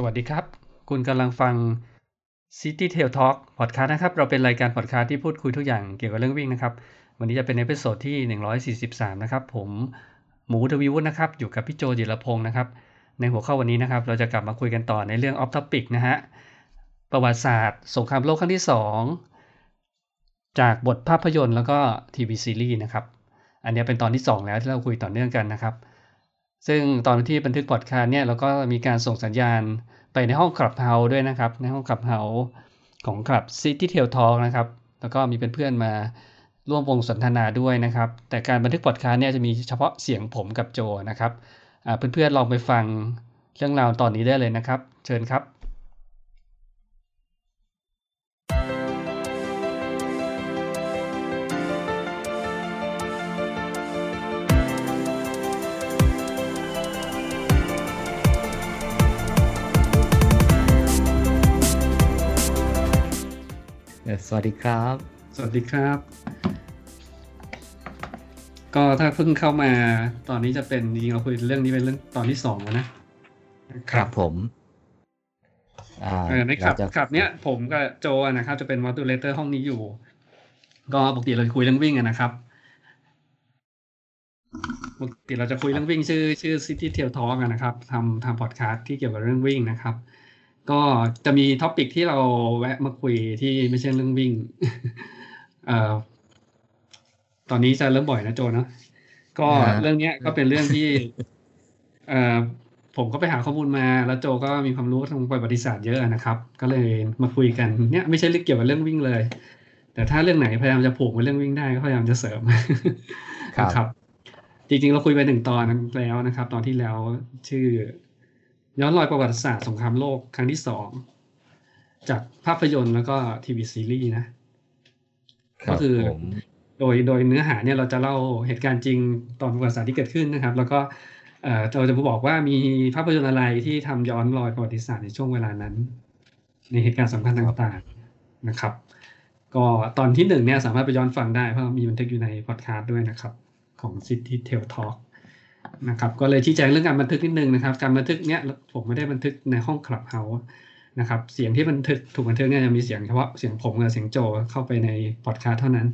สวัสดีครับ คุณกำลังฟัง City Trail Talk Podcast นะครับ เราเป็นรายการพอดคาสต์ที่พูดคุยทุกอย่างเกี่ยวกับเรื่องวิ่งนะครับ วันนี้จะเป็น episode ที่ 143 นะครับ ผมหมูทวีวุฒินะครับ อยู่กับพี่โจจิรพงศ์นะครับ ในหัวข้อวันนี้นะครับ เราจะกลับมาคุยกันต่อในเรื่อง Off Topic นะฮะ ประวัติศาสตร์ สงครามโลกครั้งที่ 2 จากบทภาพยนตร์แล้วก็ทีวีซีรีส์นะครับ อันนี้เป็นตอนที่ 2 แล้วที่เราคุยต่อเนื่องกันนะครับ ซึ่งตอนที่บันทึกพอดคาสต์เนี่ยเราก็มีการส่งสัญญาณไปในห้อง Clubhouse ด้วยนะครับ ในห้อง Clubhouse ของ Club City Trail Talk นะครับ แล้วก็มีเพื่อนๆมาร่วมวงสนทนาด้วยนะครับ แต่การบันทึกพอดคาสต์เนี่ยจะมีเฉพาะเสียงผมกับโจนะครับเพื่อนๆลองไปฟังเรื่องราวตอนนี้ได้เลยนะครับ เชิญครับ สวัสดีครับ สวัสดีครับ ก็ถ้าเพิ่งเข้ามาตอนนี้จะเป็นจริงๆเราคุยเรื่องนี้เป็นเรื่องตอนที่สองแล้วนะผมอ่าเออในขับเราจะขับเนี้ยผมกับโจอะนะครับ จะเป็นมอดูเลเตอร์ห้องนี้อยู่ ก็ปกติเราจะคุยเรื่องวิ่งอะนะครับปกติเราจะคุยเรื่องวิ่งชื่อชื่อ City Tail Talk อะนะครับทำทำพอดคาสต์ที่เกี่ยวกับเรื่องวิ่งนะครับ ก็จะมีท็อปิกที่เราแวะมาคุยที่ไม่ใช่เรื่องวิ่งเอ่อตอนนี้จะเริ่มบ่อยนะโจเนาะก็เรื่องเนี้ยก็เป็นเรื่องที่เอ่อผมก็ไปหาข้อมูลมา แล้วโจก็มีความรู้ทางประวัติศาสตร์เยอะนะครับ ก็เลยมาคุยกันเนี่ยไม่ใช่เรื่องเกี่ยวกับเรื่องวิ่งเลย แต่ถ้าเรื่องไหนพยายามจะผูกกับเรื่องวิ่งได้ก็พยายามจะเสริมนะครับ จริงๆเราคุยไปหนึ่งตอนแล้วนะครับ ตอนที่แล้วชื่อ ย้อนรอยประวัติศาสตร์สงครามโลกครั้งที่สองจากภาพยนตร์แล้วก็ทีวีซีรีส์นะรับก็คือผมโดยโดยเนื้อหาเนี่ยเราจะเล่าเหตุการณ์จริงตอนประวัติศาสตร์ที่เกิดขึ้นนะครับ แล้วก็เอ่อเราจะมาบอกว่ามีภาพยนตร์อะไรที่ทำย้อนรอยประวัติศาสตร์ในช่วงเวลานั้น ในเหตุการณ์สำคัญต่างๆนะครับ ก็ตอนที่หนึ่งเนี่ยสามารถไปย้อนฟังได้เพราะมีบันทึกอยู่ในพอดคาสต์ด้วยนะครับ ของ City Tail Talk นะครับก็เลยชี้แจงเรื่องการบันทึกนิดนึงนะครับ การบันทึกเนี่ยผมไม่ได้บันทึกในห้องคลับเฮาส์นะครับเสียงที่บันทึกถูกบันทึกเนี่ยจะมีเสียงเฉพาะเสียงผมกับเสียงโจเข้าไปในพอดคาสต์เท่านั้น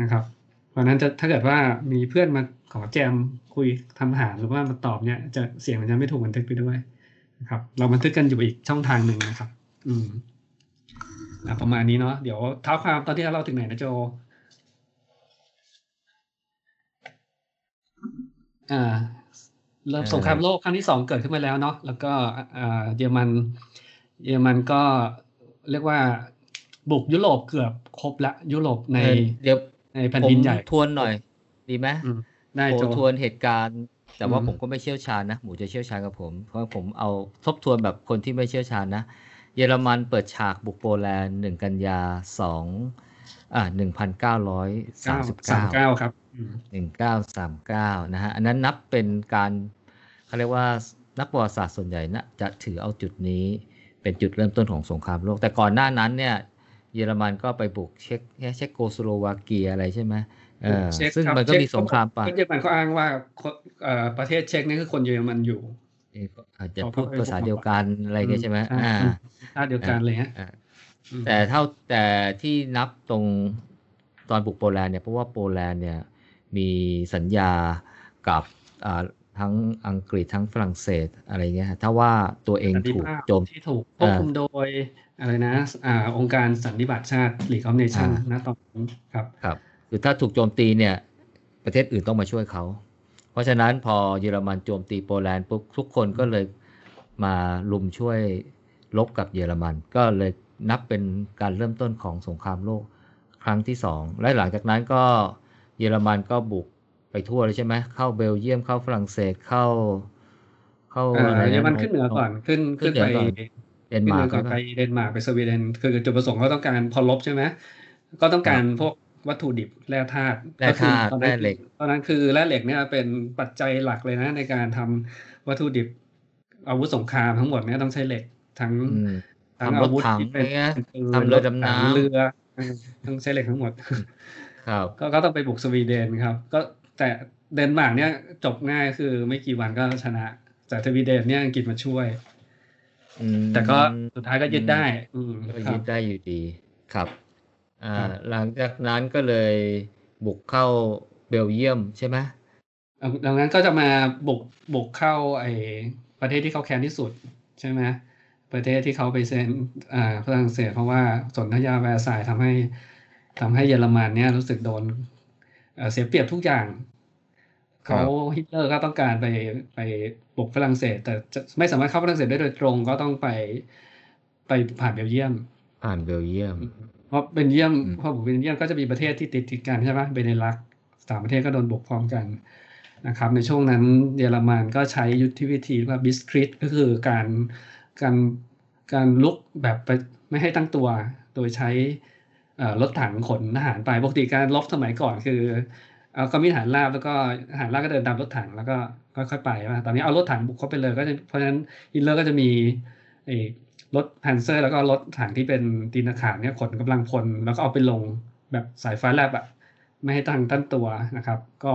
นะครับ เพราะนั้นจะถ้าเกิดว่ามีเพื่อนมาขอแจมคุยทำอาหารหรือว่ามาตอบเนี่ยจะเสียงมันจะไม่ถูกบันทึกไปด้วยนะครับ เราบันทึกกันอยู่อีกช่องทางหนึ่งนะครับ อืมประมาณนี้เนาะเดี๋ยวเท้าความตอนที่เราถึงไหนนะโจ อ่าเริ่มสงครามโลกครั้งที่สองเกิดขึ้นมาแล้วเนาะแล้วก็อ่าเยอรมันเยอรมันก็เรียกว่าบุกยุโรปเกือบครบละยุโรปในเอ่อเดี๋ยวในแผ่นผมดินใหญ่ทวนหน่อย ดีไหมอืมได้โอ้โจทวนเหตุการณ์ แต่ว่าอืมผมก็ไม่เชี่ยวชาญนะหมูจะเชี่ยวชาญกับผม เพราะผมเอาทบทวนแบบคนที่ไม่เชี่ยวชาญนะ เยอรมันเปิดฉากบุกโปแลนด์หนึ่งกันยาสองอ่าหนึ่งพันเก้าร้อยสามสิบสาเก้ามเก้าครับอืม หนึ่งเก้าสามเก้านะฮะอันนั้นนับเป็นการเขาเรียกว่านักประวัติศาสตร์ส่วนใหญ่นะจะถือเอาจุดนี้เป็นจุดเริ่มต้นของสงครามโลก แต่ก่อนหน้านั้นเนี่ยเยอรมันก็ไปบุกเช็กเช็กโกสโลวาเกียอะไรใช่ไหมเออเช็คซึ่งครับมันก็เช็คมีสงครามปะเยอรมันเขาอ้างว่าคนเอ่อประเทศเช็กนี่คือคนเยอรมันอยู่เอ่ออาจจะเขาพูดเขาภาษาเดียวกันอะไรอย่างเงี้ยใช่ไหมอืมอ่าอืมชาติเดียวกันเลยฮะอ่าอืมแต่เท่าแต่ที่นับตรงตอนบุกโปแลนด์เนี่ยเพราะว่าโปแลนด์เนี่ย มีสัญญากับอ่าทั้งอังกฤษทั้งฝรั่งเศสอะไรเงี้ยฮะถ้าว่าตัวเองสันติถูกภาพโจมที่ถูกควบคุมโดยอะไรนะอ่าองค์การสันนิบาตชาติ League of Nations อ่านะตอนนี้ครับครับคือถ้าถูกโจมตีเนี่ยประเทศอื่นต้องมาช่วยเขา เพราะฉะนั้นพอเยอรมันโจมตีโปแลนด์ปุ๊บทุกคนก็เลยมาลุมช่วยลบกับเยอรมัน ก็เลยนับเป็นการเริ่มต้นของสงครามโลกครั้งที่สองและหลังจากนั้นก็ เยอรมันก็บุกไปทั่วเลยใช่ไหมเข้าเบลเยียมเข้าฝรั่งเศสเข้า เข้าเอ่ออะไระเยอรมันขึ้นเหนือก่อนขึ้นขึ้ขึ้นนเหนืไปอก่อนเดนมาร์กขึ้นเหนือก่อนใช่ไปปะเดนมาร์กไปสวีเดนคือจุดประสงค์เขาต้องการพอลบใช่ไหมก็ต้องการพวกวัตถุดิบแร่ธาตุแร่ธาตุก็คือตอนแร่นั้นเหล็กตอนนั้นคือแร่เหล็กเนี่ยเป็นปัจจัยหลักเลยนะ ในการทำวัตถุดิบ อาวุธสงครามทั้งหมดเนี่ยต้องใช้เหล็กทั้งอืมทั้งทำรอาถวุธถังที่เป็นเงี้ยปืนทำเรือดำน้ำเรือเออต้องใช้เหล็กทั้งหมด ครับก็ก็ต้องไปบุกสวีเดนครับ ก็แต่เดนมาร์กเนี่ยจบง่ายคือไม่กี่วันก็ชนะ แต่สวีเดนเนี่ยอังกฤษมาช่วยอืมแต่ก็สุดท้ายก็ยึดได้ อืมก็ครัยึบดได้อยู่ดีครับ อ่าครับหลังจากนั้นก็เลยบุกเข้าเบลเยียมใช่ไหมดังนั้นก็จะมาบุกบุกเข้าไอประเทศที่เขาแค้นที่สุดใช่ไหมประเทศที่เขาไปเซ็นอ่าฝรั่งเศสเพราะว่าสนธยาแวร์ซายน์ทำให้ ทำให้เยอรมันเนี่ยรู้สึกโดนเอ่อเสียเปรียบทุกอย่าง เขาฮิตเลอร์ก็ต้องการไปไปบุกฝรั่งเศส แต่จะไม่สามารถเข้าฝรั่งเศสได้โดยตรงก็ต้องไปไปผ่านเบลเยียม ผ่านเบลเยียม เพราะเบลเยียมอืมพอบุกเบลเยียมก็จะมีประเทศที่ติดติดกันใช่ไหมเบเนลักซ์สามประเทศก็โดนบุกพร้อมกันนะครับ ในช่วงนั้นเยอรมันก็ใช้ยุทธวิธีว่าบิสคริตก็คือการการการลุกแบบไปไม่ให้ตั้งตัว โดยใช้เอ่อ รถถังขนทหารไปปกติการรบสมัยก่อนคือเอาก็มีฐานราบแล้วก็ทหารราบก็เดินตามรถถังแล้วก็ค่อยๆไปตอนนี้เอารถถังบุกเข้าไปเลยก็จะเพราะฉะนั้นฮิตเลอร์ก็จะมีรถแพนเซอร์ แล้วก็รถถังที่เป็นตีนตะขาบเนี่ยขนกำลังพลแล้วก็เอาไปลงแบบสายฟ้าแลบอะไม่ให้ตั้งตั้งตัวนะครับ ก็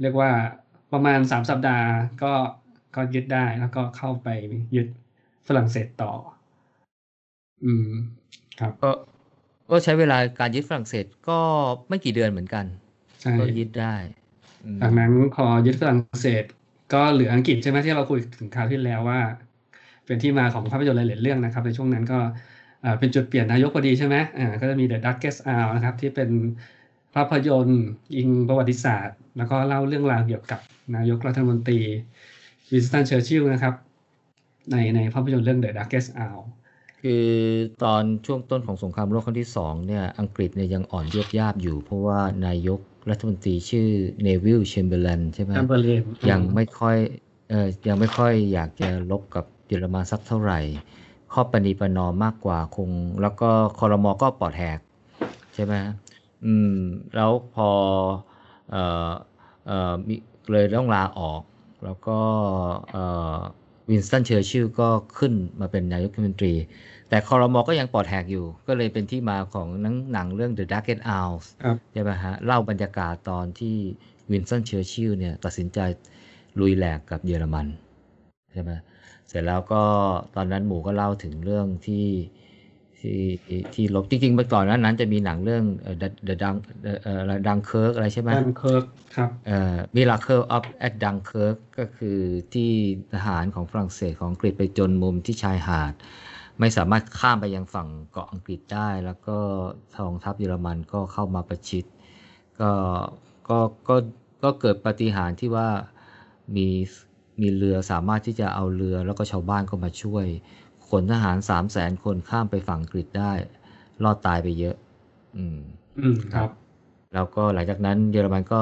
เรียกว่าประมาณสามสัปดาห์ก็ก็ยึดได้แล้วก็เข้าไปยึดฝรั่งเศสต่อ อืม ครับก็ ก็ใช้เวลาการยึดฝรั่งเศสก็ไม่กี่เดือนเหมือนกันใช่ก็ยึดได้อืมจากนั้นพอยึดฝรั่งเศส ก็เหลืออังกฤษใช่ไหมที่เราคุยถึงคราวที่แล้วว่า เป็นที่มาของภาพยนตร์หลายๆเรื่องนะครับ ในช่วงนั้นก็อ่าเป็นจุดเปลี่ยนนายกพอดีใช่ไหมอ่าก็จะมี The Darkest Hour นะครับที่เป็นภาพยนตร์อิงประวัติศาสตร์ แล้วก็เล่าเรื่องราวเกี่ยวกับนายกรัฐมนตรีวินสตันเชอร์ชิลล์นะครับในในภาพยนตร์เรื่อง The Darkest Hour คือตอนช่วงต้นของสงครามโลกครั้งที่สองเนี่ยอังกฤษเนี่ยยังอ่อนยวบยาบอยู่ เพราะว่านายกรัฐมนตรีชื่อเนวิลเชมเบอร์เลนใช่ไหมแชมเบอร์เลนยังไม่ค่อยเออยังไม่ค่อยอยากจะรบกับเยอรมันสักเท่าไหร่ ขอประนีประนอมมากกว่าคง แล้วก็คอรมอก็ปลอดแหกใช่ไหมอืมแล้วพอเออเออมีเลยต้องลาออก แล้วก็เออวินสตันเชอร์ชิลก็ขึ้นมาเป็นนายกรัฐมนตรี แต่คอรมอก็ยังปลอดแหกอยู่ ก็เลยเป็นที่มาของหนังหนังเรื่อง The Darkest Hours ครับใช่ไหมฮะ เล่าบรรยากาศตอนที่วินสตันเชอร์ชิลเนี่ย ตัดสินใจลุยแหลกกับเยอรมัน ใช่ไหมเสร็จแล้วก็ตอนนั้นหมูก็เล่าถึงเรื่องที่ที่ที่รบจริงๆเมื่อก่อนนั้นนั้นจะมีหนังเรื่องเอ่อ The The Dunk เอ่อเอ่อดันเคิร์กอะไรใช่ไหมดันเคิร์กครับเอ่อ Miracle of at Dunkirk ก็คือที่ทหารของฝรั่งเศสของอังกฤษไปจนมุมที่ชายหาด ไม่สามารถข้ามไปยังฝั่งเกาะอังกฤษได้ แล้วก็กองทัพเยอรมันก็เข้ามาประชิด ก็ก็ก็ก็เกิดปาฏิหาริย์ที่ว่ามีมีเรือสามารถที่จะเอาเรือแล้วก็ชาวบ้านก็มาช่วยขนทหารสามแสนคนข้ามไปฝั่งอังกฤษได้ รอดตายไปเยอะ อืม อืมครับ แล้วก็หลังจากนั้นเยอรมันก็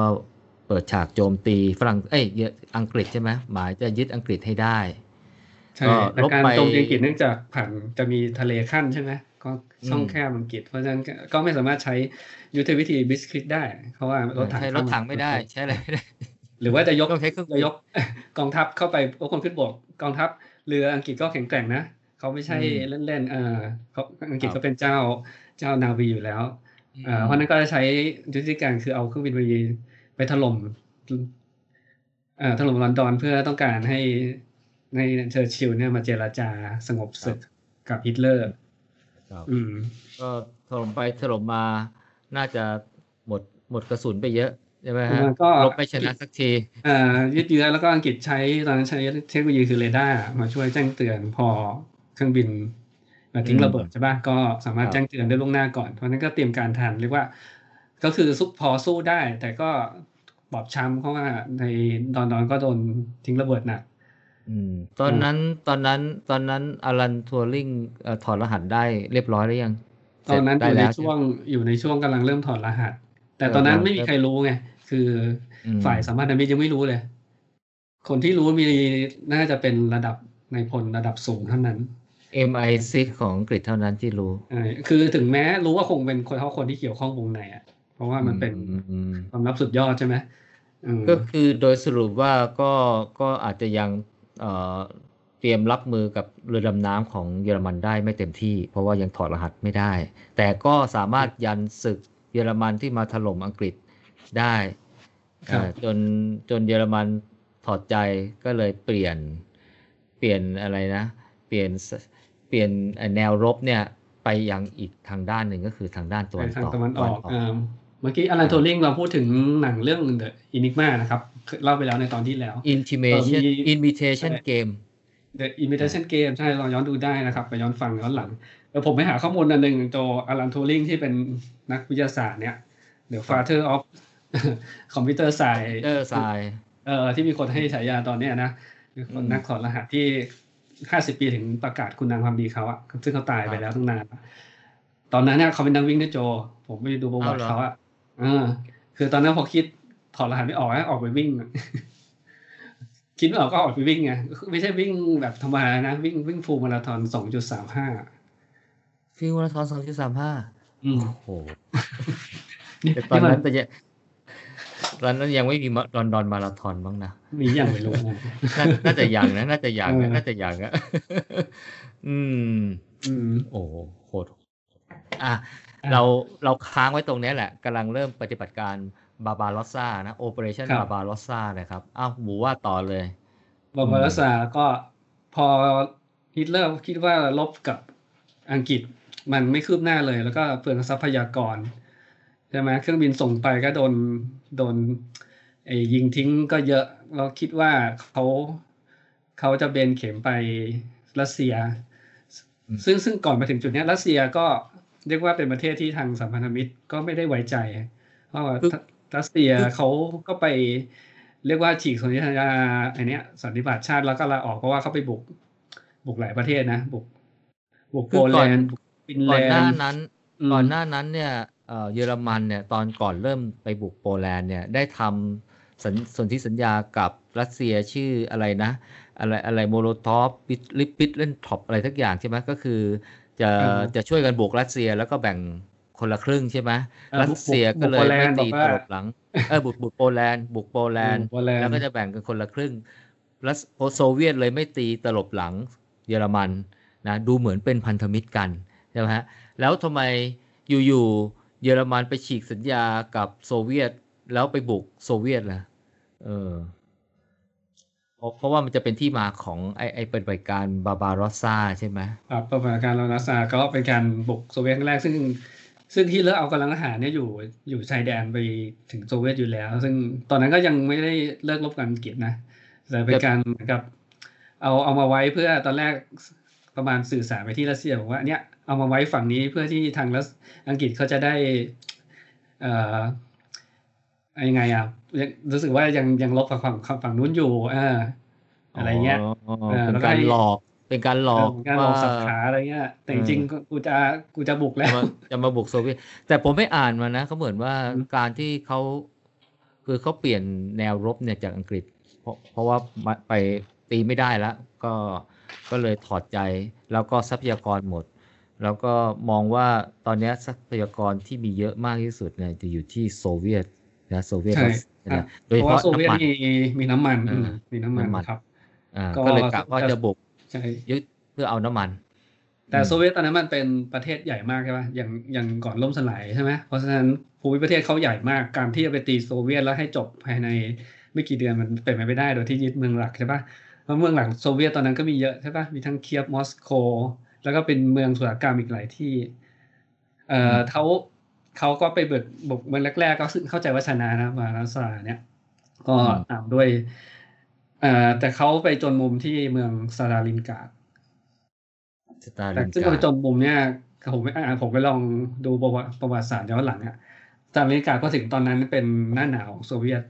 เปิดฉากโจมตีฝรั่งเอ้ยเยออังกฤษใช่ไหมหมายจะยึดอังกฤษให้ได้ ใช่ก็แต่ลบการไปโจมตีอังกฤษเนื่องจากผ่านจะมีทะเลขั้นใช่ไหมก็ช่องอืมแคบอังกฤษ เพราะฉะนั้นก็ก็ไม่สามารถใช้ยุทธวิธีบิสคริตได้ เพราะว่ารถถังใช้รถถังไม่ได้ใช้อะไรไม่ได้หรือว่าจะยกต้องใช้เครื่องบินจะยกกองทัพเข้าไปโอ้คนขึ้นบกกองทัพเรืออังกฤษก็แข็งแกร่งนะเขาไม่ใช่อืมเล่นๆเออเขาอังกฤษครับก็เป็นเจ้าเจ้านาวีอยู่แล้วเอ่อเพราะฉะนั้นก็จะใช้ยุทธการคือเอาเครื่องบินไปไปถล่มเอ่อถล่มลอนดอนเพื่อต้องการให้ ในเชอร์ชิลเนี่ยมาเจรจาสงบศึกกับฮิตเลอร์ครับอืม ก็ถล่มไปถล่มมาน่าจะหมดหมดกระสุนไปเยอะใช่ไหมฮะมันก็รบไม่ชนะสักทีเอ่อยืดเยื้อแล้วก็อังกฤษใช้ตอนนั้นใช้เทคโนโลยีคือเรดาร์มาช่วยแจ้งเตือนพอเครื่องบินมาทิ้งอืมระเบิดใช่ป่ะก็สามารถครับแจ้งเตือนได้ล่วงหน้าก่อน เพราะฉะนั้นก็เตรียมการทันเรียกว่า ก็คือซุกพอสู้ได้ แต่ก็บอบช้ำเพราะว่าในดอนดอนก็โดนทิ้งระเบิดหนักอืม ตอนนั้นตอนนั้นตอนนั้นอลันทัวริงเอ่อถอดรหัสได้เรียบร้อยหรือยัง ตอนนั้นอเสร็จยู่ในได้แล้วช่วงอยู่ในช่วงกำลังเริ่มถอดรหัส แต่เออตอนนั้นตอนไม่มีใครรู้ไง คืออมฝ่ายสามารถมิตรยังไม่รู้เลย คนที่รู้มีน่าจะเป็นระดับในายพลระดับสูงเท่านั้น MI6 ของอังกฤษเท่านั้นที่รู้ใช่คือถึงแม้รู้ว่าคงเป็นคนเขาคนที่เกี่ยวข้องวงในอะ เพราะว่ามันเป็นอืมอืมความลับสุดยอดใช่ไหมอืมก็คือโดยสรุปว่าก็ก็อาจจะยัง เอ่อเตรียมรับมือกับเรือดำน้ำของเยอรมันได้ไม่เต็มที่ เพราะว่ายังถอดรหัสไม่ได้ แต่ก็สามารถยันศึกเยอรมันที่มาถล่มอังกฤษได้ครับเอ่อจนจนเยอรมันถอดใจก็เลยเปลี่ยนเปลี่ยนอะไรนะเปปลี่ยนเปลี่ยนแนวรบเนี่ยไปยังอีกทางด้านหนึ่งก็คือทางด้านตะวันทางตกตะวันออกอ่าเมื่อกี้อลันโทลิงเราพูดถึงหนังเรื่อง The Enigma นะครับ เล่าไปแล้วในตอนที่แล้ว intimation เออมี invitation ใช่ game The Imitation Game ใช่ลองย้อนดูได้นะครับ ไปย้อนฟังย้อนหลังแล้วผมไปหาข้อมูลอันหนึ่งตัวอลันโทลิงที่เป็นนักวิทยาศาสตร์เนี่ย The Father of Computer Science เออทรายเอ่อที่มีคนให้ฉายาตอนเนี้ยนะคือคนอืมนักถอดรหัสที่ห้าสิบปีถึงประกาศคุณงามความดีเขาอะซึ่งเขาตายไปแล้วตั้งนาน ตอนนั้นเนี่ยเขาเป็นนักวิ่งด้วยโจ ผมไปดูประวัติเขาอะเออ คือตอนนั้นพอคิด ถอดรหัสไม่ออกให้ออกไปวิ่งอะคิดไม่ออกก็ออกไปวิ่งไงไม่ใช่วิ่งแบบธรรมดานะ วิ่งวิ่งฟูลมาราธอนสองจุดสามห้าฟิวมาราธอนสองจุดสามห้าอืมโอ้โหแต่ตอนนั้นแต่ยังตอนนั้นยังไม่มีมาลอนดอนมาราธอนบ้างนะ มีอย่างไม่รู้นะน่าน่าจะยังนะ น่าจะยังเอนะอน่าจะยังอะอืม อืม โอ้โหโหดอะเราเราค้างไว้ตรงเนี้ยแหละกำลังเริ่มปฏิบัติการ บาบา r อสซานะ Operation ครับบาบา r อสซานะครับ อ้าวหมูว่าต่อเลยบาบารัสซาก็พอฮิตเลอร์คิดว่าลบกับอังกฤษมันไม่คืบหน้าเลย แล้วก็เปลืองทรัพยากรใช่ไหมเครื่องบินส่งไปก็โดนโดนไอ้ยิงทิ้งก็เยอะเราคิดว่าเขาเขาจะเบนเข็มไปรัสเซียอืมซึ่งซึ่งก่อนมาถึงจุดเนี้ยรัสเซียก็เรียกว่าเป็นประเทศที่ทางสัมพันธมิตรก็ไม่ได้ไว้ใจ เพราะว่าคือ รัสเซียเขาก็ไปเรียกว่าฉีกสนธิสัญญาไอเนี้ยสันนิบาตชาติแล้วก็ลาออกเพราะว่าเขาไปบุก บุกหลายประเทศนะ บุก บุกคืโปอแลก่อนนด์บุกฟินแลก่อนหน้านด์นั้นอืมก่อนหน้านั้นเนี่ยเอ่อเยอรมันเนี่ยตอนก่อนเริ่มไปบุกโปแลนด์เนี่ยได้ทำสัญสนธิสัญญากับรัสเซียชื่ออะไรนะ อะไรอะไรโมโลทอฟลิปปิดเล่นท็อปอะไรทักอย่างใช่ไหมก็คือ จะอ่าจะช่วยกันบุกรัสเซียแล้วก็แบ่ง คนละครึ่งใช่ไหมเออรัสเซียก็เลยบุกโปแลไม่นด์ตีบอกตว่าลบหลังเออบุกบุกโปแลนด์บุกโปแลนด์บุกโปแลนด์แล้วก็จะแบ่งกันคนละครึ่งรัสโซเวียตเลยไม่ตีตลบหลังเยอรมันนะดูเหมือนเป็นพันธมิตรกันใช่ไหมฮะแล้วทำไมอยู่ๆเยอรมันไปฉีกสัญญากับโซเวียตแล้วไปบุกโซเวียตล่ะเออเพราะเพราะว่ามันจะเป็นที่มาของไอ้ไอ้ปฏิบัติการบาบารอสซาใช่ไหมครับปฏิบัติการบาบารอสซาก็เป็นการบุกโซเวียตครั้งแรกซึ่ง ซึ่งฮิตเลอร์เอากำลังทหารเนี่ยอยู่อยู่ชายแดนไปถึงโซเวียตอยู่แล้ว ซึ่งตอนนั้นก็ยังไม่ได้เลิกรบกับอังกฤษนะแต่เป็นการเหมือนกับ เอาเอามาไว้เพื่อตอนแรกประมาณสื่อสารไปที่รัสเซียบอกว่าเนี่ยเอามาไว้ฝั่งนี้เพื่อที่ทางรัสอังกฤษเขาจะได้ เอ่อยังไงอะยังรู้สึกว่ายังยังลบกับฝั่งฝั่งนู้นอยู่อ่าอะไรเงี้ยอ๋อเออเป็นแล้วก็การให้หลอก เป็นการหลอกเเป็นการหลอกสับขาอะไรเงี้ย แต่จริงๆก็กูจะกูจะบุกแล้จะวมาจะมาบุกโซเวียตแต่ผมไม่อ่านมานะเขาเหมือนว่าอืมการที่เขาคือเขาเปลี่ยนแนวรบเนี่ยจากอังกฤษ เพราะเพราะว่ามาไปตีไม่ได้แล้ว ก็ก็เลยถอดใจ แล้วก็ทรัพยากรหมด แล้วก็มองว่าตอนเนี้ยทรัพยากรที่มีเยอะมากที่สุดเนี่ยจะอยู่ที่โซเวียตนะโซเวียตใช่นะโดเพยเฉราะว่าพาะโซเวียตน้ำมันมีมีน้ำมันเอออืมมีน้ำมันน้ำมันครับอ่าก็ก็เลยกะว่าจะบุก ใช่ยึดเพื่อเอาน้ำมัน แต่โซเวียตตอนนั้นมันเป็นประเทศใหญ่มากใช่ป่ะอย่างอย่างก่อนล่มสลายใช่ไหมเพราะฉะนั้นภูมิประเทศเขาใหญ่มากการที่จะไปตีโซเวียตแล้วให้จบภายในไม่กี่เดือนมันเป็นไปไม่ได้โดยที่ยึดเมืองหลักใช่ป่ะเพราะเมืองหลักโซเวียตตอนนั้นก็มีเยอะใช่ป่ะมีทั้งเคียฟมอสโก แล้วก็เป็นเมืองอุตสาหกรรมอีกหลายที่ เอ่อเขาเขาก็ไปบุกบุกเมืองแรกๆก็ซึ่งเข้าใจว่าชนะนะบาบารอสซาเนี่ย ก็อืมตามด้วยเอ่อแต่เขาไปจนมุมที่เมืองซาดาลินกราดสตาแต่ลินซึ่งกราไปดจนมุมเนี่ยผมไปอ่านผมไปลองดูประวัติประวัติศาสตร์ย้อนหลังอะซาดาลินกราดก็ถึงตอนนั้นเป็นหน้าหนาวของโซเวียต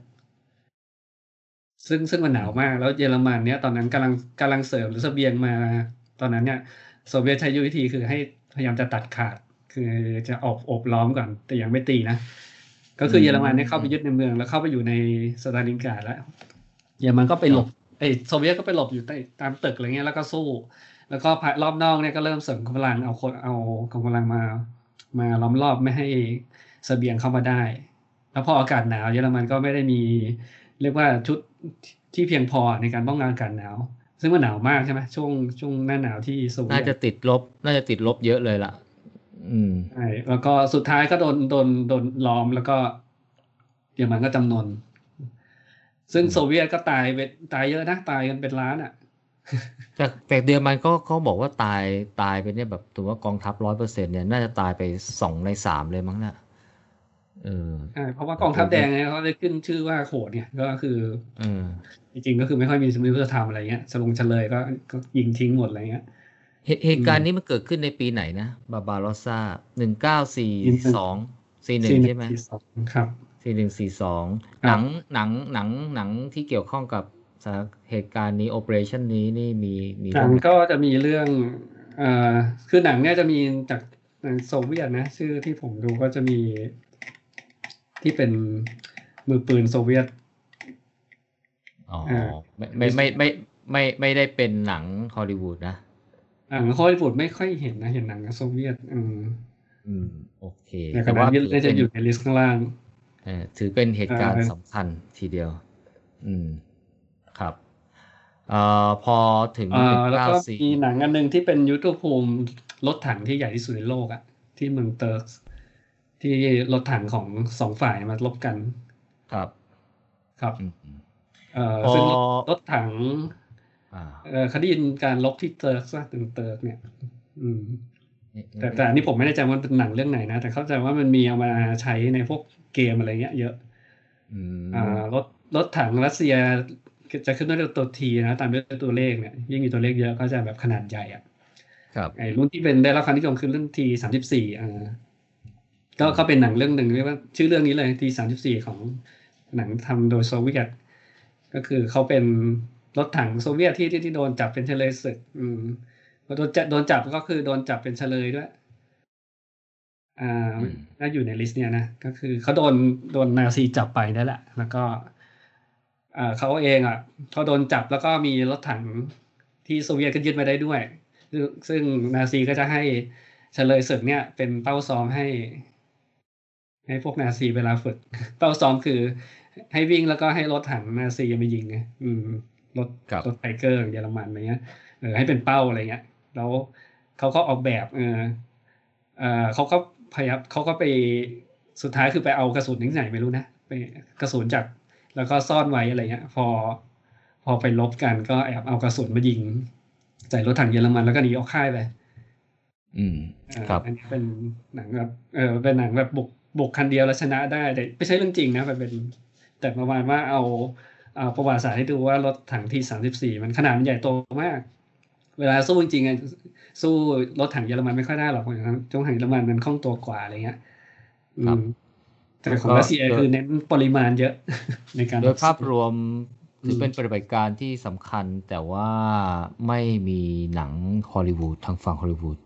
ซึ่งซึ่งมันหนาวมาก แล้วเยอรมันเนี่ยตอนนั้นกำลังกำลังเสริมหรือเสบียงมา ตอนนั้นเนี่ยโซเวียตใช้ยุทธวิธีคือให้พยายามจะตัดขาด คือจะอบอบล้อมก่อน แต่ยังไม่ตีนะก็คือเยอรมันเนี่ยเข้าไปยึดในเมืองแล้วเข้าไปอยู่ในสตาลินกราดแล้ว เยอรมันก็ไปหลบไอ้โซเวียตก็ไปหลบอยู่ใต้ตามตึกอะไรเงี้ยแล้วก็สู้ แล้วก็ภายรอบนอกเนี่ยก็เริ่มเสริมกำลังเอาคนเอากำลังมา มาล้อมรอบไม่ให้เสบียงเข้ามาได้ แล้วพออากาศหนาว เยอรมันก็ไม่ได้มี เรียกว่าชุดที่เพียงพอในการป้องกันอากาศหนาว ซึ่งมันหนาวมากใช่ไหมช่วงช่วงหน้าหนาวที่โซเวียตน่าจะติดลบ น่าจะติดลบเยอะเลยล่ะ อืมใช่แล้วก็สุดท้ายก็โดนโดนโดนล้อมแล้วก็เยอรมันก็จำนน ซึ่งอืมโซเวียตก็ตายไปตายเยอะนะตายกันเป็นล้านอะแต่แต่เยอรมันก็เขาบอกว่าตายตายไปเนี่ยแบบถือว่ากองทัพร้อยเปอร์เซ็นเนี่ยน่าจะตายไปสองในสามเลยมั้งนะเออใช่เพราะว่ากองทัพแดงเนี่ยเขาได้ขึ้นชื่อว่าโหดเนี่ยก็คือเออจริงๆก็คือไม่ค่อยมีสมรธรรมอะไรเงี้ยสลงเฉลยก็ก็ยิงทิ้งหมดอะไรเงี้ยเหตุเหตุการณ์นี้มันเกิดขึ้นในปีไหนนะบาบาโรซาหนึ่งเก้าสี่สองสี่หนึ่งใช่ไหมสี่สองครับ สี่หนึ่งสี่สองคหรันับงหนังหนังหนังที่เกี่ยวข้องกับสถานเหตุการณ์นี้โอเปอเรชันนี้นี่มีมีหนังบ้างไหมก็จะมีเรื่องเอ่อคือหนังเนี่ยจะมีจากหนังโซเวียตนะ ชื่อที่ผมดูก็จะมีที่เป็นมือปืนโซเวียตอ๋ออ่าไม่ไม่ไม่ไม่ไม่ไม่ได้เป็นหนังฮอลลีวูดนะหนังฮอลลีวูดไม่ค่อยเห็นนะ เห็นหนังโซเวียต อืมอืม โอเค แต่แต่ขณะว่าที่ถือน่าจะเป็นอยู่ใน list ข้างล่างเอ่อ ถือเป็นเหตุการณ์อ่าสำคัญทีเดียว อืม ครับเอ่อพอถึงเอ่อหนึ่งเก้าสี่แล้วก็มีหนังอันหนึ่งที่เป็นยุทธภูมิรถถังที่ใหญ่ที่สุดในโลกอะที่เมืองเคิร์สก์ที่รถถังของสองฝ่ายมารบกัน ครับ ครับอืมอืมเอ่อพอซึ่งรถรถถังอ่าเอ่อเคยได้ยินการรบที่เติร์สก์ว่าถึงเคิร์สก์เนี่ย อืมนี่แต่แต่อันนี้ผมไม่แน่ใจว่ามันเป็นหนังเรื่องไหนนะ แต่เข้าใจว่ามันมีเอามาใช้ในพวก เกมอะไรเงี้ยเยอะอืมอ่ารถรถถังรัสเซียจะขึ้นด้วยตัว T นะตามด้วยตัวเลขเนี่ยยิ่งมีตัวเลขเยอะก็จะแบบขนาดใหญ่อะครับไอ้รุ่นที่เป็นได้รับความนิยมคือรุ่น T สามสิบสี่อ่าก็ก็เป็นหนังเรื่องหนึ่งเรียกว่า ชื่อเรื่องนี้เลย T สามสิบสี่ของหนังทำโดยโซเวียตก็คือเขาเป็นรถถังโซเวียตที่ที่ที่โดนจับเป็นเชลยศึก อืมพอโดนจับโดนจับก็คือโดนจับเป็นเชลยด้วย อ่าอืมน่าอยู่ใน list เนี่ยนะก็คือเขาโดนโดนนาซีจับไปนั่นแหละ แล้วก็อ่าเขาเองอะเขาโดนจับแล้วก็มีรถถังที่โซเวียตก็ยึดมาได้ด้วยซึ่งซึ่งนาซีก็จะให้เฉลยศึกเนี่ย เป็นเป้าซ้อมให้ ให้พวกนาซีเวลาฝึก เป้าซ้อมคือ ให้วิ่งแล้วก็ให้รถถังนาซีมายิงไงอืมรถครับรถไทเกอร์เยอรมันอะไรเงี้ยเออให้เป็นเป้าอะไรเงี้ย แล้วเขาก็ออกแบบ เออเออเขาก็ พยายามเขาก็ไปสุดท้ายคือไปเอากระสุนที่ไหนไม่รู้นะไปกระสุนจากแล้วก็ซ่อนไว้อะไรเงี้ย พอ พอไปลบกันก็แอบเอากระสุนมายิงใส่รถถังเยอรมันแล้วก็หนีออกค่ายไปอืมเอ่อครับอันนี้เป็นหนังแบบเออเป็นหนังแบบบุกบุกคันเดียวแล้วชนะได้แต่ไม่ใช่เรื่องจริงนะมันเป็น แต่ประมาณว่าเอาเอาประวัติศาสตร์ให้ดูว่ารถถังที่สามสิบสี่มันขนาดมันใหญ่โตมาก เวลาสู้จริงๆอะสู้รถถังเยอรมันไม่ค่อยได้หรอกเพราะฉะนั้นจงถังเยอรมันมันคล่องตัวกว่าอะไรเงี้ยอืครับมแต่ของรัสเซียคือเน้นปริมาณเยอะ ในการโดยภาพรวมถือมเป็นปฏิบัติการที่สำคัญแต่ว่าไม่มีหนังฮอลลีวูดทางฝั่งฮอลลีวูด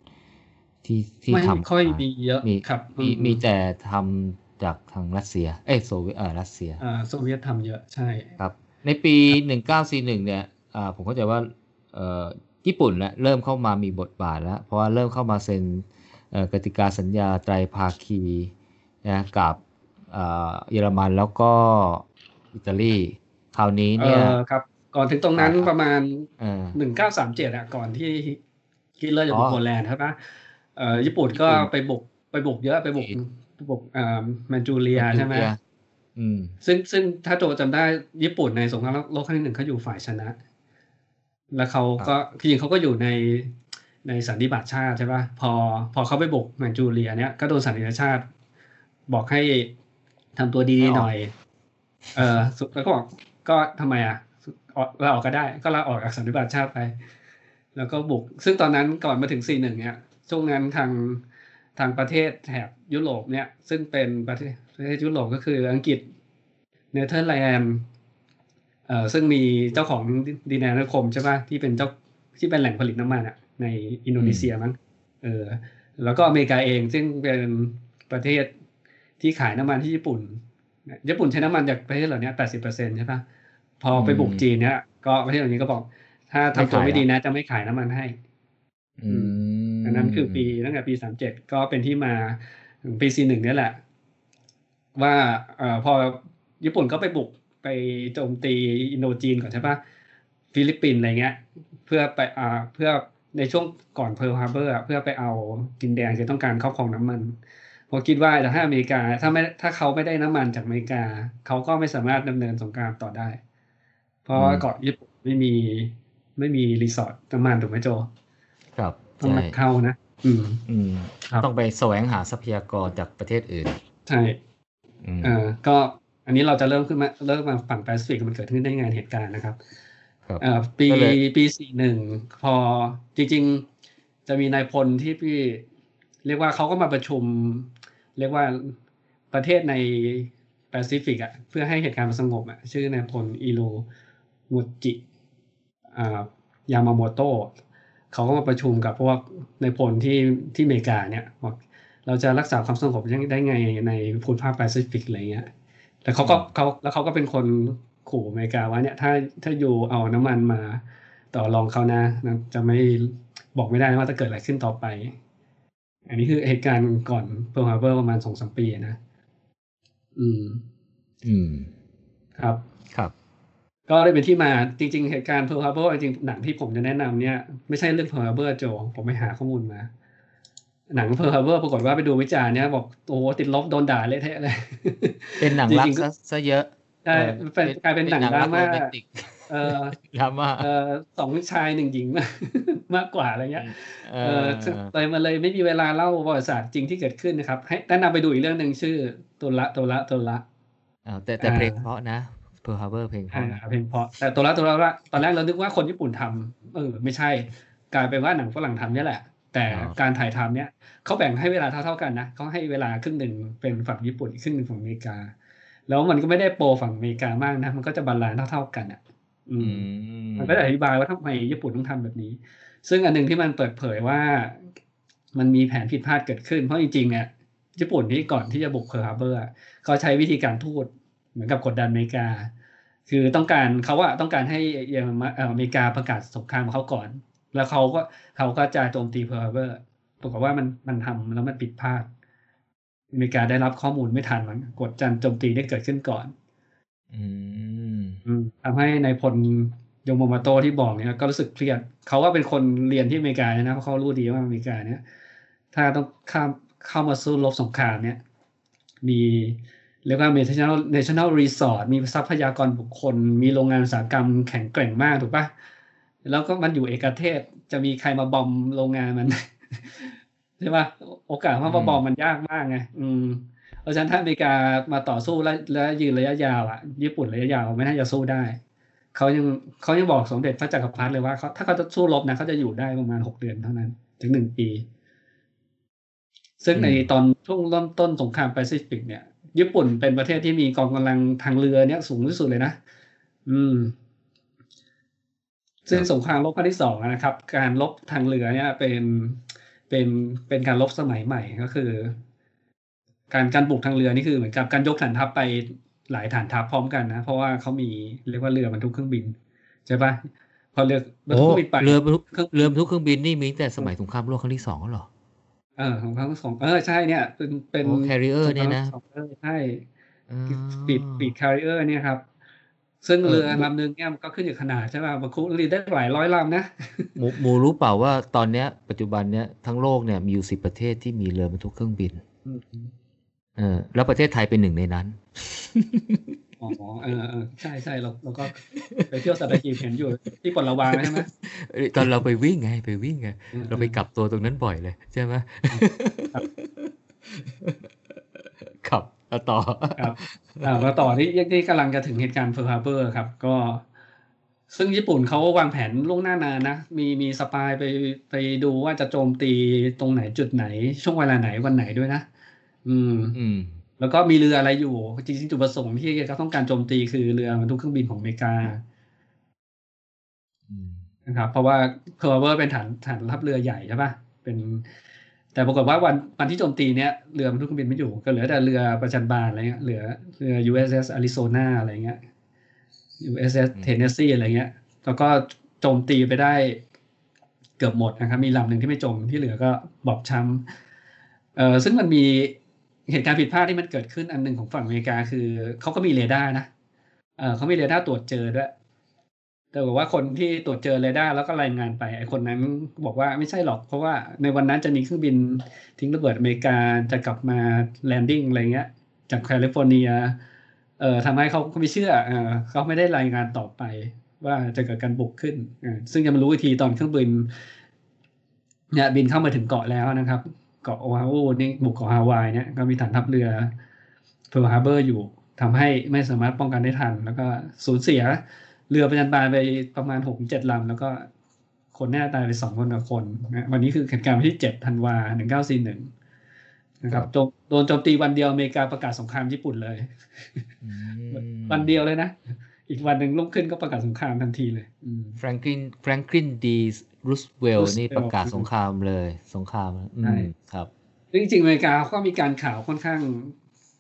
ที่ที่ไม่ทำค่อยมามีเยอะมีครับมีอืมีแต่ทำจากทางรัสเซีย เอ้ยโซเวียตเออรัสเซียอ่าโซเวียตทำเยอะใช่ครับ ในปี 1941 เนี่ยอ่าผมเข้าใจว่าเอ่อ ญี่ปุ่นเนี่ยเริ่มเข้ามามีบทบาทแล้ว เพราะว่าเริ่มเข้ามาเซ็นเอ่อกติกาสัญญาไตรภาคีนะกับอ่าเยอรมันแล้วก็อิตาลีคราวนี้เอเนี่ยอครับ ก่อนถึงตรงนั้นอ่าประมาณเออหนึ่งเก้าสามเจ็ดอะก่อนที่ฮิตเลอร์จะบุอ๋กอโปแลนด์ใช่ปะเอ่อญี่ปุ่นก็ญี่ปุ่นไปบุกไปบุกเยอะไปบุกไปบุกอ่าแมนจูเรียใช่ไหมจูเลียอืมซึ่งซึ่งถ้าโจจำได้ญี่ปุ่นในสงครามโลกครั้งที่หนึ่งเขาอยู่ฝ่ายชนะ แล้วเขาก็จริงๆเขาก็อยู่ในในสันนิบาตชาติใช่ปะพอพอเขาไปบุกแมนจูเรียเนี่ยก็โดนสันนิบาตชาติ บอกให้ทำตัวดีๆหน่อย เออสุดแล้วก็บอกก็ทำไมอะออกลาออกก็ได้ ก็ลาออกจากสันนิบาตชาติไป แล้วก็บุก ซึ่งตอนนั้นก่อนมาถึง41เนี่ยช่วงนั้นทางทางประเทศแถบยุโรปเนี่ย ซึ่งเป็นประเทศประเทศยุโรปก็คืออังกฤษเนเธอร์แลนด์ เอ่อซึ่งมีเจ้าของดินแดนนิคมใช่ป่ะที่เป็นเจ้าที่เป็นแหล่งผลิตน้ำมันอะในอินโดนีเซียมั้งเออแล้วก็อเมริกาเองซึ่งเป็นประเทศที่ขายน้ำมันที่ญี่ปุ่น ญี่ปุ่นใช้น้ำมันจากประเทศเหล่านี้แปดสิบเปอร์เซ็นใช่ปะพอไปบุกอืมจีนเนี่ยก็ประเทศเหล่านี้ก็บอก ถ้าทำตัวไม่ขายไม่ดีนะ จะไม่ขายน้ำมันให้อืมอันนั้นคือปีตั้งแต่ปีสามเจ็ดก็เป็นที่มาถึงปีสี่หนึ่งเนี่ยแหละ ว่าเอ่อพอญี่ปุ่นก็ไปบุก ไปโจมตีอินโดจีนก่อนใช่ปะฟิลิปปินส์อะไรเงี้ย เพื่อไปอ่าเพื่อในช่วงก่อนเพิร์ลฮาร์เบอร์เพื่อไปเอาดินแดนที่ต้องการครอบครองน้ำมันเพราะคิดว่าแต่ถ้าอเมริกาถ้าไม่ถ้าเขาไม่ได้น้ำมันจากอเมริกา เขาก็ไม่สามารถดำเนินสงครามต่อได้ เพราะว่าเกาะญี่ปุ่นไม่มีไม่มี resource น้ำมันถูกไหมโจ ครับต้องใช่นำเข้านะอืมอืมครับต้องไปแสวงหาทรัพยากรจากประเทศอื่น ใช่อืมเออก็ อันนี้เราจะเริ่มขึ้นมาเริ่มมาฝั่งแปซิฟิกมันเกิดขึ้นได้ไงเหตุการณ์นะครับครับเอ่อปีก็เลยปีสี่หนึ่งพอจริง ๆ จะมีนายพลที่พี่ เรียกว่าเขาก็มาประชุม เรียกว่าประเทศในแปซิฟิกอะเพื่อให้เหตุการณ์มันสงบอะชื่อนายพลอิโรมุจิอ่ายามาโมโตะเขาก็มาประชุมกับพวกนายพลที่ที่อเมริกาเนี่ยบอกเราจะรักษาความสงบยังได้ไงในภูมิภาคแปซิฟิกอะไรเงี้ย แต่เขาก็เขาแล้วเขาก็เป็นคนขู่อเมริกาว่าเนี่ยถ้าถ้าอยู่เอาน้ำมันมาต่อรองเขานะนะจะไม่บอกไม่ได้ว่าจะเกิดอะไรขึ้นต่อไป อันนี้คือเหตุการณ์ก่อนเพิร์ลฮาร์เบอร์ประมาณสองสามปีนะ อืม อืม ครับ ครับ ก็ได้เป็นที่มาจริง ๆ เหตุการณ์เพิร์ลฮาร์เบอร์จริงๆหนังที่ผมจะแนะนำเนี่ย ไม่ใช่เรื่องเพิร์ลฮาร์เบอร์โจ ผมไปหาข้อมูลมา หนังเพิร์ลฮาร์เบอร์ปรากฏว่าไปดูวิจารณ์เนี่ยบอกโอ้โหติดลบโดนด่าเละเทะเลย เป็นหนังรักจริงๆซะซะเยอะใช่ออเป็นกลายเป็นหนังดราม่าโรแมนติกเออดราม่าเออสองชายหนึ่งหญิงมากกว่าอะไรเงี้ยเอเอออเลยมาเลยไม่มีเวลาเล่าประวัติศาสตร์จริงที่เกิดขึ้นนะครับ ให้แนะนำไปดูอีกเรื่องหนึ่งชื่อตัวละตัวละตัวละอ่าแต่แต่อ่าเพลงเพราะนะเพิร์ลฮาร์เบอร์เพลงเพอ่าราะนะเพลงเพราะแต่ตัวละตัวละตอนแรกเรานึกว่าคนญี่ปุ่นทำเออ ไม่ใช่ กลายเป็นว่าหนังฝรั่งทำเนี่ยแหละ แต่การถ่ายทำเนี่ย เขาแบ่งให้เวลาเท่าๆกันนะเขาให้เวลาครึ่งหนึ่งเป็นฝั่งญี่ปุ่นอีกครึ่งหนึ่งฝั่งอเมริกา แล้วมันก็ไม่ได้ pro ฝั่งอเมริกามากนะ มันก็จะ balance เท่าๆกันอะอือืมมมันก็จะอธิบายว่าทำไมญี่ปุ่นต้องทำแบบนี้ ซึ่งอันหนึ่งที่มันเปิดเผยว่ามันมีแผนผิดพลาดเกิดขึ้น เพราะจริงๆเนี่ยญี่ปุ่นที่ก่อนที่จะบุกเพิร์ลฮาร์เบอร์อะเขาใช้วิธีการทูตเหมือนกับกดดันอเมริกา คือต้องการเขาอะต้องการให้เยอรมันเอ่ออเมริกาประกาศสงครามกับเขาก่อน แล้วเขาก็เขาก็จะโจมตีเพิร์ลฮาร์เบอร์ ปรากฏว่ามันมันทำแล้วมันผิดพลาดอเมริกาได้รับข้อมูลไม่ทันเหตุการณ์โจมตีได้เกิดขึ้นก่อน อืมอืมทำให้นายพลยามาโมโตะที่บอกเนี่ยก็รู้สึกเครียดเขาก็เป็นคนเรียนที่อเมริกานะเพราะเขารู้ดีว่าอเมริกาเนี่ย ถ้าต้องข้ามเข้ามาสู้รบสงครามเนี่ย มีเรียกว่า national national resort มีทรัพยากรบุคคล มีโรงงานอุตสาหกรรมแข็งแกร่งมากถูกปะแล้วก็มันอยู่เอกเทศจะมีใครมาบอมโรงงานมัน ใช่ปะโอกาสว่ามาบอมมันยากมากไงอืมเพราะฉะนั้นถ้าอเมริกามาต่อสู้และและยืนระยะยาวอะ ญี่ปุ่นระยะยาวไม่น่าจะสู้ได้เขายังเขายังบอกสมเด็จพระจักรพรรดิเลยว่าเขาถ้าเขาจะสู้รบนะเขาจะอยู่ได้ประมาณหกเดือนเท่านั้น ถึงหนึ่งปี ซึ่งในตอนช่วงเริ่มต้นสงครามแปซิฟิกเนี่ย ญี่ปุ่นเป็นประเทศที่มีกองกำลังทางเรือเนี่ยสูงที่สุดเลยนะอืม ซึ่งสงครามโลกครั้งที่สองอะนะครับ การรบทางเรือเนี่ยเป็น เป็นเป็นการรบสมัยใหม่ก็คือ การการบุกทางเรือนี่คือเหมือนกับการยกฐานทัพไปหลายฐานทัพพร้อมกันนะเพราะว่าเขามีเรียกว่าเรือบรรทุกเครื่องบินใช่ปะพอเรือบรรโอ้ทุกเครื่องบินไปเรือบรรทุกเครื่องเรือบรรทุกเครื่องบินนี่มีตั้งแต่สมัยสงครามโลกครั้งที่สองแล้วเหรอเออของเขาสองเออใช่เนี่ย เป็นเป็นโอ้ carrier เนี่ยนะสองเออใช่อ๋อปีดปีดคาริเออร์เนี่ยครับ ซึ่งเรือลำหนึงเนี่ยมันก็ขึ้นอยู่ขนาดใช่ป่ะบรรทุกเรือได้หลายร้อยลำนะหมูหมูรู้เปล่าว่าตอนเนี้ย ปัจจุบันเนี้ยทั้งโลกเนี่ยมีอยู่สิบประเทศที่มีเรือบรรทุกเครื่องบินอืมเออแล้วประเทศไทยเป็นหนึ่งในนั้นอ๋อเออเออใช่ใช่เราเราก็ไปเที่ยวสัตหีบเห็นอยู่ที่ปลดระวางใช่ไหมเอ้ยตอนเราไปวิ่งไงไปวิ่งไงเราไปกลับตัวตรงนั้นบ่อยเลย ใช่ไหมครับ ขับเอาต่อครับอ่ามาต่อที่ที่กำลังจะถึงเหตุการณ์เฟิร์ฮาร์เบอร์ครับ ก็ ซึ่งญี่ปุ่นเขาวางแผนล่วงหน้านานนะ มีมีสปายไปไปดูว่าจะโจมตีตรงไหนจุดไหน ช่วงเวลาไหนวันไหนด้วยนะ อืม อืม แล้วก็มีเรืออะไรอยู่ จริงๆจุดประสงค์ที่เขาต้องการโจมตีคือเรือบรรทุกเครื่องบินของอเมริกาอืมนะครับ เพราะว่าเพิร์ลฮาร์เบอร์เป็นฐานฐานทัพเรือใหญ่ใช่ปะเป็น แต่ปรากฏว่าวันวันที่โจมตีเนี้ยเรือบรรทุกเครื่องบินไม่อยู่ก็เหลือแต่เรือประจัญบานอะไรเงี้ยเหลือเรือ USS Arizona อะไรเงี้ย USS Tennessee อะไรเงี้ย แล้วก็โจมตีไปได้เกือบหมดนะครับ มีลำหนึ่งที่ไม่จมที่เหลือก็บอบช้ำเอ่อซึ่งมันมีเหตุการณ์ผิดพลาดที่มันเกิดขึ้นอันหนึ่งของฝั่งอเมริกาคือเขาก็มีเรดาร์นะเออเขามีเรดาร์ตรวจเจอด้วย แต่บอกว่าคนที่ตรวจเจอเรดาร์แล้วก็รายงานไปไอ้คนนั้นบอกว่าไม่ใช่หรอก เพราะว่าในวันนั้นจะมีเครื่องบินทิ้งระเบิดอเมริกาจะกลับมา landing อะไรเงี้ย จากแคลิฟอร์เนียเอ่อทำให้เขาเขาไม่เชื่อเออเขาไม่ได้รายงานต่อไป ว่าจะเกิดการบุกขึ้นอซึ่งจะมารู้อีกทีตอนเครื่องบินเนี่ยบินเข้ามาถึงเกาะแล้วนะครับ เกาะโอวาฮูนี่หมู่เกาะฮาวายเนี่ยก็มีฐานทัพเรือเพิร์ลฮาร์เบอร์อยู่ทำให้ไม่สามารถป้องกันได้ทัน แล้วก็สูญเสีย เรือประจัญบานไปประมาณหกเจ็ดลำแล้วก็คนแน่ตายไปสองพันกว่าคนนะวันนี้คือเหตุการณ์วันที่เจ็ดธันวาหนึ่งเก้าสี่หนึ่งนะครับโจมโดนโจมตีวันเดียวอเมริกาประกาศสงครามญี่ปุ่นเลยอืมวันเดียวเลยนะ อีกวันหนึ่งลุกขึ้นก็ประกาศสงครามทันทีเลยอืมแฟรงคลินแฟรงคลินดีรูสเวล Roosevelt นี่ประกาศสงครามเลยสงครามอืใช่มครับซึ่งจริงๆอเมริกาเขาก็มีการข่าวค่อนข้าง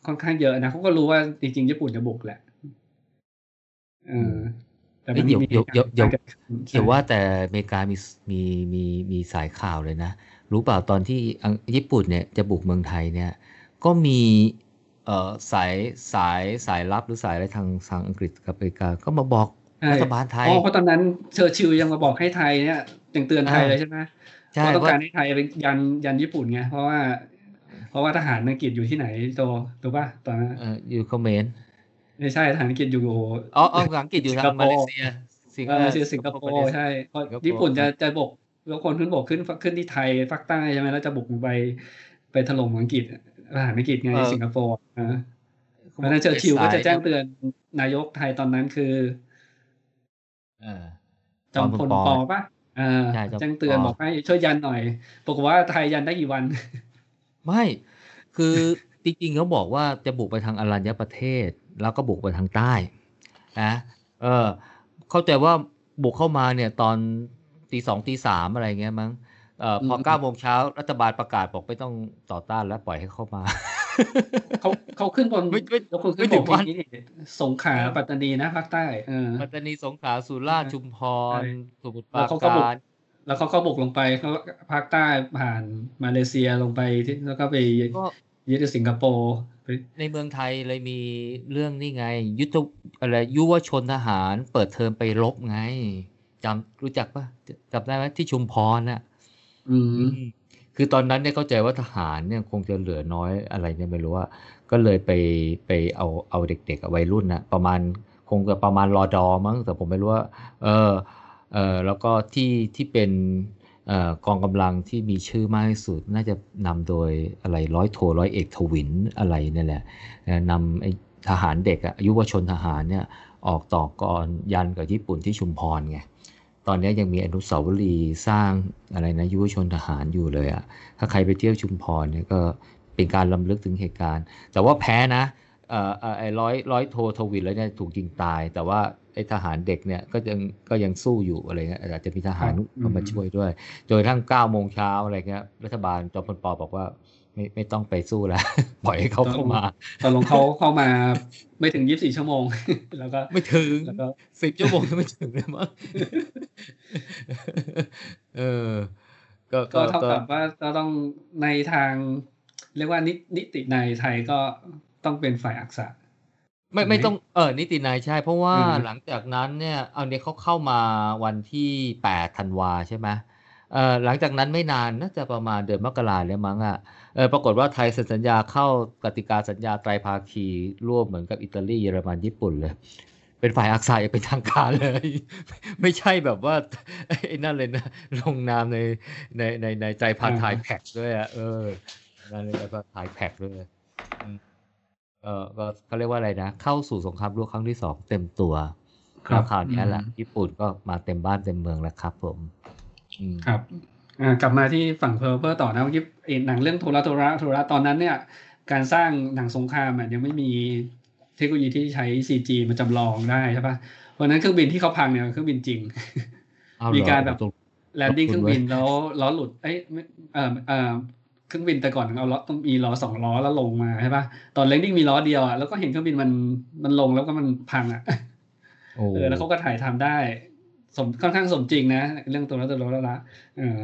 ค่อนข้างเยอะนะเขาก็รู้ว่าจริงๆญี่ปุ่นจะบุกแหละเออ แต่มันเอ้ยเดี๋ยวมีเดี๋ยวเดี๋ยวเดี๋ยวการขึ้นเขียนว่าแต่อเมริกามีมีมีมีสายข่าวเลยนะ รู้เปล่าตอนที่ฝั่งญี่ปุ่นเนี่ยจะบุกเมืองไทยเนี่ย ก็มีเอ่อสายสายสายลับหรือสายอะไรทางทางอังกฤษกับอเมริกาก็มาบอกใช่รัฐบาลไทยอ๋อเพราะตอนนั้นเชอร์ชิลยังมาบอกให้ไทยเนี่ยยังเตือนไทยอ่าเลยใช่ไหมใช่เพราะว่าต้องการให้ไทยเป็นยันยันญี่ปุ่นไงเพราะว่า เพราะว่าทหารอังกฤษอยู่ที่ไหนโตถูกป่ะตอนนั้นเอ่ออยู่เขมร ไม่ใช่ทหารอังกฤษอยู่อ๋ออ๋อทหารอังกฤษอยู่ทางสิงคโปมาร์เลเซียสิงเออชื่อสิงคโปร์ใช่เพราะสิงคโปร์ญี่ปุ่นจะจะบุกแล้วคนขึ้นบกขึ้นขึ้นที่ไทยภาคใต้ใช่ไหมแล้วจะบุกไปไปถล่มอังกฤษทหารอังกฤษไงเออสิงคโปร์นะเพราะฉะนั้นเชอร์ชิลก็จะแจ้งเตือนนายกไทยตอนนั้นคือเออจอมพลปอป่ะเออใช่จอมพลปอแจ้งเตือนบอกให้ช่วยยันหน่อยปรากฏว่าไทยยันได้กี่วัน ไม่ คือจริงๆเขาบอกว่าจะบุกไปทางอรัญญประเทศ แล้วก็บุกไปทางใต้นะเออเข้าใจว่าบุกเข้ามาเนี่ยตอนตีสองตีสามอะไรเงี้ยมั้งเอ่อพออืมเก้าโมงเช้ารัฐบาลประกาศบอกไม่ต้องต่อต้านแล้วปล่อยให้เข้ามาเขาเขาขึ้นบนไม่ไม่ยกคนขึ้นไม่บถึกงวันทีนี้นี่สงขลาปัตตานีนะภาคใต้เออปัตตานีสงขลาสุราษฎร์ชุมพรใช่สมุทรปแล้ราวเขาก็บุกการแล้วเขาก็บุกลงไปเขาภาคใต้ผ่านมาเลเซียลงไปที่แล้วก็ไปก็ยึดสิงคโปร์ไป ในเมืองไทยเลยมีเรื่องนี่ไง ยุทธอะไรยุวชนทหารเปิดเทอมไปรบไงจำรู้จักปะจำได้ไหมที่ชุมพรน่ะอืมอืมคือตอนนั้นเนี่ยเข้าใจว่าทหารเนี่ยคงจะเหลือน้อยอะไรเนี่ยไม่รู้ว่า ก็เลยไปไปเอาเอาเด็กๆอะวัยรุ่นนะประมาณคงจะประมาณรอดอมั้งแต่ผมไม่รู้ว่า เออเออแล้วก็ที่ที่เป็นเอ่อ กองกำลังที่มีชื่อมากที่สุด น่าจะนำโดยอะไรร้อยโทร้อยเอกทวินอะไรนี่แหละนำทหารเด็กอะยุวชนทหารเนี่ยออกต่อกรยันกับญี่ปุ่นที่ชุมพรไงตอนนี้ยังมีอนุสาวรีย์สร้างอะไรนะยุวชนทหารอยู่เลยอะถ้าใครไปเที่ยวชุมพรเนี่ยก็เป็นการลำลึกถึงเหตุการณ์ แต่ว่าแพ้นะ ไอ้ร้อยร้อยโททวินแล้วเนี่ยถูกยิงตาย แต่ว่าไอ้ทหารเด็กเนี่ยก็ยังก็ยังสู้อยู่อะไรเงี้ยอาจจะมีทหารครับเข้ามาอืมช่วยด้วยจนกระทั่งเก้าโมงเช้าอะไรเงี้ยรัฐบาลจอมพลปบอกว่า ไม่ไม่ต้องไปสู้แล้วปล่อยให้เขาเข้ามาตอนลงเขาเข้ามาไม่ถึงยี่สิบสี่ชั่วโมง แล้วก็ไม่ถึงแล้วก็สิบชั่วโมงยังไม่ถึงเลยมั้งเออ ก็ก็เท่ากับว่าเราต้องในทางเรียกว่านินิติในไทยก็ ต้องเป็นฝ่ายอักษะ ไม่ไม่ต้องเออนิตินายใช่ เพราะว่าอืมหลังจากนั้นเนี่ยเอาเนี่ยเขาเข้ามาวันที่แปดธันวาใช่ไหมเออหลังจากนั้นไม่นานน่าจะประมาณเดือนมกราเลยมั้งอะเออปรากฏว่าไทยเซ็นสัญญาเข้ากติกาสัญญาไตรภาคีร่วมเหมือนกับอิตาลีเยอรมันญี่ปุ่นเลย เป็นฝ่ายอักษะอย่างเป็นทางการเลย ไม่ใช่แบบว่าไอ้นั่นเลยนะลงนามในในในใน Japan Thai Pact ด้วยอะเออนั่นเลย Japan Thai Pact ด้วยอืม เออก็เขาเรียกว่าอะไรนะ เข้าสู่สงครามโลกครั้งที่สองเต็มตัวครับแล้วคราวนี้แหละอืมญี่ปุ่นก็มาเต็มบ้านเต็มเมืองแล้วครับ ผมอืมครับอ่ากลับมาที่ฝั่งเพิร์ลฮาร์เบอร์ต่อนะเมื่อกี้ไอ้หนังเรื่องโทระโทระโทระตอนนั้นเนี่ย การสร้างหนังสงครามอะยังไม่มีเทคโนโลยีที่ใช้ CG มาจำลองได้ใช่ปะเพราะฉะนั้นเครื่องบินที่เขาพังเนี่ยเครื่องบินจริงเอาเหมีรอการแบบตรงแลนดิ้งขเคอบรื่คุองณบินแล้วล้อหลุด เอ้ยไม่เอ่อเอ่อ เครื่องบินแต่ก่อนเอาล้อต้องมีล้อสองล้อแล้วลงมาใช่ปะตอนแลนดิ้งมีล้อเดียวอะแล้วก็เห็นเครื่องบินมันมันลงแล้วก็มันพังอะโอ้เออแล้วเขาก็ถ่ายทำได้ สมค่อนข้างสมจริงนะ เรื่องตัวละตัวละละเออ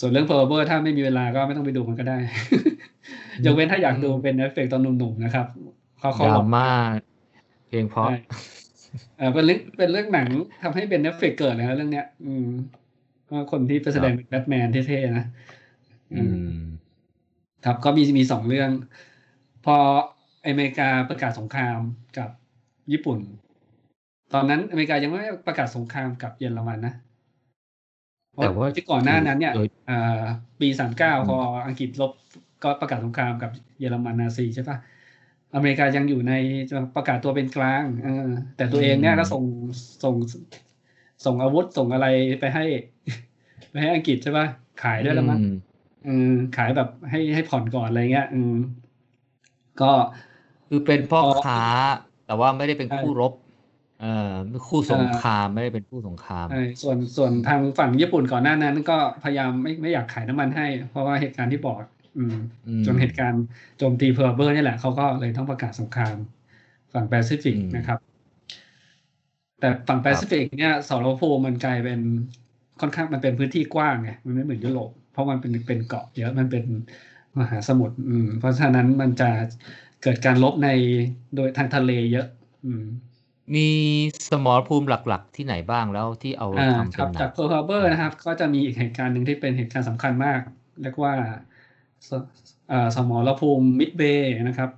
ส่วนเรื่องเพอร์เบอร์ถ้าไม่มีเวลาก็ไม่ต้องไปดูมันก็ได้ยกเว้นถ้าอยากดูเป็นเอฟเฟกต์ตอนหนุ่มๆนะครับเขาเขาดราลองม่าเพลงเพราะใช่เออเป็นเรื่องเป็นเรื่องหนังทำให้เบน แอฟเฟล็กเกิดเลยนะเรื่องเนี้ย อืมว่าคนที่ไปแสดงเป็นแบทแมนเท่ๆนะอืม ครับก็มีมีสองเรื่อง พออเมริกาประกาศสงครามกับญี่ปุ่น ตอนนั้นอเมริกายังไม่ประกาศสงครามกับเยอรมันนะแต่ว่าที่ก่อนหน้านั้นเนี่ยโดยอ่าปีสามเก้าอืมพออังกฤษลบก็ประกาศสงครามกับเยอรมันนาซีใช่ปะอเมริกายังอยู่ในประกาศตัวเป็นกลางเออแต่ตัวเองเนี่ยก็ส่งส่งส่งอาวุธส่งอะไรไปให้ ไปให้อังกฤษใช่ปะขายด้วยแล้วมั้ง อืมอืมขายแบบให้ให้ผ่อนก่อนอะไรเงี้ยอืมก็คือเป็นพ่อพอค้า แต่ว่าไม่ได้เป็นใช่คู่รบ เอ่อคู่สงครามไม่ได้เป็นคู่สงครามใช่ส่วนส่วนทางฝั่งญี่ปุ่นก่อนหน้านั้น ก็พยายามไม่ไม่อยากขายน้ำมันให้ เพราะว่าเหตุการณ์ที่บอกอืมอืมจนเหตุการณ์โจมตีเพิร์ลฮาร์เบอร์นี่แหละเขาก็เลยต้องประกาศสงครามฝั่งแปซิฟิกอืมนะครับ แต่ฝั่งแปซิฟิกเนี่ยสมรภูมิมันกลายเป็นค่อนข้างมันเป็นพื้นที่กว้างไงมันไม่เหมือนยุโรปเพ ราะมันเป็นเป็นเกาะเยอะมันเป็นมหาสมุทรอืม เพราะฉะนั้นมันจะเกิดการรบในโดยทางทะเลเยอะ อืม มีสมรภูมิหลัก ๆ ที่ไหนบ้างแล้วที่เอาอ่าทำคเป็นหนัจากเพิร์ลฮาร์เบอร์นะครับ ก็จะมีอีกเหตุการณ์หนึ่งที่เป็นเหตุการณ์สำคัญมาก เรียกว่าสเอ่อสมรภูมิมิดเวย์นะครับ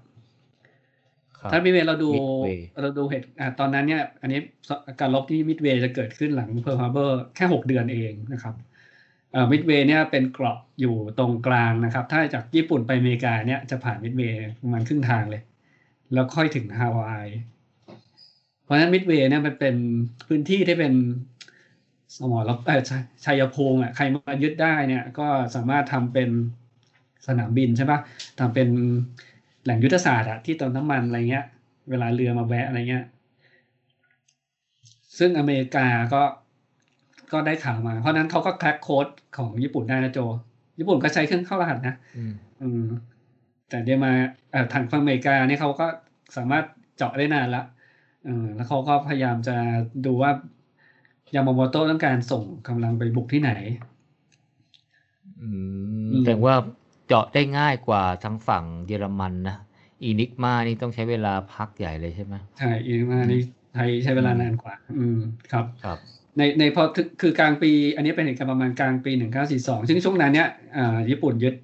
ครับถ้ามิดเวย์เราดู Midway เราดูเหตุอ่าตอนนั้นเนี่ย อันนี้การรบที่มิดเวย์จะเกิดขึ้นหลังเพิร์ลฮาร์เบอร์แค่หกเดือนเองนะครับเอ่อ มิดเวย์เนี่ยเป็นเกาะอยู่ตรงกลางนะครับ ถ้าจากญี่ปุ่นไปอเมริกาเนี่ยจะผ่านมิดเวย์ประมาณครึ่งทางเลย แล้วค่อยถึงฮาวาย เพราะฉะนั้นมิดเวย์เนี่ยมันเป็นพื้นที่ที่เป็นสมรรเออชชัยภูมิอะใครมายึดได้เนี่ยก็สามารถทำเป็นสนามบินใช่ปะทำเป็นแหล่งยุทธศาสตร์อะที่เติมน้ำมันอะไรเงี้ย เวลาเรือมาแวะอะไรเงี้ย ซึ่งอเมริกาก็ ก็ได้ข่าวมา เพราะฉะนั้นเขาก็แคร็กโค้ดของญี่ปุ่นได้นะโจ ญี่ปุ่นก็ใช้เครื่องเข้ารหัสนะอืมอืมแต่เดี๋ยวมาเอ่อทางฝั่งอเมริกานี่เขาก็สามารถเจาะได้นานละเออแล้วเขาก็พยายามจะดูว่ายามาโมโตะต้องการส่งกำลังไปบุกที่ไหน อือืมมแต่ว่าเจาะได้ง่ายกว่าทางฝั่งเยอรมันนะอีนิกมานี่ต้องใช้เวลาพักใหญ่เลยใช่ไหมใช่อีกมานี่ไทยใช้เวลานานกว่า อืมครับ ครับ ในในพอถึงคือกลางปี อันนี้เป็นเหตุการณ์ประมาณกลางปีหนึ่งเก้าสี่สองซึ่งช่วงนั้นเนี่ยอ่าญี่ปุ่นยึด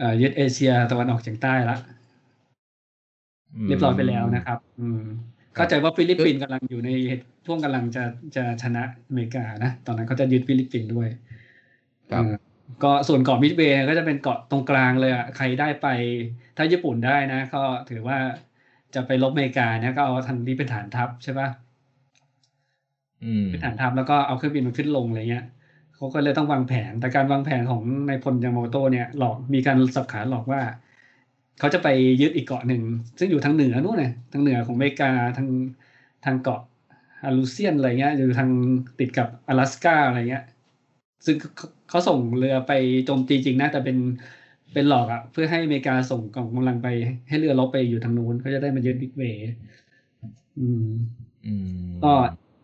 อ่ายึดเอเชียตะวันออกเฉียงใต้ละเรียบร้อยไปแล้วนะครับ อืมเข้าใจว่าฟิลิปปินส์กำลังอยู่ในช่วงกำลังจะจะชนะอเมริกานะ ตอนนั้นเขาจะยึดฟิลิปปินส์ด้วยครับเออก็ส่วนเกาะมิดเวย์ก็จะเป็นเกาะตรงกลางเลยอะใครได้ไป ถ้าญี่ปุ่นได้นะ ก็ถือว่าจะไปรบอเมริกาเนี่ยก็เอาทางนี้เป็นฐานทัพใช่ปะอื มเป็นฐานทัพแล้วก็เอาเครื่องบินมาขึ้นลงอะไรเงี้ยเขาก็เลยต้องวางแผน แต่การวางแผนของนายพลยามาโมโตะเนี่ยหลอกมีการสับขาหลอกว่าเขาจะไปยึดอีกเกาะหนึ่ง ซึ่งอยู่ทางเหนือนู่นน่ะทางเหนือของอเมริกาทางทางเกาะอาลูเซียนอะไรเงี้ยอยู่ทางติดกับ阿拉สกาอะไรเงี้ย ซึ่งเขาเขาส่งเรือไปโจมตีจริงนะ แต่เป็นเป็นหลอกอะเพื่อให้อเมริกาส่งกองกำลังไปให้เรือรบไปอยู่ทางนู้นเขาจะได้มายึดบิ๊กเวย์อืมอืมก็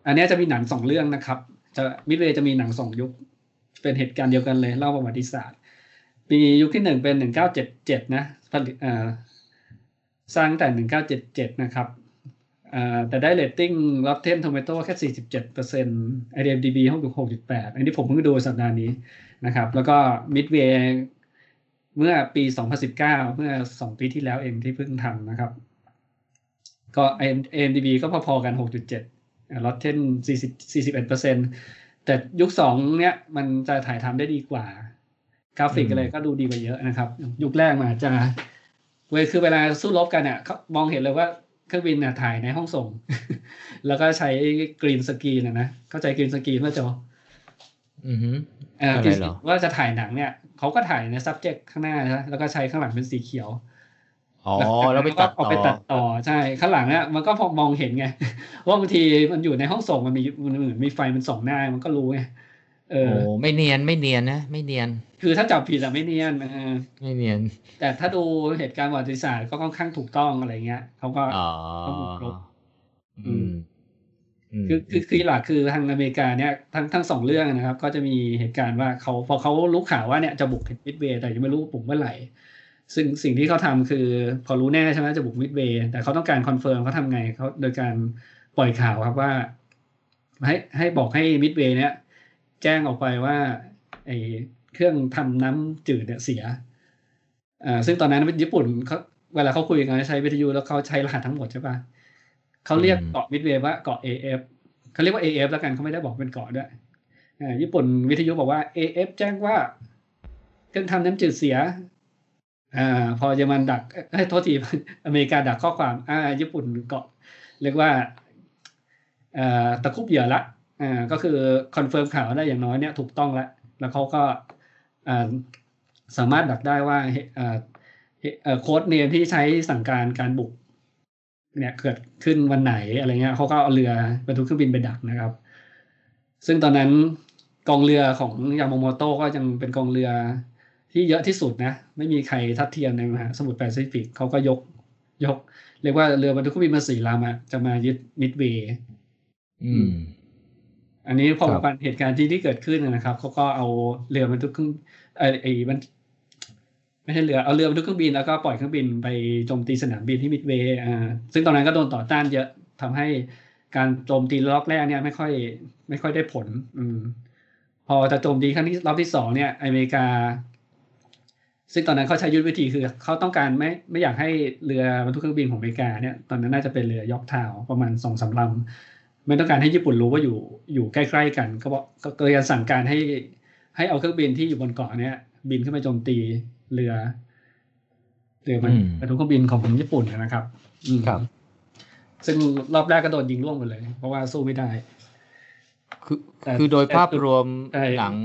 อันนี้จะมีหนังสองเรื่องนะครับ จะมิดเวย์จะมีหนังสองยุค เป็นเหตุการณ์เดียวกันเลยเล่าประวัติศาสตร์ ปียุคที่หนึ่งเป็นหนึ่งเก้าเจ็ดเจ็ดนะผลิตสร้างแต่หนึ่งเก้าเจ็ดเจ็ดนะครับแต่ได้เรตติ้ง Rotten Tomato แค่สี่สิบเจ็ดเปอร์เซ็นต์ IMDb ห้องดูหกจุดแปดอันนี้ผมเพิ่งดูสัปดาห์นี้นะครับ แล้วก็ Midway เมื่อปี 2019 เมื่อสองปีที่แล้วเองที่เพิ่งทำนะครับ ก็ IMDb ก็พอๆกัน 6.7 Rotten 40 41เปอร์เซ็นแต่ยุคสองเนี้ยมันจะถ่ายทำได้ดีกว่า กราฟิกอะไรก็ดูดีกว่าเยอะนะครับ ยุคแรกมันอาจจะเวยคือเวลาสู้รบกันเนี่ยเขามองเห็นเลยว่าเครื่องบินน่ะถ่ายในห้องส่ง แล้วก็ใช้ green screen นะนะเข้าใจ green screen ไหมจ๊ออือหือเอ่ออะไรกรีนสเหมือนว่าจะถ่ายหนังเนี่ยเขาก็ถ่ายใน subject ข้างหน้านะแล้วก็ใช้ข้างหลังเป็นสีเขียว อ๋อแล้วไปตัดเอาต่ไปตัอดต่อใช่ข้างหลังเนี่ยมันก็พอมองเห็นไงว่าบางทีมันอยู่ในห้องส่งมันมีมันเหมือนมีไฟมันส่องหน้ามันก็รู้ไงเอโอ้อไม่เนียนไม่เนียนนะ ไม่เนียน คือถ้าจับผิดอะไม่เนียนเออไม่เนียน แต่ถ้าดูเหตุการณ์ประวัติศาสตร์ก็ค่อนข้างถูกต้องอะไรเงี้ยเขาก็อ๋อต้องบุกรบอืมมคือคือคือหลักคือทางอเมริกาเนี่ยทั้งทั้งสองเรื่องนะครับ ก็จะมีเหตุการณ์ว่าเขาพอเขารู้ข่าวว่าเนี่ยจะบุกมิดเวย์แต่ยังไม่รู้บุกเมื่อไหร่ ซึ่งสิ่งที่เขาทำคือพอรู้แน่ใช่ไหมจะบุกมิดเวย์แต่เขาต้องการ confirm เขาทำไงเขาโดยการปล่อยข่าวครับว่า ให้ให้บอกให้มิดเวย์เนี่ยแจ้งออกไปว่าไอ้เครื่องทำน้ำจืดเนี่ยเสียอ่าซึ่งตอนนั้นญี่ปุ่นเขาเวลาเขาคุยกันใช้วิทยุแล้วเขาใช้รหัสทั้งหมดใช่ปะเขาเรียกเกาะมิดเวย์ว่าเกาะ AF เขาเรียกว่า AF แล้วกันเขาไม่ได้บอกเป็นเกาะด้วยญี่ปุ่นวิทยุบอกว่า AF แจ้งว่า เครื่องทำน้ำจืดเสีย อ่าพอเยอรมันดักเอ้โทษทีอเมริกาดักข้อความอ่าญี่ปุ่นเกาะเรียกว่าอ่าตะครุบเหยื่อละอ่าก็คือ confirm ข่าวได้อย่างน้อยเนี่ยถูกต้องแล้วแล้วเขาก็อ่าสามารถดักได้ว่าอ่า code name ที่ใช้สั่งการการบุก เนี่ยเกิดขึ้นวันไหนอะไรเงี้ยเขาก็เอาเรือบรรทุกเครื่องบินไปดักนะครับ ซึ่งตอนนั้นกองเรือของยามาโมโตก็ยังเป็นกองเรือ ที่เยอะที่สุดนะ ไม่มีใครทัดเทียมในมหาสมุทรแปซิฟิกเขาก็ยก ยก เรียกว่าเรือบรรทุกเครื่องบินมาสี่ลำอะจะมายึดมิดเวย์อืมอันนี้พอครับมาเหตุการณ์ที่ที่เกิดขึ้นนะครับเขาก็เอาเรือบรรทุกเครื่องไอ้ไอ้มันไม่ใช่เรือเอาเรือบรรทุกเครื่องบินแล้วก็ปล่อยเครื่องบินไปโจมตีสนามบินที่มิดเวย์อ่าซึ่งตอนนั้นก็โดนต่อต้านเยอะทำให้การโจมตีรอบแรกเนี่ยไม่ค่อย ไม่ค่อยได้ผล อืม พอจะโจมตีครั้งที่รอบที่สองเนี่ย อเมริกา ซึ่งตอนนั้นเขาใช้ยุทธวิธีคือเขาต้องการไม่ไม่อยากให้เรือบรรทุกเครื่องบินของอเมริกาเนี่ยตอนนั้นน่าจะเป็นเรือยอกทาวน์ประมาณสองสามลำไม่ต้องการให้ญี่ปุ่นรู้ว่าอยู่อยู่ใกล้ๆกัน ก็บอกก็เลยสั่งการให้ให้เอาเครื่องบินที่อยู่บนเกาะเนี่ยบินขึ้นไปโจมตีเรือเรือมันอืมบรรทุกเครื่องบินของญี่ปุ่นนะครับ อืมครับ ซึ่งรอบแรกก็โดนยิงร่วงหมดเลย เพราะว่าสู้ไม่ได้ คือแต่คือโดยแต่ภาพรวมใช่หนัง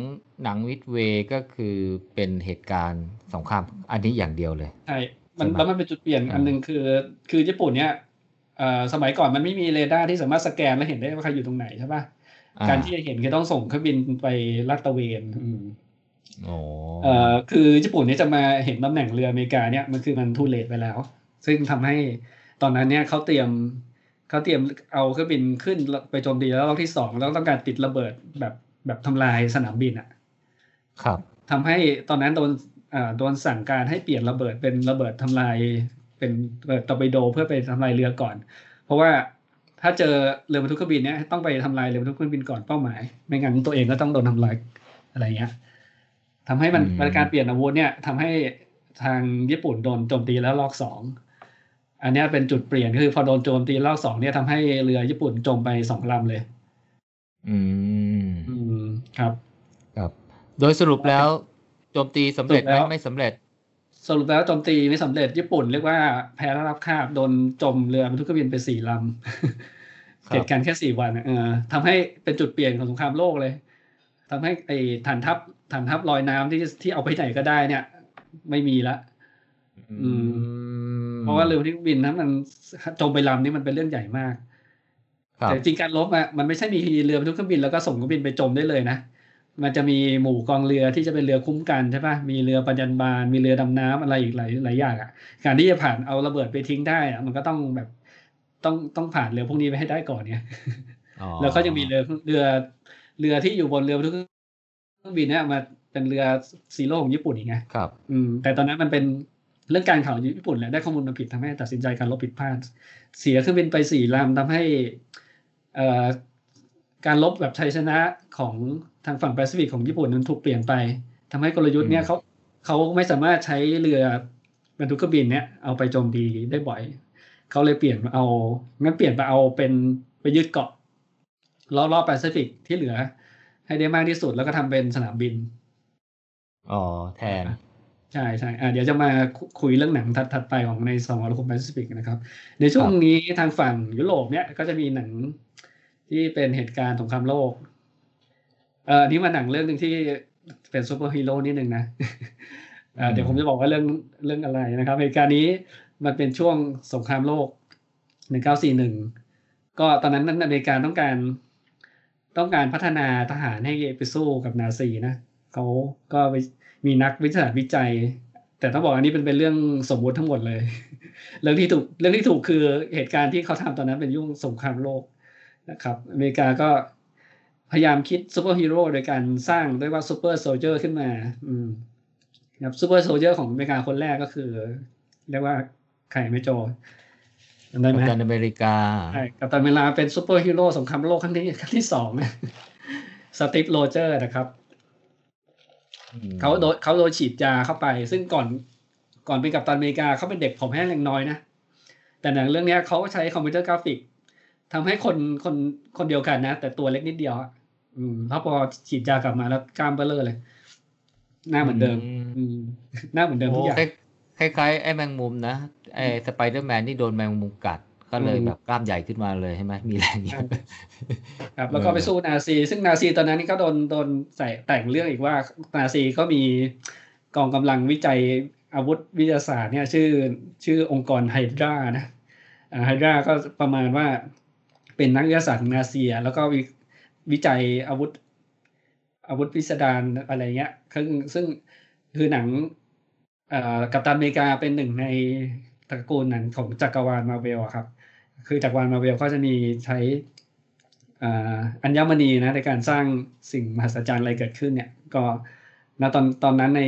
หนังมิดเวย์ก็คือเป็นเหตุการณ์สงครามอันนี้อย่างเดียวเลยใช่มันใช่ไหมแล้วมันเป็นจุดเปลี่ยนอ่าอันหนึ่งคือ คือญี่ปุ่นเนี่ยเอ่อสมัยก่อนมันไม่มีเรดาร์ที่สามารถสแกนและเห็นได้ว่าใครอยู่ตรงไหนใช่ปะอ่าการที่จะเห็นคือต้องส่งเครื่องบินไปลาดตระเวนอืมโอ้เอ่อคือญี่ปุ่นเนี่ยจะมาเห็นตำแหน่งเรืออเมริกาเนี่ยมันคือมันทูเลตไปแล้ว ซึ่งทำให้ตอนนั้นเนี่ยเขาเตรียม เขาเตรียมเอาเครื่องบินขึ้นไปโจมตีแล้วรอบที่สองแล้วต้องการติดระเบิดแบบแบบทำลายสนามบินอะ ครับทำให้ตอนนั้นโดนอ่าโดนสั่งการให้เปลี่ยนระเบิดเป็นระเบิดทำลาย เป็นระเบิดตอร์ปิโดเพื่อไปทำลายเรือก่อน เพราะว่าถ้าเจอเรือบรรทุกเครื่องบินเนี่ยต้องไปทำลายเรือบรรทุกเครื่องบินก่อนเป้าหมาย ไม่งั้นตัวเองก็ต้องโดนทำลายอะไรเงี้ยทำให้มันอืมการเปลี่ยนอาวุธเนี่ยทำให้ทางญี่ปุ่นโดนโจมตีแล้วรอบสอง อันเนี้ยเป็นจุดเปลี่ยนคือพอโดนโจมตีรอบสองเนี่ยทำให้เรือญี่ปุ่นจมไปสองลำเลย อืม อืม ครับ ครับ โดยสรุปแล้วโจมตีสำเร็จไหมสรุปแล้วไม่สำเร็จ สรุปแล้วโจมตีไม่สำเร็จญี่ปุ่นเรียกว่าแพ้รับคาบโดนจมเรือบรรทุกเครื่องบินไปสี่ลครับำเหตุการณ์แค่สี่วันอะเออทำให้เป็นจุดเปลี่ยนของสงครามโลกเลยทำให้ไอ้ฐานทัพฐานทัพลอยน้ำที่ที่เอาไปไหนก็ได้เนี่ย ไม่มีละ อืม เพราะว่าเรือบรรทุกเครื่องบินนั้นมันจมไปลำนี่มันเป็นเรื่องใหญ่มากครับแต่จริงการลบอะมันไม่ใช่มีเรือบรรทุกเครื่องบินแล้วก็ส่งเครื่องบินไปจมได้เลยนะมันจะมีหมู่กองเรือที่จะเป็นเรือคุ้มกันใช่ปะมีเรือปัญญบาล มีเรือดำน้ำอะไรอีกหลายหลายอย่างอะการที่จะผ่านเอาระเบิดไปทิ้งได้อะมันก็ต้องแบบต้องต้องผ่านเรือพวกนี้ไปให้ได้ก่อนเนี่ยอ๋อแล้วก็ยังมีเรือเรือเรือที่อยู่บนเรือบรรทุกเครื่องบินเนี่ยมาเป็นเรือซีโร่ของญี่ปุ่นอีกไงครับ อืม แต่ตอนนั้นมันเป็น เรื่องการข่าวญี่ปุ่นแหละได้ข้อมูลมาผิดทำให้ตัดสินใจการลบผิดพลาด เสียเครื่องบินไปสี่ลำทำให้เอ่อการรบแบบชัยชนะของทางฝั่งแปซิฟิกของญี่ปุ่นนั้นถูกเปลี่ยนไปทำให้กลยุทธ์เนี่ยอืมเขาเขาไม่สามารถใช้เรือบรรทุกเครื่องบินเนี่ยเอาไปโจมตีได้บ่อย เขาเลยเปลี่ยนมาเอางั้นเปลี่ยนไปเอาเป็นไปยึดเกาะรอบๆแปซิฟิกที่เหลือ ให้ได้มากที่สุดแล้วก็ทำเป็นสนามบิน อ๋อ แทน ใช่ใช่อ่าเดี๋ยวจะมาคุคุยเรื่องหนังถัดถัดไปของในสมรภูมิแปซิฟิกนะครับ ในช่วงนี้ทางฝั่งยุโรปเนี่ยก็จะมีหนังที่เป็นเหตุการณ์สงครามโลก เอ่ออันนี้มาหนังเรื่องหนึ่งที่เป็นซูเปอร์ฮีโร่นิดนึงนะเอ่อเดี๋ยวผมจะบอกว่าเรื่องเรื่องอะไรนะครับเหตุการณ์นี้มันเป็นช่วงสงครามโลก 1941 ก็ตอนนั้นนั้นอเมริกาต้องการต้องการพัฒนาทหารให้ไปสู้กับนาซีนะเขาก็ไป มีนักวิทยาศาสตร์วิจัย แต่ต้องบอกอันนี้เป็นเป็นเรื่องสมมุติทั้งหมดเลย เรื่องที่ถูกเรื่องที่ถูกคือเหตุการณ์ที่เขาทำตอนนั้นเป็นยุคสงครามโลกนะครับอเมริกาก็พยายามคิดซูเปอร์ฮีโร่โดยการสร้างเรียกว่า super soldier ขึ้นมา อืมครับ super soldier ของอเมริกาคนแรกก็คือ เรียกว่าใครไม่โจจำได้ไหมกัปตันอเมริกาใช่กัปตันอเมริกาเป็นซูเปอร์ฮีโร่สงครามโลกครั้งที่ครั้งที่สองนะสตีฟโรเจอร์นะครับอืม เขาโดนเขาโดนฉีดยาเข้าไป ซึ่งก่อนก่อนเป็นกัปตันอเมริกาเขาเป็นเด็กผอมแห้งแรงน้อยนะแต่หนังเรื่องเนี้ยเขาใช้คอมพิวเตอร์กราฟิกทำให้คนคนคนเดียวกันนะ แต่ตัวเล็กนิดเดียวอะอืมแล้วพอฉีดยากลับมาแล้วกล้ามเบ้อเลย หน้าเหมือนเดิม อืมหน้าเหมือนเดิมทุโอ้กอย่างคล้ายคล้ายๆไอ้แมงมุมนะไอ้สไปเดอร์แมนที่โดนแมงมุมกัด ก็เลยอืมแบบกล้ามใหญ่ขึ้นมาเลยใช่ไหมมีแรงเยอะครับแล้วก็ไปสู้นาซี ซึ่งนาซีตอนนั้นนี่ก็โดนโดนใส่แต่งเรื่องอีกว่านาซีก็มีกองกำลังวิจัยอาวุธวิทยาศาสตร์เนี่ยชื่อชื่อองค์กรไฮดรานะไฮดราก็ประมาณว่าเป็นนักวิทยาศาสตร์ของนาซีอะแล้วก็วิวิจัยอาวุธอาวุธพิสดารอะไรเงี้ยซึ่งซึ่งคือหนังเอ่อกัปตันอเมริกาเป็นหนึ่งในตระกูลหนังของจักรวาลมาเวลครับ คือจักวาลมาเวลก็จะมีใช้อัญมณีนะในการสร้างสิ่งมหัศจรรย์อะไรเกิดขึ้นเนี่ย ก็ณตอนตอนนั้นใน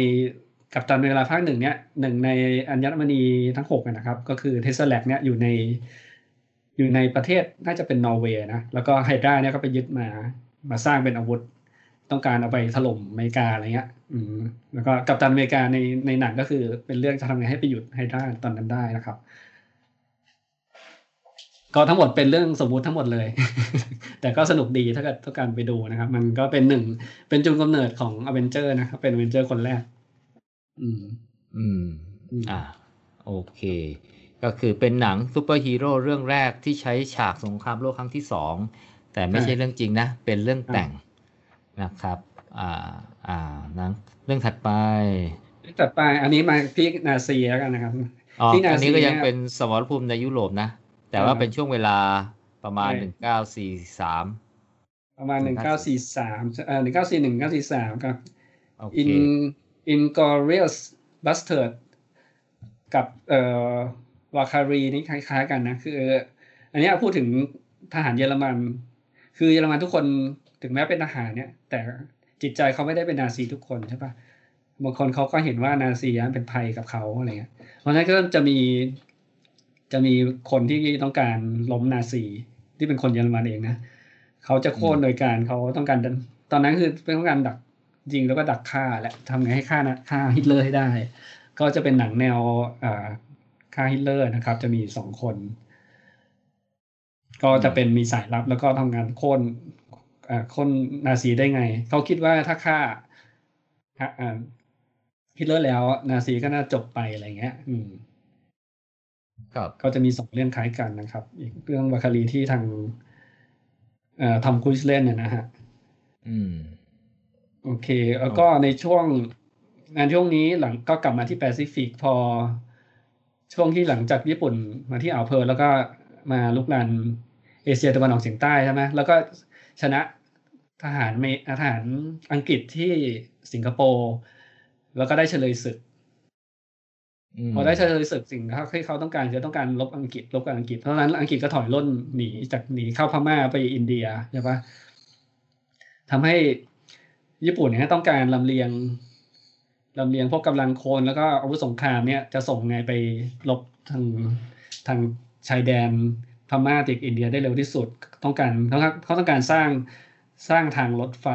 กัปตันเวลาภาคหนึ่งเนี่ยหนึ่งในอัญมณีทั้งหกนะครับ ก็คือเทสลาเนี่ยอยู่ในอยู่ในประเทศน่าจะเป็นนอร์เวย์นะแล้วก็ไฮดราเนี่ยก็ไปยึดมามาสร้างเป็นอาวุธ ต้องการเอาไปถล่มอเมริกาอะไรเงี้ย อืมแล้วก็กัปตันอเมริกาในในหนังก็คือเป็นเรื่องจะทำไงให้ไปหยุดไฮดราตอนนั้นได้นะครับ ก็ทั้งหมดเป็นเรื่องสมมุติทั้งหมดเลย แต่ก็สนุกดีถ้าเกิดต้องการไปดูนะครับ มันก็เป็นหนึ่งเป็นจุดกำเนิดของอเวนเจอร์นะครับ เป็นอเวนเจอร์คนแรกอืมอืม อืม อ่า โอเค ก็คือเป็นหนังซูเปอร์ฮีโร่เรื่องแรกที่ใช้ฉากสงครามโลกครั้งที่สอง แต่ไม่ใช่เรื่องจริงนะ เป็นเรื่องแต่งนะครับ อ่า อ่าหนังเรื่องถัดไปจัดไป อันนี้มาที่นาซีแล้วกันนะครับอ๋อที่นาซีอันนี้ก็ยังเนี่ยเป็นสมรภูมิในยุโรปนะ แต่ว่าอ่าเป็นช่วงเวลาประมาณใช่หนึ่งเก้าสี่สามประมาณหนึ่งเก้าสี่สามเอ่อหนึ่งเก้าสี่หนึ่งเก้าสี่สามครับโอเค in Inglorious Bastard กับเอ่อวาคารีนี่คล้าย ๆ กันนะ คือ อันเนี้ยพูดถึงทหารเยอรมัน คือเยอรมันทุกคนถึงแม้เป็นทหารเนี่ย แต่จิตใจเขาไม่ได้เป็นนาซีทุกคนใช่ปะบางคนเขาก็เห็นว่านาซีเป็นภัยกับเขาอะไรเงี้ยเพราะฉะนั้นก็จะมี จะมีคนที่ต้องการล้มนาซีที่เป็นคนเยอรมันเองนะเขาจะโค่นโดยการเขาต้องการตอนนั้นคือเป็นต้องการดักยิงแล้วก็ดักฆ่าและทำไงให้ฆ่านะฆ่าฮิตเลอร์ให้ได้ ก็จะเป็นหนังแนวฆ่าฮิตเลอร์นะครับ จะมีสองคน ก็จะเป็นมีสายลับแล้วก็ทำงานโค่นโค่นนาซีได้ไง เขาคิดว่าถ้าฆ่าฮิตเลอร์แล้วนาซีก็น่าจบไปอะไรเงี้ย อืม ก็จะมีสองเรื่องคล้ายกันนะครับ อีกเรื่องวาคารีที่ทางเอ่อทำคุยเล่นเนี่ยนะฮะอืมโอเค แล้วก็ในช่วงงานช่วงนี้หลังก็กลับมาที่แปซิฟิกพอ ช่วงที่หลังจากญี่ปุ่นมาที่อ่าวเพิร์ลแล้วก็มาลุกลานเอเชียตะวันออกเฉียงใต้ใช่ไหมแล้วก็ชนะทหารเมทหารอังกฤษที่สิงคโปร์ แล้วก็ได้เฉลยศึกม พอได้เฉลยศึกสิ่งที่เขาต้องการคือต้องการลบอังกฤษลบกับอังกฤษเพราะฉะนั้นอังกฤษก็ถอยร่นหนีจากหนีเข้าพม่าไปอินเดียใช่ปะทำให้ญี่ปุ่นเนี่ยต้องการลำเลียงลำเลียงพวกกำลังคนแล้วก็อาวุธสงครามเนี่ยจะส่งไงไปลบทางทางชายแดนพม่าติดอินเดียได้เร็วที่สุด ต้องการเขาเขาต้องการสร้างสร้างทางรถไฟ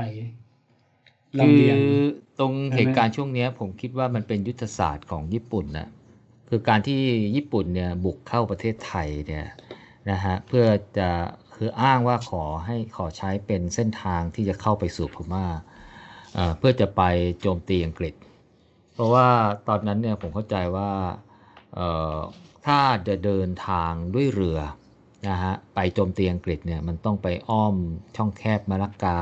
คือตรงเหตุการณ์ช่วงนี้ผมคิดว่ามันเป็นยุทธศาสตร์ของญี่ปุ่นนะคือการที่ญี่ปุ่นเนี่ยบุกเข้าประเทศไทยเนี่ยนะฮะเพื่อจะคืออ้างว่าขอให้ขอใช้เป็นเส้นทางที่จะเข้าไปสู่พม่าเอ่อเพื่อจะไปโจมตีอังกฤษ เพราะว่าตอนนั้นเนี่ยผมเข้าใจว่าเออถ้าจะเดินทางด้วยเรือนะฮะไปโจมตีอังกฤษเนี่ยมันต้องไปอ้อมช่องแคบมาลากา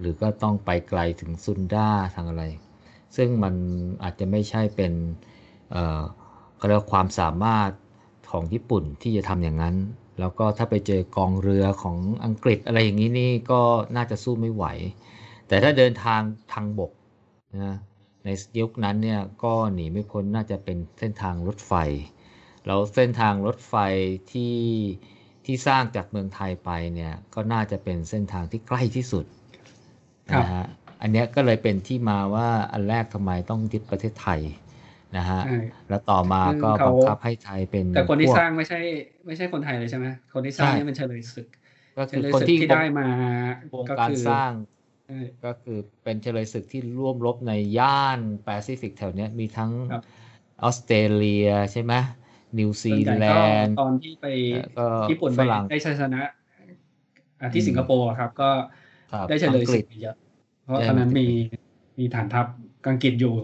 หรือก็ต้องไปไกลถึงซุนด้าทางอะไร ซึ่งมันอาจจะไม่ใช่เป็นเอ่อเขาเรียกว่าความสามารถของญี่ปุ่นที่จะทำอย่างนั้น แล้วก็ถ้าไปเจอกองเรือของอังกฤษอะไรอย่างนี้นี่ก็น่าจะสู้ไม่ไหว แต่ถ้าเดินทางทางบกนะในยุคนั้นเนี่ยก็หนีไม่พ้นน่าจะเป็นเส้นทางรถไฟ แล้วเส้นทางรถไฟที่ที่สร้างจากเมืองไทยไปเนี่ยก็น่าจะเป็นเส้นทางที่ใกล้ที่สุด นะฮะอันเนี้ยก็เลยเป็นที่มาว่าอันแรกทำไมต้องยึดประเทศไทยนะฮะใช่แล้วต่อมาซึ่งก็เขาบังคับให้ไทยเป็น แต่คนที่พวกสร้างไม่ใช่ไม่ใช่คนไทยเลยใช่ไหมคนที่สร้างใช่เนี่ยเป็นเฉลยศึก ก็เฉคือลยคนศึกที่ที่ได้มาบงก็การคือสร้างใช่ก็คือเป็นเฉลยศึกที่ร่วมรบในย่านแปซิฟิกแถวเนี้ยมีทั้งครับออสเตรเลียใช่ไหมนิวซีส่วนใหญ่แลก็นด์ตอนที่ไปแล้วก็ญี่ปุ่นฝไปรั่งได้ชัยชนะอะที่อืมสิงคโปร์อะครับ ก็ครับ ได้เฉลยอังกฤศึษกไปเยอะเพราะใช่ตอนนั้นมันจะมีมีฐานทัพอังกฤษอยู่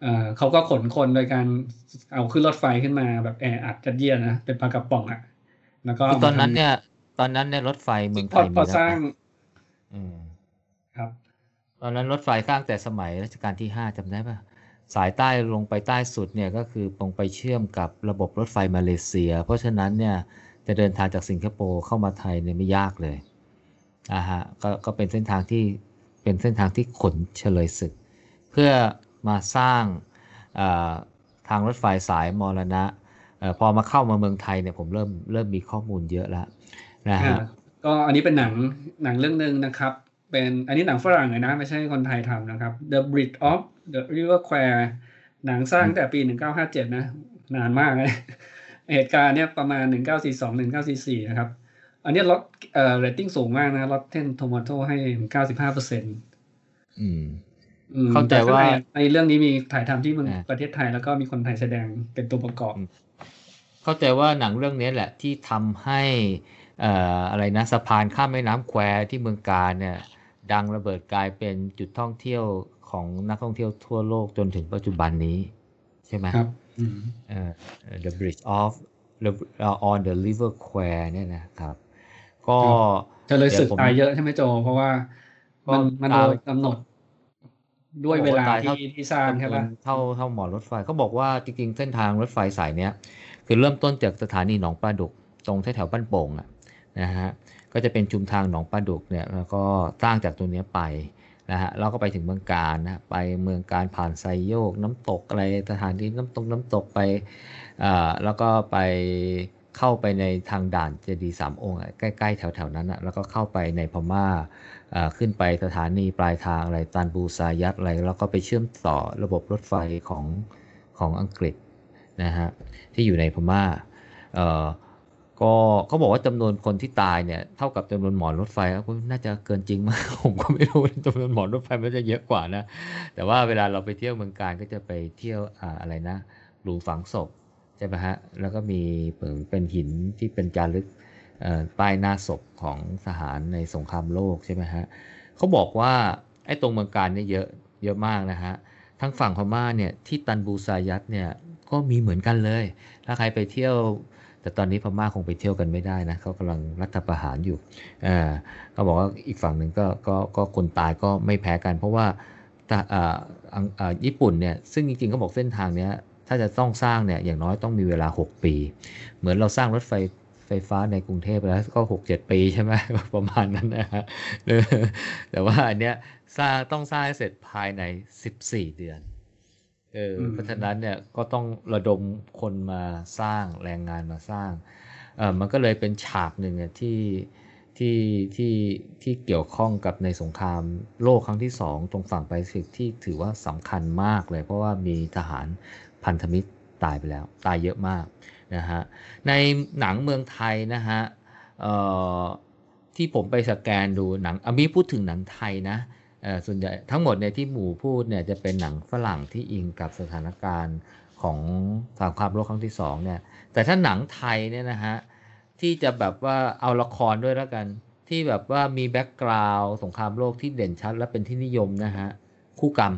เอ่อเขาก็ขนคนโดยการเอาขึ้นรถไฟขึ้นมาแบบแออัดจัดเยียดนะเป็นปลากระป๋องอะ แล้วก็คือเอาตอนมานั้นทำเนี่ย ตอนนั้นเนี่ยรถไฟเมืองไทพอยพมีอแล้วสร้างนะอืมครับ ตอนนั้นรถไฟสร้างแต่สมัยรัชกาลที่ห้าจำได้ปะสายใต้ลงไปใต้สุดเนี่ยก็คือตรงไปเชื่อมกับระบบรถไฟมาเลเซีย เพราะฉะนั้นเนี่ยจะเดินทางจากสิงคโปร์เข้ามาไทยเนี่ยไม่ยากเลย อ่าฮะก็ก็เป็นเส้นทางที่เป็นเส้นทางที่ขนเฉลยศึก เพื่อมาสร้างทางรถไฟสายมรณะออพอมาเข้ามาเมืองไทยเนี่ยผมเริ่มเริ่มมีข้อมูลเยอะแล้วนะฮะก็อันนี้เป็นหนังหนังเรื่องหนึ่งนะครับ เป็นอันนี้หนังฝรั่งเลยนะ ไม่ใช่คนไทยทำนะครับ The Bridge of the River Kwai หนังสร้างตั้งแต่ปี 1957 นะ นานมากเลยเหตุการณ์เนี่ยประมาณ 1942 1944 นะครับ อันนี้ลดเอ่อเรตติ้งสูงมากนะลดเทนโทม a โตให้95เปอร์เซ็นต์อืมอืมเข้าใจแต่ข้งว่าในในเรื่องนี้มีถ่ายทำที่เมืองอ่าประเทศไทยแล้วก็มีคนไทยแสดงเป็นตัวประกอบ เข้าใจว่าหนังเรื่องนี้แหละที่ทำให้เอ่ออะไรนะสะพานข้ามแม่น้ำแควที่เมืองกาญจน์เนี่ย ดังระเบิดกลายเป็นจุดท่องเที่ยวของนักท่องเที่ยวทั่วโลกจนถึงปัจจุบันนี้ ใช่ไหมครับอืมเอ่อ The Bridge of the on the River Kwai เนี่ยนะครับ ก็เฉลยศึกดี๋วผมตายเยอะใช่ไหมโจ เพราะว่าก็มันมันตายโดนกำหนดด้วยเวลาตายที่ที่สร้างใช่ปะเท่าเท่าหมอรถไฟเขาบอกว่าจริงๆ เส้นทางรถไฟสายเนี้ย คือเริ่มต้นจากสถานีหนองปลาดุก ตรงแถวๆบ้านโป่งอะนะฮะก็จะเป็นชุมทางหนองปลาดุกเนี่ยแล้วก็สร้างจากตรงเนี้ยไปนะฮะแล้วก็ไปถึงเมืองการนะไปเมืองการผ่านไซโยกน้ำตกอะไรสถานที่น้ำตกน้ำตกไปอ่าแล้วก็ไป เข้าไปในทางด่านเจดีสามองค์ใกล้ๆ แถวๆนั้นอะแล้วก็เข้าไปในพม่าอ่าขึ้นไปสถานีปลายทางอะไรตันบูซายัตอะไรแล้วก็ไปเชื่อมต่อระบบรถไฟของของอังกฤษนะฮะที่อยู่ในพม่าเอ่อก็เขาบอกว่าจำนวนคนที่ตายเนี่ยเท่ากับจำนวนหมอนรถไฟก็น่าจะเกินจริงมาก ผมก็ไม่รู้จำนวนหมอนรถไฟมันจะเยอะกว่านะ แต่ว่าเวลาเราไปเที่ยวเมืองการก็จะไปเที่ยวอะไรนะหลุมฝังศพ ใช่ไหมฮะ แล้วก็มีเหมือนเป็นหินที่เป็นจารึกป้ายหน้าศพของทหารในสงครามโลกใช่ไหมฮะเขาบอกว่าไอ้ตรงเมืองการเนี่ยเยอะเยอะมากนะฮะทั้งฝั่งพม่าเนี่ยที่ตันบูซายัตเนี่ยก็มีเหมือนกันเลย ถ้าใครไปเที่ยว แต่ตอนนี้พม่าคงไปเที่ยวกันไม่ได้นะเขากำลังรัฐประหารอยู่เออเขาบอกว่าอีกฝั่งหนึ่งก็ก็ก็คนตายก็ไม่แพ้กัน เพราะว่าทหอ่าอังอ่าญี่ปุ่นเนี่ยซึ่งจริงๆเขาบอกเส้นทางเนี้ย ถ้าจะต้องสร้างเนี่ยอย่างน้อยต้องมีเวลา 6 ปี เหมือนเราสร้างรถไฟไฟฟ้าในกรุงเทพแล้วก็หกเจ็ดปีใช่ไหมประมาณนั้นนะฮะเออแต่ว่าอันเนี้ยสร้างต้องสร้างให้เสร็จภายในสิบสี่เดือนเอออืมเพราะฉะนั้นเนี่ยก็ต้องระดมคนมาสร้างแรงงานมาสร้างเออมันก็เลยเป็นฉากหนึ่งอะที่ที่ที่ที่เกี่ยวข้องกับในสงครามโลกครั้งที่สองตรงฝั่งแปซิฟิกที่ถือว่าสำคัญมากเลย เพราะว่ามีทหาร พันธมิตรตายไปแล้ว ตายเยอะมากนะฮะในหนังเมืองไทยนะฮะที่ผมไปสแกนดูหนังอมีพูดถึงหนังไทยนะส่วนใหญ่ทั้งหมดเนี่ยที่หมู่พูดเนี่ยจะเป็นหนังฝรั่งที่อิงกับสถานการณ์ของสงครามโลกครั้งที่สองเนี่ยแต่ถ้าหนังไทยเนี่ยนะฮะที่จะแบบว่าเอาละครด้วยแล้วกัน ที่แบบว่ามีแบ็กกราวด์สงครามโลกที่เด่นชัด และเป็นที่นิยมนะฮะคู่กรรม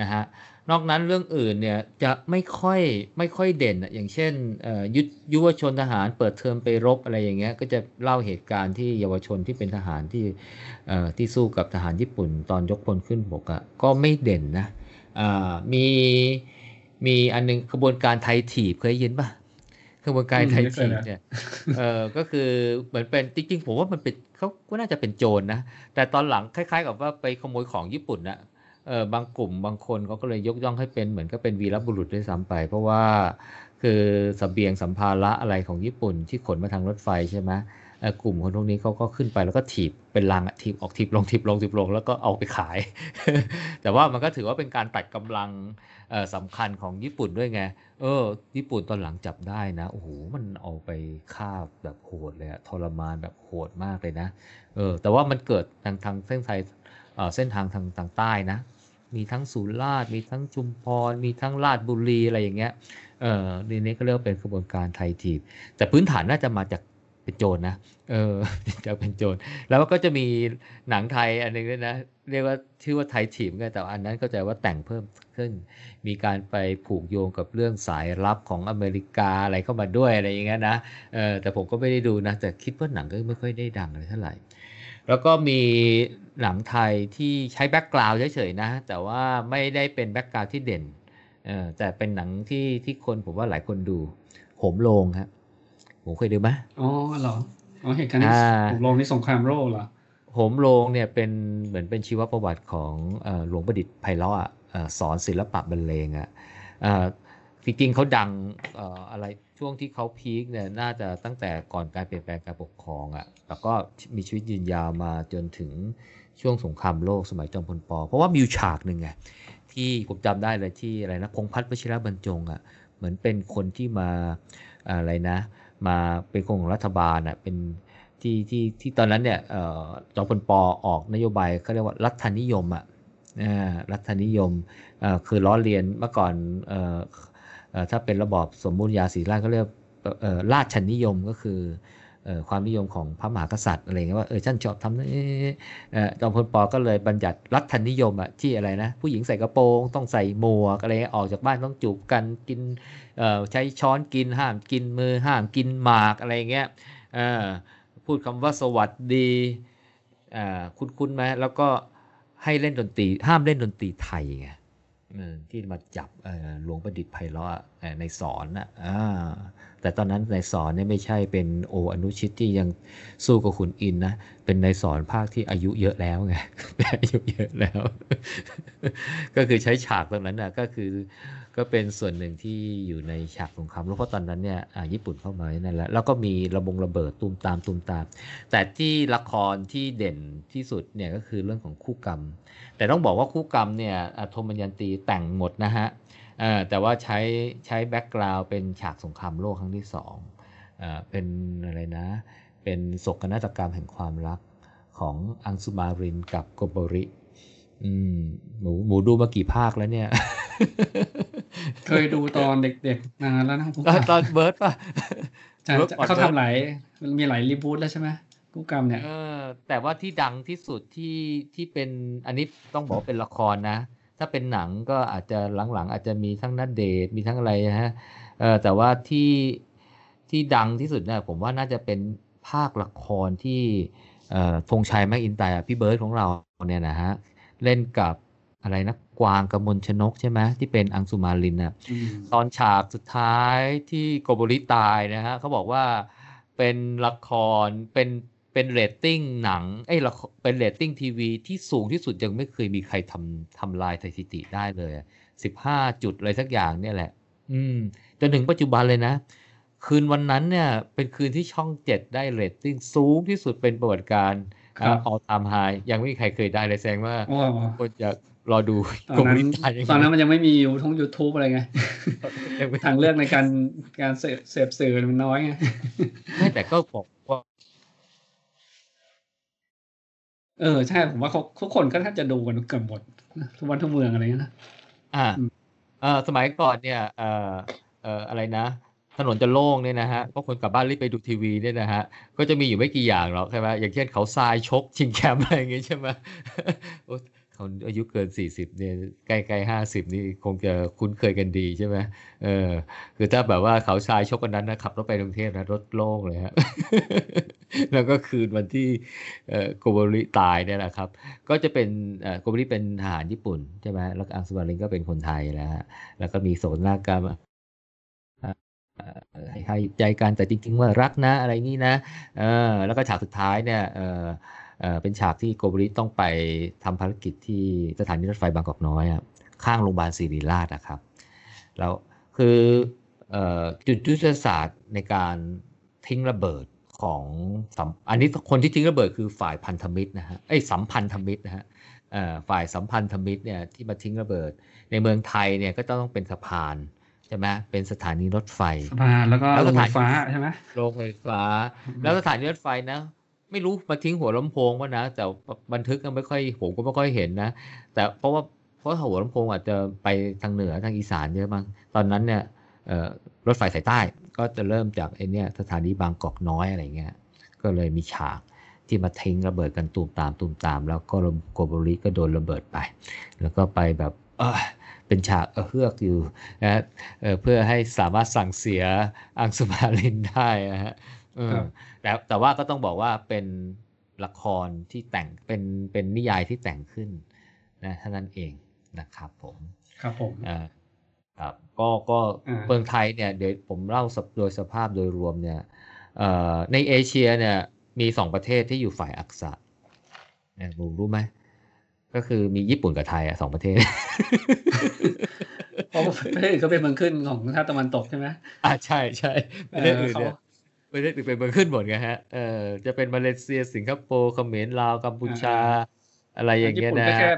นะฮะ นอกนั้นเรื่องอื่นเนี่ยจะไม่ค่อยไม่ค่อยเด่นอะอย่างเช่นเอ่อยุยุวชนทหารเปิดเทอมไปรบอะไรอย่างเงี้ยก็จะเล่าเหตุการณ์ที่เยาวชนที่เป็นทหารที่เอ่อที่สู้กับทหารญี่ปุ่น ตอนยกพลขึ้นบกอะ่ะก็ไม่เด่นนะอ่ามีมีอันนึงขบวนการไทยถีบเคยยินปะขบวนการไทยถีบเนี่ยเออก็คือเหมือนเป็นจริงๆผมว่ามันเป็นเขาก็น่าจะเป็นโจรนะแต่ตอนหลังคล้าย ๆ กับว่าไปขโมยของญี่ปุ่นนะ เออบางกลุ่มบางคนเขาก็เลยยกย่องให้เป็นเหมือนก็เป็นวีรบุรุษด้วยซ้ำไป เพราะว่าคือสเสบียงสัมภาระอะไรของญี่ปุ่นที่ขนมาทางรถไฟใช่ไหมกลุ่มคนพวกนี้เขาก็ขึ้นไปแล้วก็ถีบเป็นลังถีบออกถีบลงถีบลงถีบลงแล้วก็เอาไปขาย แต่ว่ามันก็ถือว่าเป็นการตัดกำลังเอ่อสำคัญของญี่ปุ่นด้วยไง เออ ญี่ปุ่นตอนหลังจับได้นะโอ้โหมันเอาไปฆ่าแบบโหดเลยทรมานแบบโหดมากเลยนะ เออ แต่ว่ามันเกิดทางทางเส้นไทยเส้นทางทางทางใต้นะ มีทั้งสุราษฎร์มีทั้งชุมพร มีทั้งราชบุรีอะไรอย่างเงี้ย เออทีนี้ก็เรียกว่าเป็นกระบวนการไทยทีบแต่พื้นฐานน่าจะมาจากเป็นโจรนะ เออจะเป็นโจร แล้วก็จะมีหนังไทยอันหนึงด้วยนะ เรียกว่าชื่อว่าไทยถีบกันแต่อันนั้นก็จะว่าแต่งเพิ่มขึ้น มีการไปผูกโยงกับเรื่องสายลับของอเมริกาอะไรเข้ามาด้วยอะไรอย่างเงี้ยนะ เออแต่ผมก็ไม่ได้ดูนะ แต่คิดว่าหนังก็ไม่ค่อยได้ดังอะไรเท่าไหร่ แล้วก็มีหนังไทยที่ใช้ background เฉยๆนะ แต่ว่าไม่ได้เป็น background ที่เด่นเออแต่เป็นหนังที่ที่คนผมว่าหลายคนดูโหมโรงครับผมเคยดูไหมอ๋อเหรออ๋อเหตุการณ์ที่อ่าผมลงในสงครามโลกเหรอโหมโรงเนี่ยเป็นเหมือนเป็นชีวประวัติของเออหลวงประดิษฐ์ไพเราะอะเอ่อสอนศิลปะบรรเลงอะเอ่อ จริงๆเขาดังเอ่ออะไรช่วงที่เขาพีคเนี่ยน่าจะตั้งแต่ก่อนการเปลี่ยนแปลงการปกครองอะแล้วก็มีชีวิตยืนยาวมาจนถึงช่วงสงครามโลกสมัยจอมพลปอ เพราะว่ามีฉากหนึ่งไงที่ผมจำได้เลยที่อะไรนะพงพัฒน์วชิรบรรจงอะเหมือนเป็นคนที่มาอะไรนะ มาเป็นคนของรัฐบาลอะเป็นที่ที่ที่ตอนนั้นเนี่ยจอมพลปอออกนโยบายเขาเรียกว่ารัฐนิยมอะอ่ารัฐนิยมคือล้อเลียนเมื่อก่อนเถ้าเป็นระบอบสมบูรณาญาสีราชก็เรียกเอ่อราชนิยมก็คืออความนิยมของพระมหากษัตริย์อะไรเงี้ยว่าเออฉันชอบทำนี่จอมพลปก็เลยบัญญัติรัฐนิยมอะที่อะไรนะผู้หญิงใส่กระโปรงต้องใส่หมวกอะไรเงี้ยออกจากบ้านต้องจูบกันกินใช้ช้อนกินห้ามกินมือห้ามกินหมากอะไรเงี้ยพูดคำว่าสวัสดีคุ้นๆไหมแล้วก็ให้เล่นดนตรีห้ามเล่นดนตรีไทยไง ที่มาจับหลวงประดิษฐ์ไพเราะในสอนนะอ่าแต่ตอนนั้นในสอนเนี่ยไม่ใช่เป็นโออนุชิตที่ยังสู้กับขุนอินนะ เป็นในสอนภาคที่อายุเยอะแล้วไงอายุเยอะแล้ว ก็คือใช้ฉากตรงนั้นนะก็คือ ก็เป็นส่วนหนึ่งที่อยู่ในฉากสงครามโลกเพราะตอนนั้นเนี่ยอ่าญี่ปุ่นเข้ามานั่นแหละแล้วก็มีระบงระเบิดตูมตามตูมตาม แต่ที่ละครที่เด่นที่สุดเนี่ยก็คือเรื่องของคู่กรรม แต่ต้องบอกว่าคู่กรรมเนี่ยโทมัญญันตีแต่งหมดนะฮะอ่อแต่ว่าใช้ใช้แบ็กกราวด์เป็นฉากสงครามโลกครั้งที่สองอ่าเป็นอะไรนะ เป็นโศกนาฏกรรมแห่งความรักของอังสุมารินกับโกโบริอืมหมูหมูดูมากี่ภาคแล้วเนี่ย เคยดูตอนเด็กๆนานแล้วนะกูตอนตอนเบิร์ดป่ะใช่เบิร์กใช่ก่อนเขาเบิร์กทำหลายมันมีหลาย reboot แล้วใช่ไหมกูกรรมเนี่ยเออแต่ว่าที่ดังที่สุดที่ที่เป็นอันนี้ต้องบอกว่าเป็นละครนะ ถ้าเป็นหนังก็อาจจะหลังๆ อาจจะมีทั้งณเดชน์มีทั้งอะไรนะฮะเออแต่ว่าที่ที่ดังที่สุดเนี่ยผมว่าน่าจะเป็นภาคละครที่เอ่อธงชัยแมคอินไตย์อะพี่เบิร์ดของเราเนี่ยนะฮะ เล่นกับอะไรนะ กวางกมลชนกใช่ไหมที่เป็นอังสุมาลินน่ะอืมตอนฉากสุดท้ายที่โกโบริตายนะฮะเขาบอกว่าเป็นละครเป็นเป็นเรตติ้งหนังเอ้ยละครเป็นเรตติ้งทีวีที่สูงที่สุดยังไม่เคยมีใครทำทำลายสถิติได้เลยสิบห้าจุดอะไรสักอย่างเนี่ยแหละ อืมจนถึงปัจจุบันเลยนะ คืนวันนั้นเนี่ย เป็นคืนที่ช่องเจ็ดได้เรตติ้งสูงที่สุดเป็นประวัติการณ์ครับ all time high ยังไม่มีใครเคยได้เลยแสดงว่าโอ้คนจะ รอดูตอโกนโบนั้นริตายยังไงตอนนั้นมันยังไม่มียูทงยูทูบอะไรไงยังไม่ทางเลือกในการการเสพเสพสื่อมันน้อยไงไม่แต่ก็บอกว่าเออใช่ผมว่าเขาทุกคนก็แทบจะดูกันเกือบหมดนะทุกวันทุกเมืองอะไรเงี้ยนะอ่าอืมเออสมัยก่อนเนี่ยเออเอออะไรนะถนนจะโล่งเนี่ยนะฮะเพราะคนกลับบ้านรีบไปดูทีวีเนี่ยนะฮะ ก็จะมีอยู่ไม่กี่อย่างหรอกใช่ไหมอย่างเช่นเขาทรายชกชิงแชมป์อะไรอย่างงี้ใช่ไหม โอ้เขาอายุเกินสี่สิบเนี่ยใกล้ๆห้าสิบนี่คงจะคุ้นเคยกันดีใช่ไหมเออคือถ้าแบบว่าเขาทรายชกกันนั้นนะขับรถไปกรุงเทพนะรถโล่งเลยฮะแล้วก็คืนวันที่เอ่อโกโบริตายเนี่ยนะครับ ก็จะเป็นเอ่อโกโบริเป็นทหารญี่ปุ่นใช่ไหมแล้วอังสุมารินก็เป็นคนไทยแล้วฮะแล้วก็มีโสนากรรมให้ให้ใจกันแต่จริง ๆ ว่ารักนะอะไรงี้นะเออแล้วก็ฉากสุดท้ายเนี่ยเออ เออเป็นฉากที่โกโบริต้องไปทำภารกิจที่สถานีรถไฟบางกอกน้อยอะข้างโรงพยาบาลศิริราชนะครับ แล้วคือเอ่อจุดยุทธศาสตร์ในการทิ้งระเบิดของสัมอันนี้คนที่ทิ้งระเบิดคือฝ่ายพันธมิตรนะฮะไอ้ยสัมพันธมิตรนะฮะเอ่อฝ่ายสัมพันธมิตรเนี่ยที่มาทิ้งระเบิด ในเมืองไทยเนี่ยก็ต้องเป็นสะพานใช่ไหมเป็นสถานีรถไฟสะพานแล้วก็แล้วโรสงไฟถานฟ้าใช่ไหมโรงไฟฟ้า แล้วสถานีรถไฟนะ ไม่รู้มาทิ้งหัวลำโพงวะนะ แต่บันทึกก็ไม่ค่อยผมก็ไม่ค่อยเห็นนะ แต่เพราะว่าเพราะหัวลำโพงอาจจะไปทางเหนือทางอีสานเยอะมั้งตอนนั้นเนี่ยรถไฟสายใต้ก็จะเริ่มจากไอเนี่ยสถานีบางกอกน้อยอะไรเงี้ยก็เลยมีฉากที่มาทิ้งระเบิดกันตูมตามตูมตาม แล้วก็โกโบริก็โดนระเบิดไป แล้วก็ไปแบบเออเป็นฉากเออเฮือกอยู่นะเเพื่อให้สามารถสั่งเสียอังสุมาลินได้นะฮะ แต่แต่ว่าก็ต้องบอกว่าเป็นละครที่แต่งเป็นเป็นนิยายที่แต่งขึ้นนะเท่านั้นเองนะครับผมครับผมอ่าครับก็ก็เมืองไทยเนี่ยเดี๋ยวผมเล่าโดยสภาพโดยรวมเนี่ยในเอเชียเนี่ยมีสองประเทศที่อยู่ฝ่ายอักษะเนี่ยผมรู้ไหมก็คือมีญี่ปุ่นกับไทยอะสองประเทศเพราะประเทศอื่นก็เป็นเมืองขึ้นของชาติตะวันตกใช่ไหมอ่าใช่ใช่ประเทศอื่นเนี่ย ประเทศอื่นเป็นเมืองขึ้นหมดไงฮะ เออจะเป็นมาเลเซียสิงคโปร์เขมรลาวกัมพูชา อะไรอย่างเงี้ยนะญี่ปุ่นก็แค่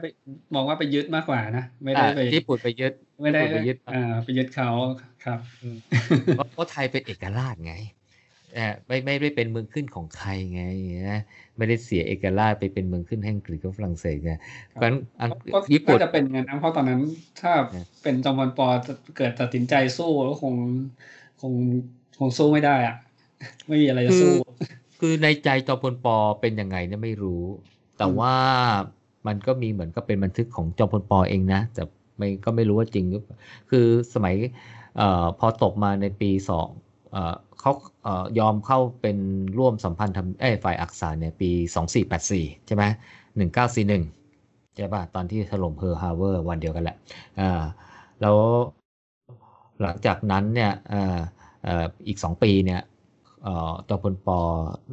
มองว่าไปยึดมากกว่านะไม่ได้ไปญี่ปุ่นไปยึด ไม่ได้ไปยึดอ่าไปยึดเขาครับเพราะไทยเป็นเอกราชไงไม่ไม่ได้เป็นเมืองขึ้นของใครไงนะไม่ได้เสียเอกราชไปเป็นเมืองขึ้นแห่งกรีกกับฝรั่งเศสไงเพราะญี่ปุ่นจะเป็นไงนะเพราะตอนนั้น ถ้าเป็นจอมพลปอเกิดตัดสินใจสู้แล้วคงคงคงสู้ไม่ได้อะ ไม่มีอะไรจะสู้ คือในใจจอมพลปอเป็นยังไงเนี่ยไม่รู้ แต่ว่ามันก็มีเหมือนกับเป็นบันทึกของจอมพลปอเองนะ แต่ไม่ก็ไม่รู้ว่าจริงหรือคือสมัยอพอตกมาในปีสองเขายอมเข้าเป็นร่วมสัมพันธ์ทำเอ้ฝ่ายอักษรเนี่ยปี 2484 ใช่ไหม1941 ใช่ป่ะ ตอนที่ถล่มเฮอร์ฮาเวอร์วันเดียวกันแหละอ่าแล้วหลังจากนั้นเนี่ยอีก 2 ปีเนี่ย จอมพลป.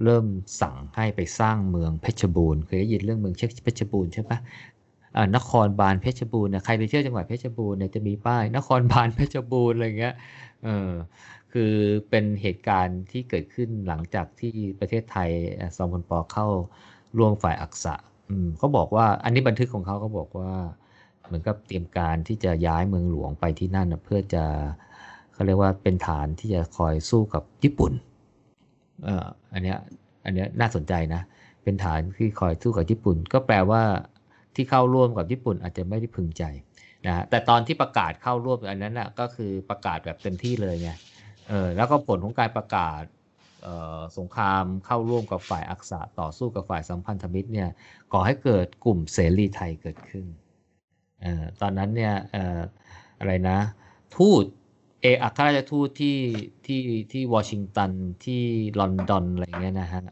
เริ่มสั่งให้ไปสร้างเมืองเพชรบูรณ์เคยได้ยินเรื่องเมืองเพชรบูรณ์ใช่ปะนครบาลเพชรบูรณ์นะใครไปเที่ยวจังหวัดเพชรบูรณ์เนี่ยจะมีป้ายนครบาลเพชรบูรณ์อะไรเงี้ยเออคือเป็นเหตุการณ์ที่เกิดขึ้นหลังจากที่ประเทศไทยซอมพลปอเข้าร่วมฝ่ายอักษะเขาบอกว่าอันนี้บันทึกของเขาเขาบอกว่าเหมือนกับเตรียมการที่จะย้ายเมืองหลวงไปที่นั่นเพื่อจะเขาเรียกว่าเป็นฐานที่จะคอยสู้กับญี่ปุ่น เอ่ออันเนี้ยอันเนี้ยน่าสนใจนะ เป็นฐานที่คอยสู้กับญี่ปุ่น ก็แปลว่าที่เข้าร่วมกับญี่ปุ่นอาจจะไม่ได้พึงใจนะแต่ตอนที่ประกาศเข้าร่วมอันนั้นนะ่ะก็คือประกาศแบบเต็มที่เลยไงเออแล้วก็ผลของการประกาศสงครามเข้าร่วมกับฝ่ายอักษะต่อสู้กับฝ่ายสัมพันธมิตรเนี่ยก่อให้เกิดกลุ่มเสรีไทยเกิดขึ้นออตอนนั้นเนี่ยออะไรนะ ทูต อกอัครราชทูตที่ที่ที่วอชิงตันที่ลอนดอนอะไรเงี้ยนะฮะ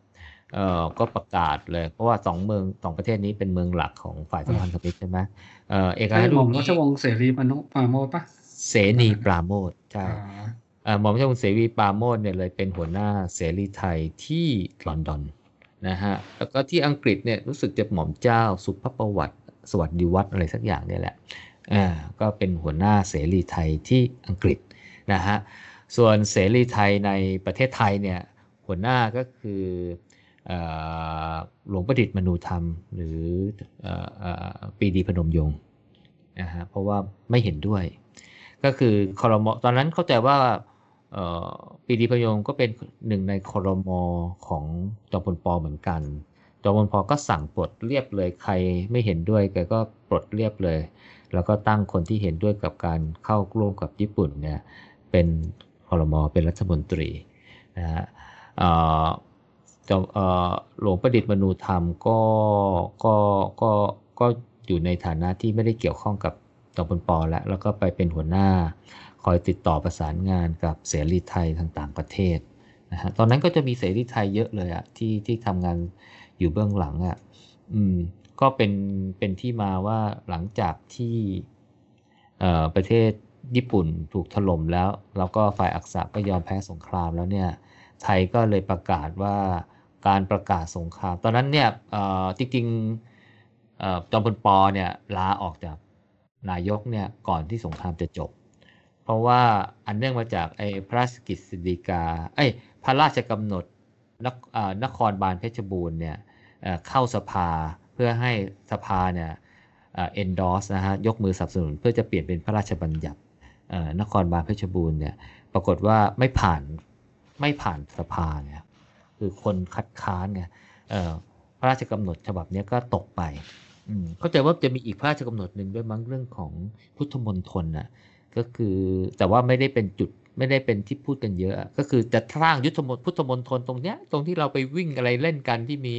เออก็ประกาศเลย เพราะว่าสองเมืองสองประเทศนี้เป็นเมืองหลักของฝ่ายสัมพันธมิตรใช่ไหมเออเอกอัครราชทูตราชวงศ์เสนีย์ปราโมชปะเสนีย์ปราโมชใช่หม่อมราชวงศ์เสนีย์ปราโมชเนี่ยเลยเป็นหัวหน้าเสรีไทยที่ลอนดอนนะฮะแล้วก็ที่อังกฤษเนี่ยรู้สึกจะหม่อมเจ้าศุภสวัสดิ์สวัสดิวัตน์อะไรสักอย่างเนี่ยแหละอ่าก็เป็นหัวหน้าเสรีไทยที่อังกฤษ นะฮะส่วนเสรีไทยในประเทศไทยเนี่ยหัวหน้าก็คือหลวงประดิษฐ์มนูธรรม หรือปีดีพนมยงค์นะฮะเพราะว่าไม่เห็นด้วย ก็คือคอรมอตอนนั้นเข้าใจว่าปีดีพนมยงก็เป็นหนึ่งในคอรมอของจอมพลปอเหมือนกันจอมพลปอก็สั่งปลดเรียบเลยใครไม่เห็นด้วยแกก็ปลดเรียบเลย แล้วก็ตั้งคนที่เห็นด้วยกับการเข้าร่วมกับญี่ปุ่นเนี่ย เป็นคอรมอเป็นรัฐมนตรีนะฮะหลวงประดิษฐ์มนูธรรมก็ก็ก็ก็อยู่ในฐานะที่ไม่ได้เกี่ยวข้องกับจอมพลปอแล้วแล้วก็ไปเป็นหัวหน้า คอยติดต่อประสานงานกับเสรีไทยทางต่างประเทศนะฮะตอนนั้นก็จะมีเสรีไทยเยอะเลยอะที่ที่ทำงานอยู่เบื้องหลังอะอืมก็เป็นเป็นที่มาว่าหลังจากที่ประเทศ ญี่ปุ่นถูกถล่มแล้ว แล้วก็ฝ่ายอักษะก็ยอมแพ้สงครามแล้วเนี่ยไทยก็เลยประกาศว่าการประกาศสงคราม ตอนนั้นเนี่ยจริงๆจอมพลปอเนี่ยลาออกจากนายกเนี่ยก่อนที่สงครามจะจบ เพราะว่าอันเนื่องมาจากไอ้พระราชกิจสิกาไอ้พระราชกำหนดนนครบาลเพชรบูรณ์เนี่ยเข้าสภาเพื่อให้สภาเนี่ยเอ็นดอสนะฮะยกมือสนับสนุนเพื่อจะเปลี่ยนเป็นพระราชบัญญัติ นครบาลเพชรบูรณ์เนี่ยปรากฏว่าไม่ผ่านไม่ผ่านสภาเนี่ยคือคนคัดค้านเนี่ยพระราชกำหนดฉบับนี้ก็ตกไปเข้าใจว่าจะมีอีกพระราชกำหนดหนึ่งด้วยมั้งเรื่องของพุทธมนตรน่ะก็คือแต่ว่าไม่ได้เป็นจุดไม่ได้เป็นที่พูดกันเยอะ ก็คือจะสร้างยุทธมนพุทธมณฑลตรงเนี้ยตรงที่เราไปวิ่งอะไรเล่นกันที่มี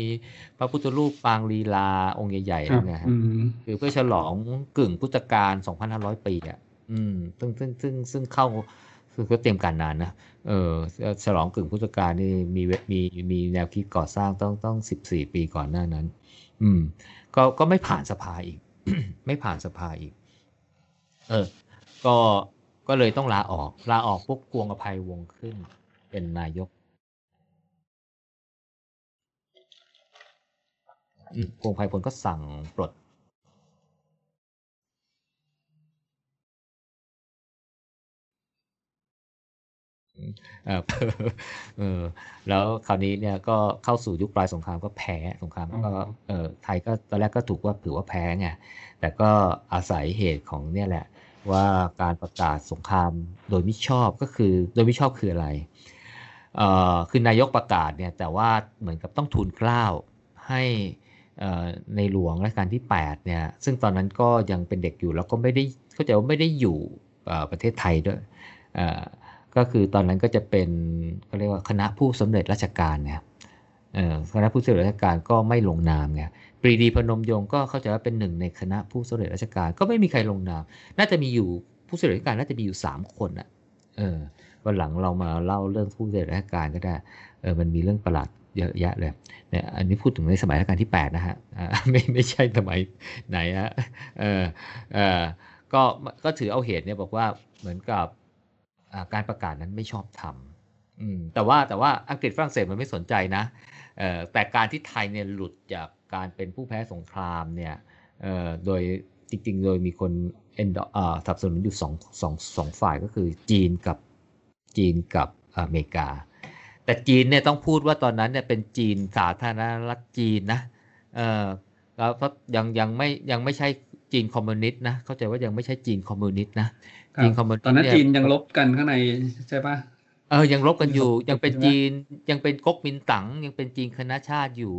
พระพุทธรูปปางลีลาองค์ใหญ่ๆครันั่บนนะฮะอืมคือเพื่อฉลองกึ่งพุทธกาล 2,500 ปีอะ อืมซึ่งซึ่งซึ่งซึ่งเข้าคือก็เตรียมการนานนะ เออฉลองกึ่งพุทธกาลนี่มีมีมีแนวคิดก่อสร้างต้องต้อง14ปีก่อนหน้านั้น อืม ก็ก็ไม่ผ่านสภาอีก ไม่ผ่านสภาอีก เออ ก็ก็เลยต้องลาออก ลาออกปุ๊บกวงอภัยวงขึ้น เป็นนายกกวงอภัยพลก็สั่งปลด เออเออแล้วคราวนี้เนี่ยก็เข้าสู่ยุคปลายสงครามก็แพ้สงครามอ๋อก็เออไทยก็ตอนแรกก็ถูกว่าถือว่าแพ้ไงแต่ก็อาศัยเหตุของเนี่ยแหละ ว่าการประกาศสงครามโดยมิชอบก็คือโดยมิชอบคืออะไรเอ่อคือนายกประกาศเนี่ยแต่ว่าเหมือนกับต้องทูลเกล้าให้เอ่อในหลวงรัชกาลที่8เนี่ยซึ่งตอนนั้นก็ยังเป็นเด็กอยู่แล้วก็ไม่ได้เข้าใจว่าไม่ได้อยู่เอ่อประเทศไทยด้วยเอ่อ ก็คือตอนนั้นก็จะเป็นก็เรียกว่าคณะผู้สำเร็จราชการเนี่ยคณะผู้สำเร็จราชการก็ไม่ลงนามไงปรีดีพนมยงค์ก็เข้าใจว่าเป็นหนึ่งในคณะผู้สำเร็จราชการ ก็ไม่มีใครลงนาม น่าจะมีอยู่ผู้สำเร็จราชการน่าจะมีอยู่สามคนอะเออวันหลังเรามาเล่าเรื่องผู้สำเร็จราชการก็ได้เออมันมีเรื่องประหลาดเยอะแยะเลยเนี่ยอันนี้พูดถึงในสมัยรัชกาลที่ 8 นะฮะไม่ไม่ใช่สมัยไหนฮะเออเออก็ก็ถือเอาเหตุเนี่ยบอกว่าเหมือนกับ การประกาศนั้นไม่ชอบทำแต่ว่าแต่ว่าอังกฤษฝรั่งเศสมันไม่สนใจนะแต่การที่ไทยเนี่ยหลุดจากการเป็นผู้แพ้สงครามเนี่ยโดยจริงๆ โดยมีคนเอ็นสนับสนุนอยู่สองสองสองฝ่ายก็คือจีนกับจีนกับอเมริกา แต่จีนเนี่ยต้องพูดว่าตอนนั้นเนี่ยเป็นจีนสาธารณรัฐจีนนะเออแล้วก็ยังยังไม่ยังไม่ใช่ จีนคอมมิวนิสต์นะ เข้าใจว่ายังไม่ใช่จีนคอมมิวนิสต์นะครับจีนคอมมิวนิสต์ตอนนั้นเยจีนยังรบกันข้างในใช่ปะเออยังรบกันอยู่ ยังลบยังเป็นใช่ไหมจีนยังเป็นก๊กมินตั๋งยังเป็นจีนคณะชาติอยู่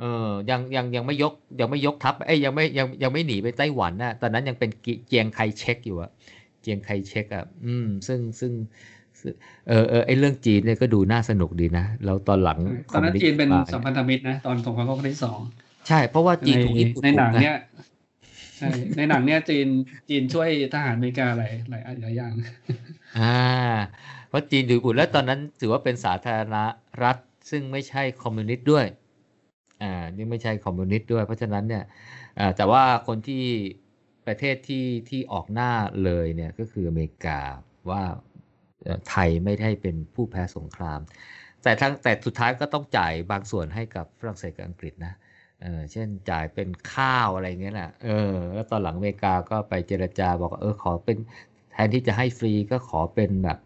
เออยังยังยังไม่ยกยังไม่ยกทัพเอ้ยยังไม่ยังยังไม่หนีไปไต้หวันนะตอนนั้นยังเป็นกิเจียงไคเชกอยู่อะเจียงไคเชกอะอืมซึ่งซึ่งซึ่งเออเออไอเรื่องจีนเนี่ยก็ดูน่าสนุกดีนะแล้วตอนหลังตอนนั้นคมมิวสต์จีนเป็นมาสัมพันธมิตรนะ ตอนสงครามโลกครั้งที่สองใช่ เพราะว่าจีนในถูกญี่ปุ่นในหนังบุกะเนี่ยใช่ในหนังเนี่ยจีนจีนช่วยทหารอเมริกาหลายหลายหลายอย่าง อ่าเพราะจีนถือญี่ปุ่นแล้วตอนนั้นถือว่าเป็นสาธารณรัฐ ซึ่งไม่ใช่คอมมิวนิสต์ด้วย อ่า นี่ไม่ใช่คอมมิวนิสต์ด้วย เพราะฉะนั้นเนี่ยอ่าแต่ว่าคนที่ประเทศที่ที่ออกหน้าเลยเนี่ยก็คืออเมริกาว่าไทยไม่ได้เป็นผู้แพ้สงคราม แต่ทั้งแต่สุดท้ายก็ต้องจ่ายบางส่วนให้กับฝรั่งเศสกับอังกฤษนะ เออเช่นจ่ายเป็นข้าวอะไรเงี้ยแหละเออ แล้วตอนหลังอเมริกาก็ไปเจรจาบอกเออขอเป็นแทนที่จะให้ฟรีก็ขอเป็นแบบ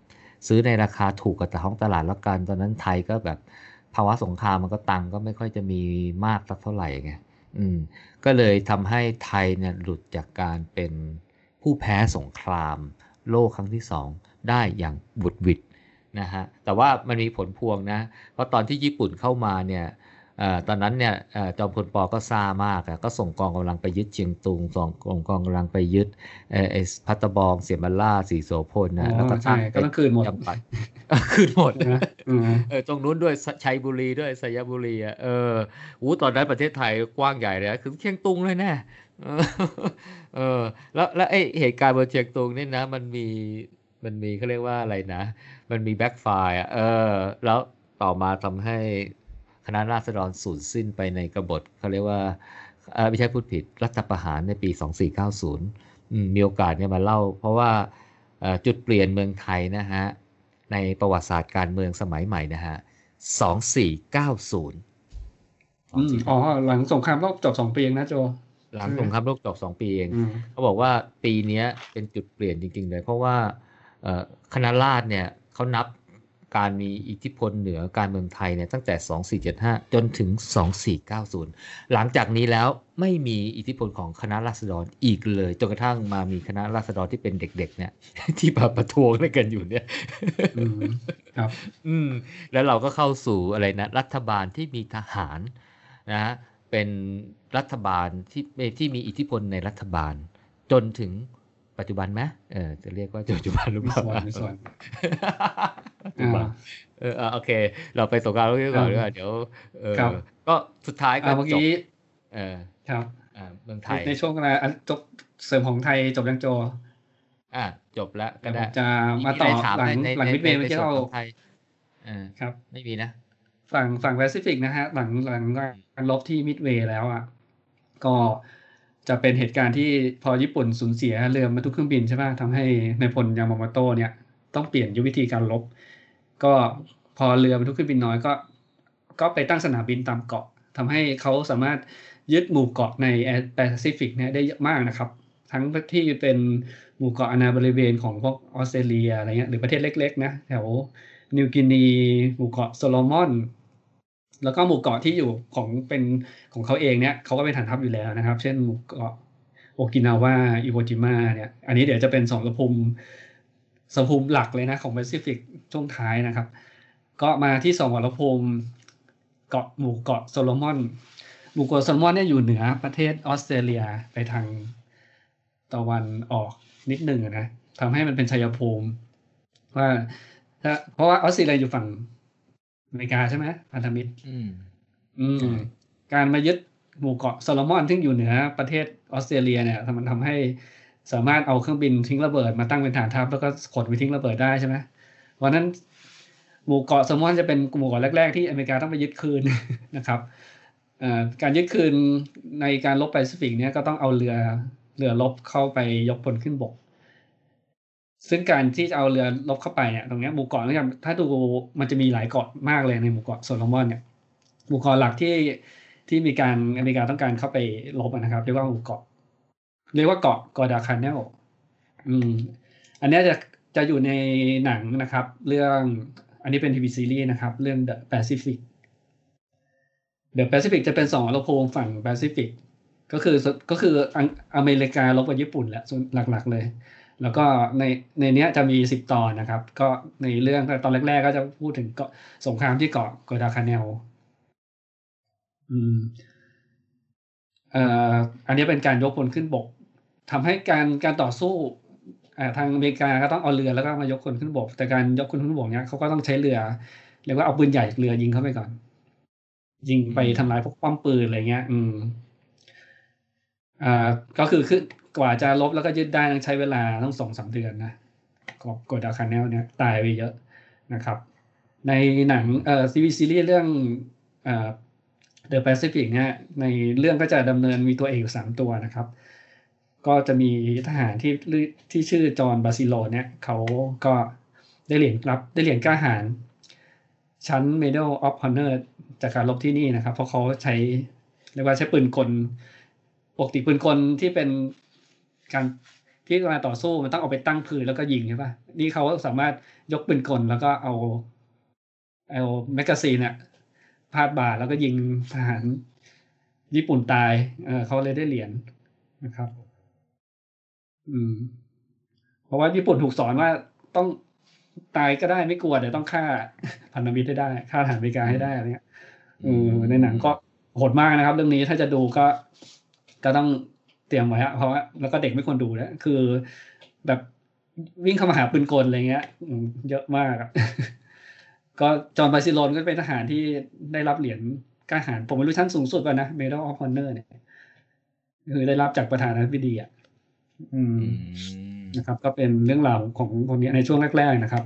ซื้อในราคาถูกกับท้องตลาดแล้วกัน ตอนนั้นไทยก็แบบภาวะสงครามมันก็ตังก็ไม่ค่อยจะมีมากสักเท่าไหร่ไงอืมก็เลยทำให้ไทยเนี่ยหลุดจากการเป็นผู้แพ้สงคราม โลกครั้งที่สองได้อย่างบุดหวิดนะฮะแต่ว่ามันมีผลพวงนะ เพราะตอนที่ญี่ปุ่นเข้ามาเนี่ย ตอนนั้นเนี่ยเอ่อจอมพลปก็ซ่ามากอะก็ส่งกองกำลังไปยึดเชียงตุงส่งส่งกองกำลังไปยึดเอ่อไอ้พระตะบองเสียมราฐศรีโสภณอ๋นะอแล้วก็ใช่ตั้งก็ต้องคืนหมดจังหวัดคืนหมดนะอืมเออตรงนู้นด้วยไชยบุรีด้วยไชยบุรีอะเอออู้ตอนนั้นประเทศไทยกว้างใหญ่เลยนะคือเชียงตุงเลยแน่เออเออแล้วแล้วไอ้เหตุการณ์บนเชียงตุงนี่นะ มันมีมันมีเขาเรียกว่าอะไรนะ มันมี backfire อะเออ แล้วต่อมาทำให้ คณะราษฎรสูญสิ้นไปในกบฏเขาเรียกว่าเออไม่ใช่พูดผิดรัฐประหารในปี 2490อืมมีโอกาสเนี่ยมาเล่า เพราะว่าเอ่อจุดเปลี่ยนเมืองไทยนะฮะ ในประวัติศาสตร์การเมืองสมัยใหม่นะฮะ 2490อืมอ๋อหลังสงครามโลกจบสองปีเองนะโจ หลังสงครามโลกจบ2ปีเองอืมเขาบอกว่าปีเนี้ยเป็นจุดเปลี่ยนจริงๆเลย เพราะว่าเอ่อคณะราษฎรเนี่ยเขานับ การมีอิทธิพลเหนือการเมืองไทยเนี่ยตั้งแต่ 2475 จนถึง 2490 หลังจากนี้แล้วไม่มีอิทธิพลของคณะราษฎรอีกเลย จนกระทั่งมามีคณะราษฎรที่เป็นเด็ก ๆ เนี่ย ที่มาประท้วงด้วยกันอยู่เนี่ยอืมครับ อืม แล้วเราก็เข้าสู่อะไรนะ รัฐบาลที่มีทหารนะฮะเป็นรัฐบาลที่ที่มีอิทธิพลในรัฐบาล จนถึง ปัจจุบันไหมเออจะเรียกว่าปัจจุบันหรือเปมีล่าส่วนมีส่วนปัจจุบันอ่าเอออะโอเค เราไปสงครามโลกที่ก่อนอ่าดีกว่าเดี๋ยวเออครับก็สุดท้ายก็อ่าเมื่อจบกี้เออครับอ่าเมืองไทในยในช่วงเวลาอันจบเสริมของไทยจบยังโจอ่าจบแล้วก็เดี๋ยวผได้มจะมาต่อใครถามหลังในหลังในมิดเวย์ในเมื่อกี้ส่วนเราของไทยเออครับ ไม่มีนะฝั่งฝั่งแปซิฟิกนะฮะ หลังหลังการลบที่มิดเวย์แล้วอะก็ จะเป็นเหตุการณ์ที่พอญี่ปุ่นสูญเสียเรือบรรทุกเครื่องบินใช่ไหมทำให้นายพลยามาโมโตะเนี่ยต้องเปลี่ยนยุทธวิธีการรบ ก็พอเรือบรรทุกเครื่องบินน้อยก็ ก็ไปตั้งสนามบินตามเกาะทำให้เขาสามารถยึดหมู่เกาะในแปซิฟิกเนี่ยได้เยอะมากนะครับ ทั้งที่เป็นหมู่เกาะอาณาบริเวณของพวกออสเตรเลียอะไรเงี้ยหรือประเทศเล็กๆนะแถวนิวกินีหมู่เกาะโซโลมอน แล้วก็หมู่เกาะที่อยู่ของเป็นของเขาเองเนี่ยเขาก็เป็นฐานทัพอยู่แล้วนะครับ เช่นหมู่เกาะโอกินาวาอิโวจิมะเนี่ย อันนี้เดี๋ยวจะเป็นสองสมรภูมิสมรภูมิหลักเลยนะของแปซิฟิกช่วงท้ายนะครับ ก็มาที่สองวัลภูมิเกาะหมู่เกาะโซโลมอนหมู่เกาะโซโลมอนเนี่ยอยู่เหนือประเทศออสเตรเลียไปทางตะวันออกนิดหนึ่งนะทำให้มันเป็นชัยภูมิว่าเพราะว่าออสเตรเลียอยู่ฝั่ง อเมริกาใช่ไหมพันธมิตรอืมอืมใช่การมายึดหมู่เกาะโซโลมอนซึ่งอยู่เหนือประเทศออสเตรเลียเนี่ยมันทำให้สามารถเอาเครื่องบินทิ้งระเบิดมาตั้งเป็นฐานทัพแล้วก็ขนไปทิ้งระเบิดได้ใช่ไหมดังนั้นหมู่เกาะโซโลมอนจะเป็นหมู่เกาะแรก ๆ ที่อเมริกาต้องไปยึดคืนนะครับเอ่อการยึดคืนในการรบแปซิฟิกเนี่ยก็ต้องเอาเรือเรือรบเข้าไปยกพลขึ้นบก ซึ่งการที่จะเอาเรือรบเข้าไปเนี่ยตรงนี้หมู่เกาะเนี่ยถ้าดูมันจะมีหลายเกาะมากเลยในหมู่เกาะโซโลมอนเนี่ยหมู่เกาะหลักที่ที่มีการอเมริกาต้องการเข้าไปรบนะครับ เรียกว่าหมู่เกาะ เรียกว่าเกาะกัวดาคาแนลอืม อันนี้จะจะอยู่ในหนังนะครับ เรื่องอันนี้เป็นทีวีซีรีส์นะครับ เรื่อง The Pacific The Pacific จะเป็นสองอลภูมิฝั่งแปซิฟิกก็คือก็คืออังอเมริการบกับญี่ปุ่นแหละส่วนหลักๆเลย แล้วก็ในในเนี้ยจะมีสิบตอนนะครับ ก็ในเรื่องตอนแรก ๆ ก็จะพูดถึงเกาะสงครามที่เกาะกอดาคาเนลอืมเอ่ออันนี้เป็นการยกพลขึ้นบกทำให้การการต่อสู้อ่าทางอเมริกาก็ต้องเอาเรือแล้วก็มายกคนขึ้นบก แต่การยกคนขึ้นบกเนี้ยเขาก็ต้องใช้เรือเรียกว่าเอาปืนใหญ่จากเรือยิงเข้าไปก่อน ยิงไปทำลายพวกป้อมปืนอะไรเงี้ย อืมอ่าก็คือคือ กว่าจะรบแล้วก็ยึดได้ต้องใช้เวลาต้องสองสามเดือนนะรบกัวดาคาแนลเนี่ยตายไปเยอะนะครับ ในหนังเอ่อซีรีส์ซีรีส์เรื่องเอ่อ The Pacific เนี่ยในเรื่องก็จะดำเนินมีตัวเอกอยู่สามตัวนะครับ ก็จะมีทหารที่ลืที่ชื่อจอห์นบาซิโลนเนี่ยเขาก็ได้เหรียญรับได้เหรียญกล้าหาญชั้น Medal of Honor จากการรบที่นี่นะครับ เพราะเขาใช้เรียกว่าใช้ปืนกลปกติปืนกลที่เป็น การที่เวลาต่อสู้มันต้องเอาไปตั้งพื้นแล้วก็ยิงใช่ปะนี่เขาสามารถยกปืนกลแล้วก็เอาเอาแมกกาซีนเนี่ยพาดบ่าแล้วก็ยิงทหารญี่ปุ่นตาย เออเขาเลยได้เหรียญนะครับ อืม เพราะว่าญี่ปุ่นถูกสอนว่าต้องตายก็ได้ไม่กลัวแต่ต้องฆ่าพันธมิตรให้ได้ฆ่าทหารอเมริกาให้ได้อะไรเงี้ยเออในหนังก็โหดมากนะครับ เรื่องนี้ถ้าจะดูก็ก็ต้อง เตรียมไว้อะเพราะว่าแล้วก็เด็กไม่ควรดูนะคือแบบวิ่งเข้ามาหาปืนกลอะไรเงี้ยอืมเยอะมากอะก็จอห์นบาซิโลนก็เป็นทหารที่ได้รับเหรียญกล้าหาญผมไม่รู้ชั้นสูงสุดป่ะนะ Medal of Honor เนี่ยคือได้รับจากประธานาธิบดีอะอืมอืมนะครับ ก็เป็นเรื่องราวของคนนี้ในช่วงแรก ๆนะครับ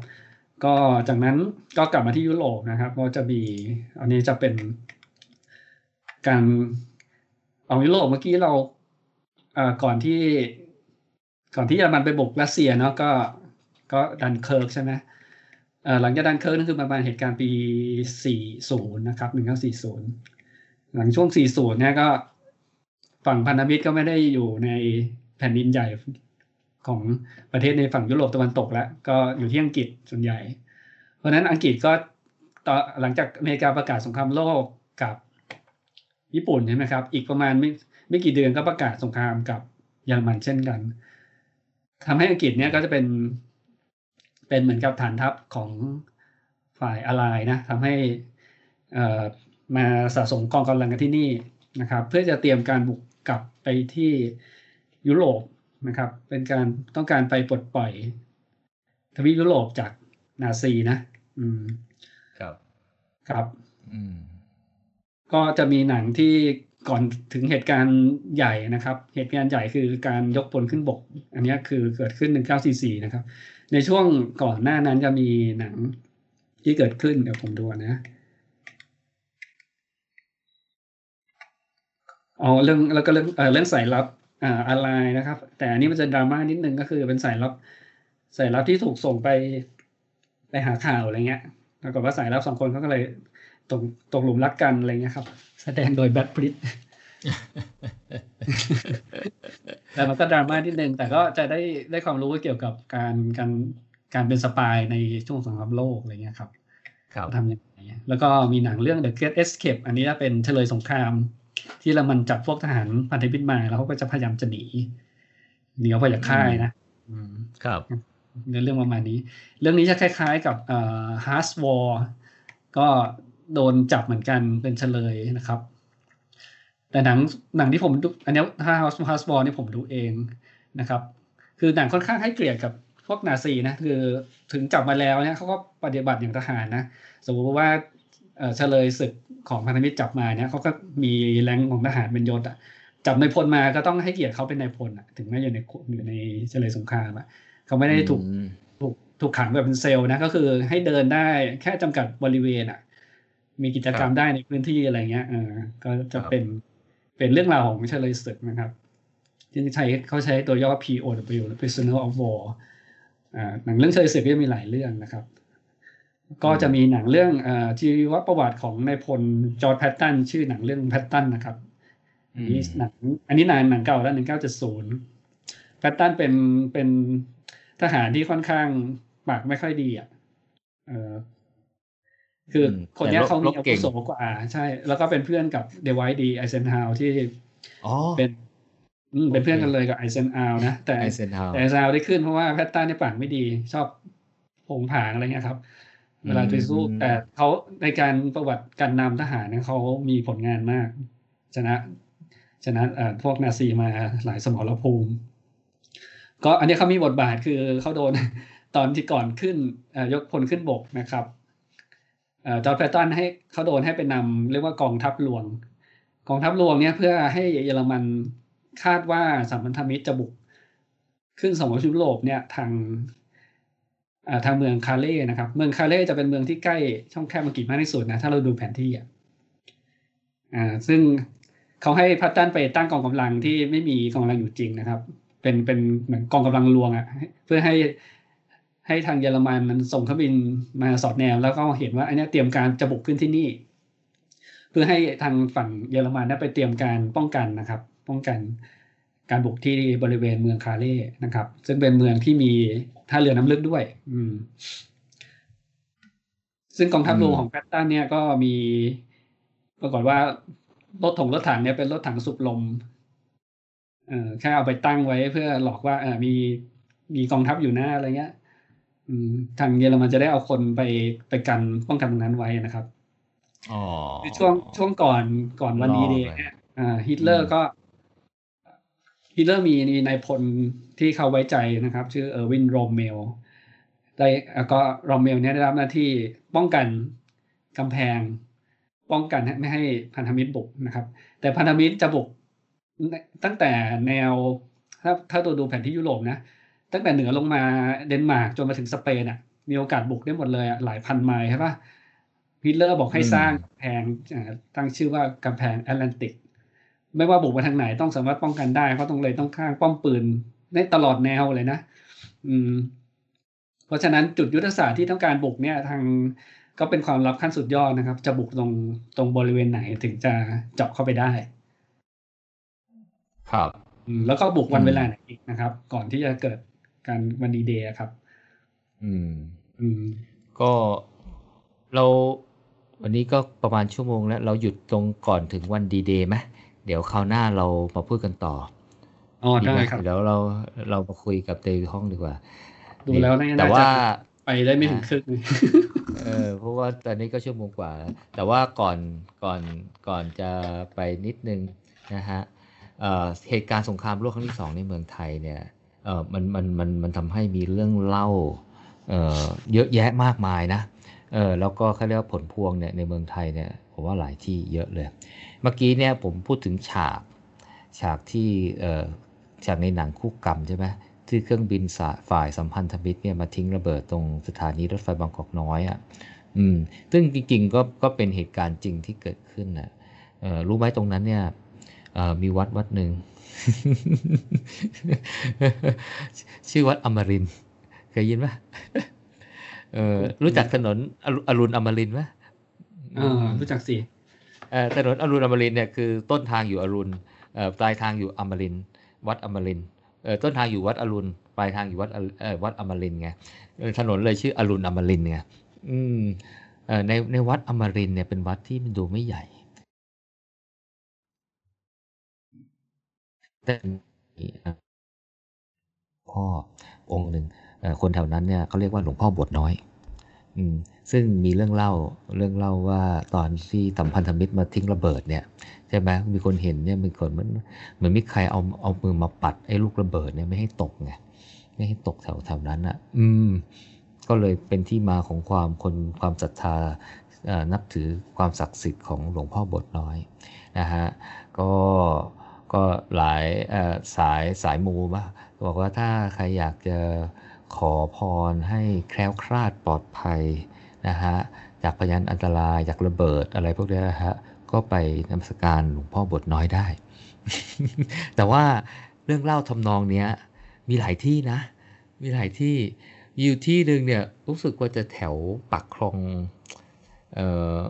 ก็จากนั้นก็กลับมาที่ยุโรปนะครับก็จะมีอันนี้จะเป็นการเอายุโรปเมื่อกี้เราเอ่อ ก่อนที่ ก่อนที่เยอรมันไปบุกรัสเซียเนาะก็ก็ดันเคิร์กใช่ไหมหลังจากดันเคิร์กนั่นคือประมาณเหตุการณ์ปี 40 นะครับ1940 หลังช่วง 40 เนี่ยก็ฝั่งพันธมิตรก็ไม่ได้อยู่ในแผ่นดินใหญ่ของประเทศในฝั่งยุโรปตะวันตกแล้ว ก็อยู่ที่อังกฤษส่วนใหญ่ เพราะฉะนั้นอังกฤษก็ต่อหลังจากอเมริกาประกาศสงครามโลกกับญี่ปุ่นใช่ไหมครับ อีกประมาณ ไม่ไม่กี่เดือนก็ประกาศสงครามกับเยอรมันเช่นกันทำให้อังกฤษเนี่ยก็จะเป็น เป็นเหมือนกับฐานทัพของฝ่ายอะไรนะทำให้เอ่อมาสะสมกองกำลังกันที่นี่นะครับ เพื่อจะเตรียมการบุกกลับไปที่ยุโรปนะครับ เป็นการต้องการไปปลดปล่อยทวีปยุโรปจากนาซีนะ อืม ครับ ครับ อืม ก็จะมีหนังที่ ก่อนถึงเหตุการณ์ใหญ่นะครับ เหตุการณ์ใหญ่คือการยกพลขึ้นบก อันนี้คือเกิดขึ้น 1944 นะครับ ในช่วงก่อนหน้านั้นจะมีหนังที่เกิดขึ้นเดี๋ยวผมดูนะอ๋อเรื่องแล้วก็เรื่องเออเรื่องสายลับอ่าอะไรนะครับ แต่อันนี้มันจะดราม่านิดนึงก็คือเป็นสายลับสายลับที่ถูกส่งไปไปหาข่าวอะไรเงี้ยแล้วก็ว่าสายลับสองคนเขาก็เลย ตกตกหลุมรักกันอะไรเงี้ยครับ แสดงโดยแบทพริตแต่มันก็ดราม่านิดนึงแต่ก็จะได้ได้ความรู้เกี่ยวกับการการการเป็นสปายในช่วงสงครามโลกอะไรเงี้ยครับครับทำยังไงแล้วก็มีหนังเรื่อง The Great Escape อันนี้จะเป็นเฉลยสงคราม ที่เรามันจับพวกทหารพันธมิตรมาแล้วเขาก็จะพยายามจะหนีหนีออกไปจากค่ายนะอืมครับเนื้อเรื่องประมาณนี้ เรื่องนี้จะคล้ายๆกับเอ่อ Hard War ก็ โดนจับเหมือนกันเป็นเฉลยนะครับ แต่หนังหนังที่ผมดูอันเนี้ถ้า House House War นี่ผมดูเองนะครับ คือหนังค่อนข้างให้เกียรติกับพวกนาซีนะคือถึงจับมาแล้วเนี่ยเขาก็ปฏิบัติอย่างทหารนะ สมมติว่าเอ่อเฉลยศึกของพันธมิตรจับมาเนี่ยเขาก็มีแรงของทหารเป็นยศอะจับนายพลมาก็ต้องให้เกียรติเขาเป็นนายพลอะถึงแม้อยู่ในอยู่ในเฉลยสงครามอะเขาไม่ได้ถูกอืมถูกถูกขังแบบเป็นเซลล์นะก็คือให้เดินได้แค่จำกัดบริเวณอะ มีกิจกรรมได้ในพื้นที่อะไรเงี้ยเออก็จะเป็นเป็นเรื่องราวของเชลยศึกนะครับที่ใช้เขาใช้ตัวย่อ POW Prisoner of War อ่าหนังเรื่องเชลยศึกก็จะมีหลายเรื่องนะครับ ก็จะมีหนังเรื่องเอ่อชีวประวัติของนายพลจอร์จแพตตันชื่อหนังเรื่องแพตตันนะครับอันนี้หนังอันนี้นานหนังเก่าแล้วหนึ่งเก้าเจ็ดศูนย์แพตตันเป็นเป็นทหารที่ค่อนข้างปากไม่ค่อยดีอะเออ คืออมคนเนี้ยแต่ลบเขาลมีบอาเก่วุงโสกว่าใช่ แล้วก็เป็นเพื่อนกับเดวิดดีไอเซนฮาวที่อ๋อเป็นอืมเป็นเพื่อนกันเลยกับไอเซนฮาวนะแต่ไอเซนฮาวแต่ไอเซนฮาวได้ขึ้นเพราะว่าแพตตันเนี่ยปากไม่ดี ชอบโผงผางอะไรเงี้ยครับ เวลาไปสู้อืมแต่เขาในการประวัติการนำทหารเนี่ยเขามีผลงานมาก ชนะ ชนะเอ่อพวกนาซีมาหลายสมรภูมิ ก็อันนี้เขามีบทบาทคือเขาโดนตอนที่ก่อนขึ้นเอ่อยกพลขึ้นบกนะครับเอ่อ จอร์แพตตันให้เขาโดนให้ไปนำเรียกว่ากองทัพหลวง กองทัพหลวงเนี่ยเพื่อให้เยอรมันคาดว่าสัมพันธมิตรจะบุกขึ้นสมรภูมิยุโรปเนี่ยทางทางเมืองคาเล่นะครับ เมืองคาเล่จะเป็นเมืองที่ใกล้ช่องแคบอังกฤษมากที่สุดนะถ้าเราดูแผนที่อะอ่าซึ่งเขาให้พัตตันไปตั้งกองกำลังที่ไม่มีกองกำลังอยู่จริงนะครับ เป็นเป็นเหมือนกองกำลังลวงอะเพื่อให้ ให้ทางเยอรมันมันส่งเครื่องบินมาสอดแนม แล้วก็เห็นว่าอันนี้เตรียมการจะบุกขึ้นที่นี่ เพื่อให้ทางฝั่งเยอรมันได้ไปเตรียมการป้องกันนะครับ ป้องกันการบุกที่บริเวณเมืองคาเล่นะครับ ซึ่งเป็นเมืองที่มีท่าเรือน้ำลึกด้วย อืม ซึ่งกองทัพเรือของแพตตันเนี่ยก็มีปรากฏว่ารถถังรถถังเนี่ยเป็นรถถังสูบลมเออแค่เอาไปตั้งไว้เพื่อหลอกว่าเออมีมีกองทัพอยู่หน้าอะไรเงี้ย ทางเยอรมันจะได้เอาคนไปไปกันป้องกันตรงนั้นไว้นะครับอ๋อคือช่วงช่วงก่อนก่อนวันดีเดย์รอไปเนี่ยอ่าฮิตเลอร์ก็ฮิตเลอร์มีมีนายพลที่เขาไว้ใจนะครับ ชื่อเออร์วินโรเมลได้แล้วก็โรเมลเนี่ยได้รับหน้าที่ป้องกันกำแพง ป้องกันไม่ให้พันธมิตรบุกนะครับ แต่พันธมิตรจะบุกตั้งแต่แนวถ้าถ้าตัวดูแผนที่ยุโรปนะ ตั้งแต่เหนือลงมาเดนมาร์กจนมาถึงสเปนอะ มีโอกาสบุกได้หมดเลยอะหลายพันไมล์ใช่ปะฮิตเลอร์บอกให้สร้างกำแพงอ่าตั้งชื่อว่ากำแพงแอตแลนติก ไม่ว่าบุกมาทางไหนต้องสามารถป้องกันได้เขาต้องเลยต้องสร้างป้อมปืนได้ตลอดแนวเลยนะ อืม เพราะฉะนั้นจุดยุทธศาสตร์ที่ต้องการบุกเนี่ย ทางก็เป็นความลับขั้นสุดยอดนะครับ จะบุกตรงตรงบริเวณไหนถึงจะเจาะเข้าไปได้ ครับอืมแล้วก็บุกวันอืมเวลาไหนอีกนะครับ ก่อนที่จะเกิด การวันดีเดย์ครับ อืม อืม ก็เราวันนี้ก็ประมาณชั่วโมงแล้ว เราหยุดตรงก่อนถึงวันดีเดย์ไหมเดี๋ยวคราวหน้าเรามาพูดกันต่ออ๋อดีได้ไหมครับเดี๋ยวเราเรามาคุยกับเตยห้องดีกว่า ดูแล้วน่าแต่จะว่าไปได้ไม่ถึงครึ่งเออเพราะว่าตอนนี้ก็ชั่วโมงกว่าแล้วแต่ว่าก่อนก่อนก่อนจะไปนิดนึงนะฮะเอ่อเหตุการณ์สงครามโลกครั้งที่สองในเมืองไทยเนี่ยเอ่อ มันมันมันมันทำให้มีเรื่องเล่าเยอะแยะมากมายนะเออแล้วก็เขาเรียกว่าผลพวงเนี่ยในเมืองไทยเนี่ยผมว่าหลายที่เยอะเลย เมื่อกี้เนี่ยผมพูดถึงฉากฉากที่ฉากในหนังคู่กรรมใช่ไหมที่เครื่องบินฝ่ายสัมพันธมิตรเนี่ยมาทิ้งระเบิดตรงสถานีรถไฟบางกอกน้อยอะ่ะอืมซึ่งจริงๆก็ก็เป็นเหตุการณ์จริงที่เกิดขึ้นนะเอ่อรู้ไหมตรงนั้นเนี่ยมีวัดวัดหนึ่ง ชื่อวัดอมรินเคยยินไหมเออรู้จักถนนอรุณอมรินไหมอ่ารู้จักสิเอ่อถนนอรุณอมรินเนี่ยคือต้นทางอยู่อรุณเอ่อปลายทางอยู่อมรินวัดอมรินเอ่อต้นทางอยู่วัดอรุณปลายทางอยู่วัดเอ่อวัดอมรินไงถนนเลยชื่ออรุณอมรินไงอืมเอ่อในในวัดอมรินเนี่ยเป็นวัดที่มันดูไม่ใหญ่ แต่พ่อองค์หนึ่งคนแถวนั้นเนี่ยเขาเรียกว่าหลวงพ่อบทน้อยอซึ่งมีเรื่องเล่าเรื่องเล่าว่าตอนที่สัมพันธมิตรมาทิ้งระเบิดเนี่ยใช่ไหมมีคนเห็นเนี่ยมีคนมันเหมือนมีใครเอาเอามือมาปัดไอ้ลูกระเบิดเนี่ยไม่ให้ตกไงไม่ให้ตกแถวแถวนั้นอะ อืม ก็เลยเป็นที่มาของความคนความศรัทธานับถือความศักดิ์สิทธิ์ของหลวงพ่อบทน้อยนะฮะก็ ก็หลายสายสายมูบ้าบอกว่าถ้าใครอยากจะขอพรให้แคล้วคลาดปลอดภัยนะฮะจากพยานอันตรายจากระเบิดอะไรพวกนี้นะฮะก็ไปนมัสการหลวงพ่อบทน้อยได้ แต่ว่าเรื่องเล่าทำนองเนี้ยมีหลายที่นะ มีหลายที่อยู่ที่หนึ่งเนี่ยรู้สึกว่าจะแถวปักคลองเอ่อ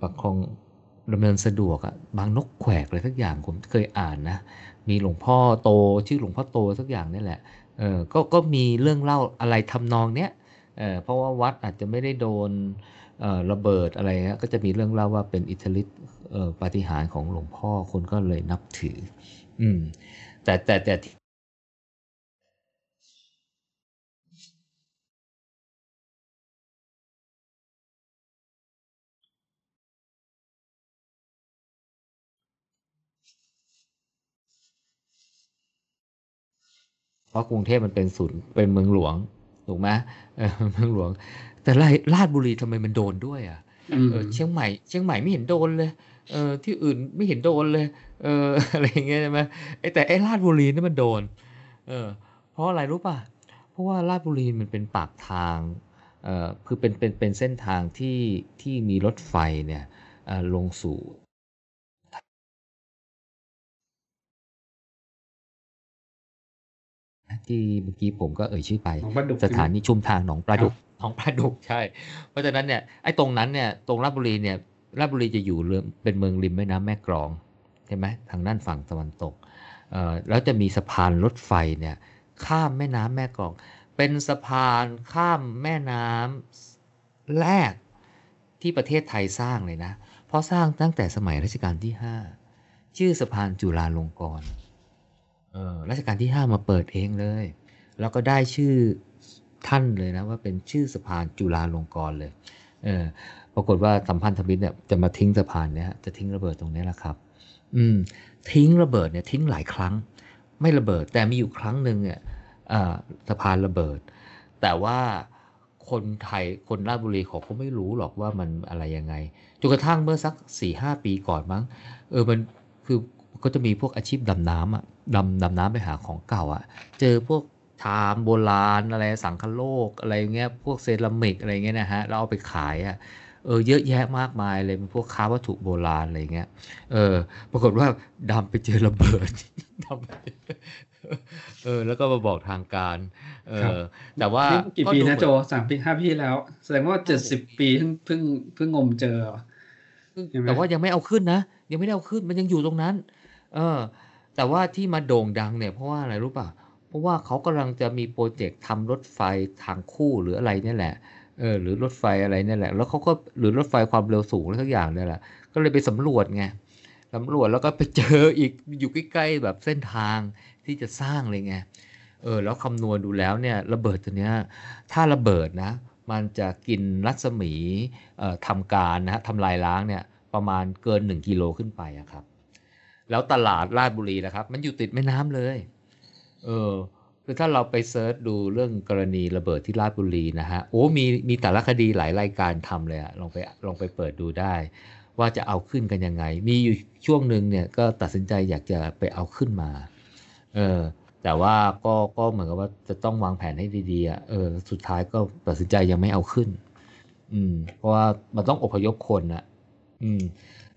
ปักคลอง ดำเนินสะดวกอะบางนกแขวกอะไรสักอย่างผมเคยอ่านนะ มีหลวงพ่อโตชื่อหลวงพ่อโตสักอย่างนี่แหละเออก็ก็มีเรื่องเล่าอะไรทำนองเนี้ยเออเพราะว่าวัดอาจจะไม่ได้โดนเออระเบิดอะไรก็จะมีเรื่องเล่าว่าเป็นอิทธิฤทธิ์ปาฏิหาริย์ของหลวงพ่อคนก็เลยนับถือ อืมแต่แต่แต่ เพราะกรุงเทพมันเป็นศูนย์เป็นเมืองหลวงถูกไหมเออเมืองหลวง แต่ราชบุรีทำไมมันโดนด้วยอะเออเชียงใหม่ เชียงใหม่ไม่เห็นโดนเลย เออที่อื่นไม่เห็นโดนเลย เอออะไรอย่างเงี้ยใช่ไหมไอแต่ไอราชบุรีนี่มันโดน เออ เพราะอะไรรู้ป่ะ เพราะว่าราชบุรีมันเป็นปากทาง เอ่อคือเป็นเป็นเป็นเส้นทางที่ที่มีรถไฟเนี่ยลงสู่ ที่เมื่อกี้ผมก็เอ่ยชื่อไป สถานีชุมทางหนองปลาดุกหนองปลาดุกใช่ เพราะฉะนั้นเนี่ยไอ้ตรงนั้นเนี่ยตรงราชบุรีเนี่ยราชบุรีจะอยู่เรือเป็นเมืองริมแม่น้ำแม่กรองใช่ไหมทางด้านฝั่งตะวันตกเอ่อแล้วจะมีสะพานรถไฟเนี่ยข้ามแม่น้ำแม่กรอง เป็นสะพานข้ามแม่น้ำแรกที่ประเทศไทยสร้างเลยนะ เพราะสร้างตั้งแต่สมัยรัชกาลที่ 5 ชื่อสะพานจุฬาลงกรณ์เออ รัชกาลที่ 5 มาเปิดเองเลย แล้วก็ได้ชื่อท่านเลยนะว่าเป็นชื่อสะพานจุฬาลงกรณ์เลยเออปรากฏว่าสัมพันธมิตรเนี่ยจะมาทิ้งสะพานเนี่ยจะทิ้งระเบิดตรงนี้แหละครับ อืมทิ้งระเบิดเนี่ยทิ้งหลายครั้ง ไม่ระเบิดแต่มีอยู่ครั้งหนึ่งเนี่ยสะพานระเบิด แต่ว่าคนไทยคนราชบุรีเขาก็ไม่รู้หรอกว่ามันอะไรยังไงจนกระทั่งเมื่อสักสี่ห้าปีก่อนมั้งเออมันคือ ก็จะมีพวกอาชีพดำน้ำอะดำดำน้ำไปหาของเก่าอะ เจอพวกชามโบราณอะไรสังคโลกอะไรเงี้ยพวกเซรามิกอะไรเงี้ยนะฮะเราเอาไปขายอะเออเยอะแยะมากมายเลยเป็นพวกค้าวัตถุโบราณอะไรเงี้ยเออปรากฏว่าดำไปเจอระเบิดดำเออแล้วก็มาบอกทางการ เออแต่ว่ากี่ปีนะโจสามปีห้าปีแล้ว แสดงว่าเจ็ดสิบปีเพิ่งเพิ่งเพิ่งงมเจอแต่ว่ายังไม่เอาขึ้นนะยังไม่ได้เอาขึ้นมันยังอยู่ตรงนั้น เออ แต่ว่าที่มาโด่งดังเนี่ยเพราะว่าอะไรรู้ป่ะ เพราะว่าเขากำลังจะมีโปรเจกต์ทำรถไฟทางคู่หรืออะไรนี่แหละ เออ หรือรถไฟอะไรนี่แหละ แล้วเขาก็หรือรถไฟความเร็วสูงอะไรทุกอย่างนี่แหละ ก็เลยไปสำรวจไงสำรวจแล้วก็ไปเจออีกอยู่ใกล้ๆแบบเส้นทางที่จะสร้างเลยไง เออ แล้วคำนวณดูแล้วเนี่ยระเบิดตัวเนี้ย ถ้าระเบิดนะ มันจะกินรัศมีทำการนะทำลายล้างเนี่ยประมาณเกิน 1 กิโลขึ้นไปอะครับ แล้วตลาดราชบุรีนะครับ มันอยู่ติดแม่น้ำเลย เออคือถ้าเราไปเซิร์ชดูเรื่องกรณีระเบิดที่ราชบุรีนะฮะ โอ้มีมีแต่ละคดีหลายรายการทำเลยอะลองไปลองไปเปิดดูได้ ว่าจะเอาขึ้นกันยังไง มีอยู่ช่วงหนึ่งเนี่ยก็ตัดสินใจอยากจะไปเอาขึ้นมา เออแต่ว่าก็ก็เหมือนกับว่าจะต้องวางแผนให้ดีๆอะเออสุดท้ายก็ตัดสินใจยังไม่เอาขึ้น อืม เพราะว่ามันต้องอพยพคนอะอืม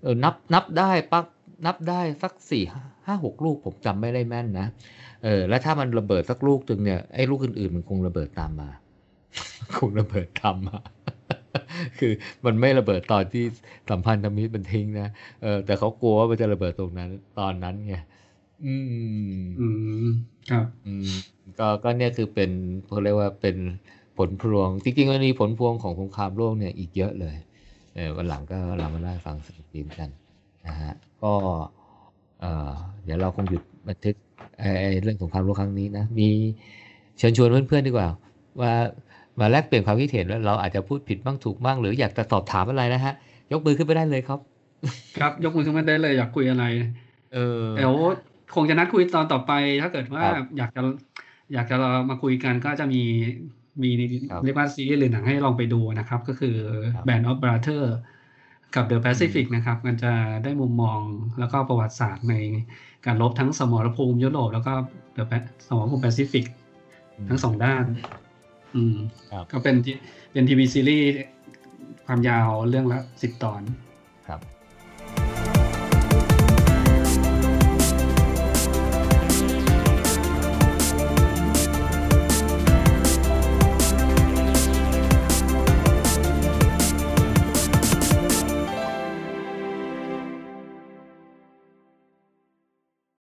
เออนับนับได้ปั๊ก นับได้สักสี่ห้าหกลูกผมจำไม่ได้แม่นนะเออแล้วถ้ามันระเบิดสักลูกถึงเนี่ยไอ้ลูกอื่นๆมันคงระเบิดตามมา คงระเบิดตามมาคือมันไม่ระเบิดตอนที่สัมพันธมิตรมันทิ้งนะเออแต่เขากลัวว่ามันจะระเบิดตรงนั้น ตอนนั้นไงอืมอืมครับอืมก็ก็เนี่ยคือเป็นเขาเรียกว่าเป็นผลพวง จริงๆมันมีผลพวงของสงครามโลกเนี่ยอีกเยอะเลย เออวันหลังก็เรามาเล่าให้ฟังสักทีกันนะฮะ ก็เออเดี๋ยวเราคงหยุดบันทึกไอ้ไอ้เรื่องสงครามโลกครั้งนี้นะ มีเชิญชวนเพื่อนๆดีกว่า ว่ามาแลกเปลี่ยนความคิดเห็นแล้วเราอาจจะพูดผิดบ้างถูกบ้างหรืออยากจะสอบถามอะไรนะฮะ ยกมือขึ้นไปได้เลยครับ ครับยกมือขึ้นมาได้เลยอยากคุยอะไร เออเดี๋ยวคงจะนัดคุยตอนต่อไป ถ้าเกิดว่าครับอยากจะอยากจะมาคุยกันก็จะมีมีครับเรียกว่าซีรีส์หรือหนังให้ลองไปดูนะครับ ก็คือครับ Band of Brothers กับ The Pacific นะครับมันจะได้มุมมองแล้วก็ประวัติศาสตร์ในการรบทั้งสมรภูมิยุโรปแล้วก็ The Pa- สมรภูมิแปซิฟิกทั้งสองด้าน อืมครับก็เป็นที่เป็นทีวีซีรีส์ความยาวเรื่องละสิบตอนครับ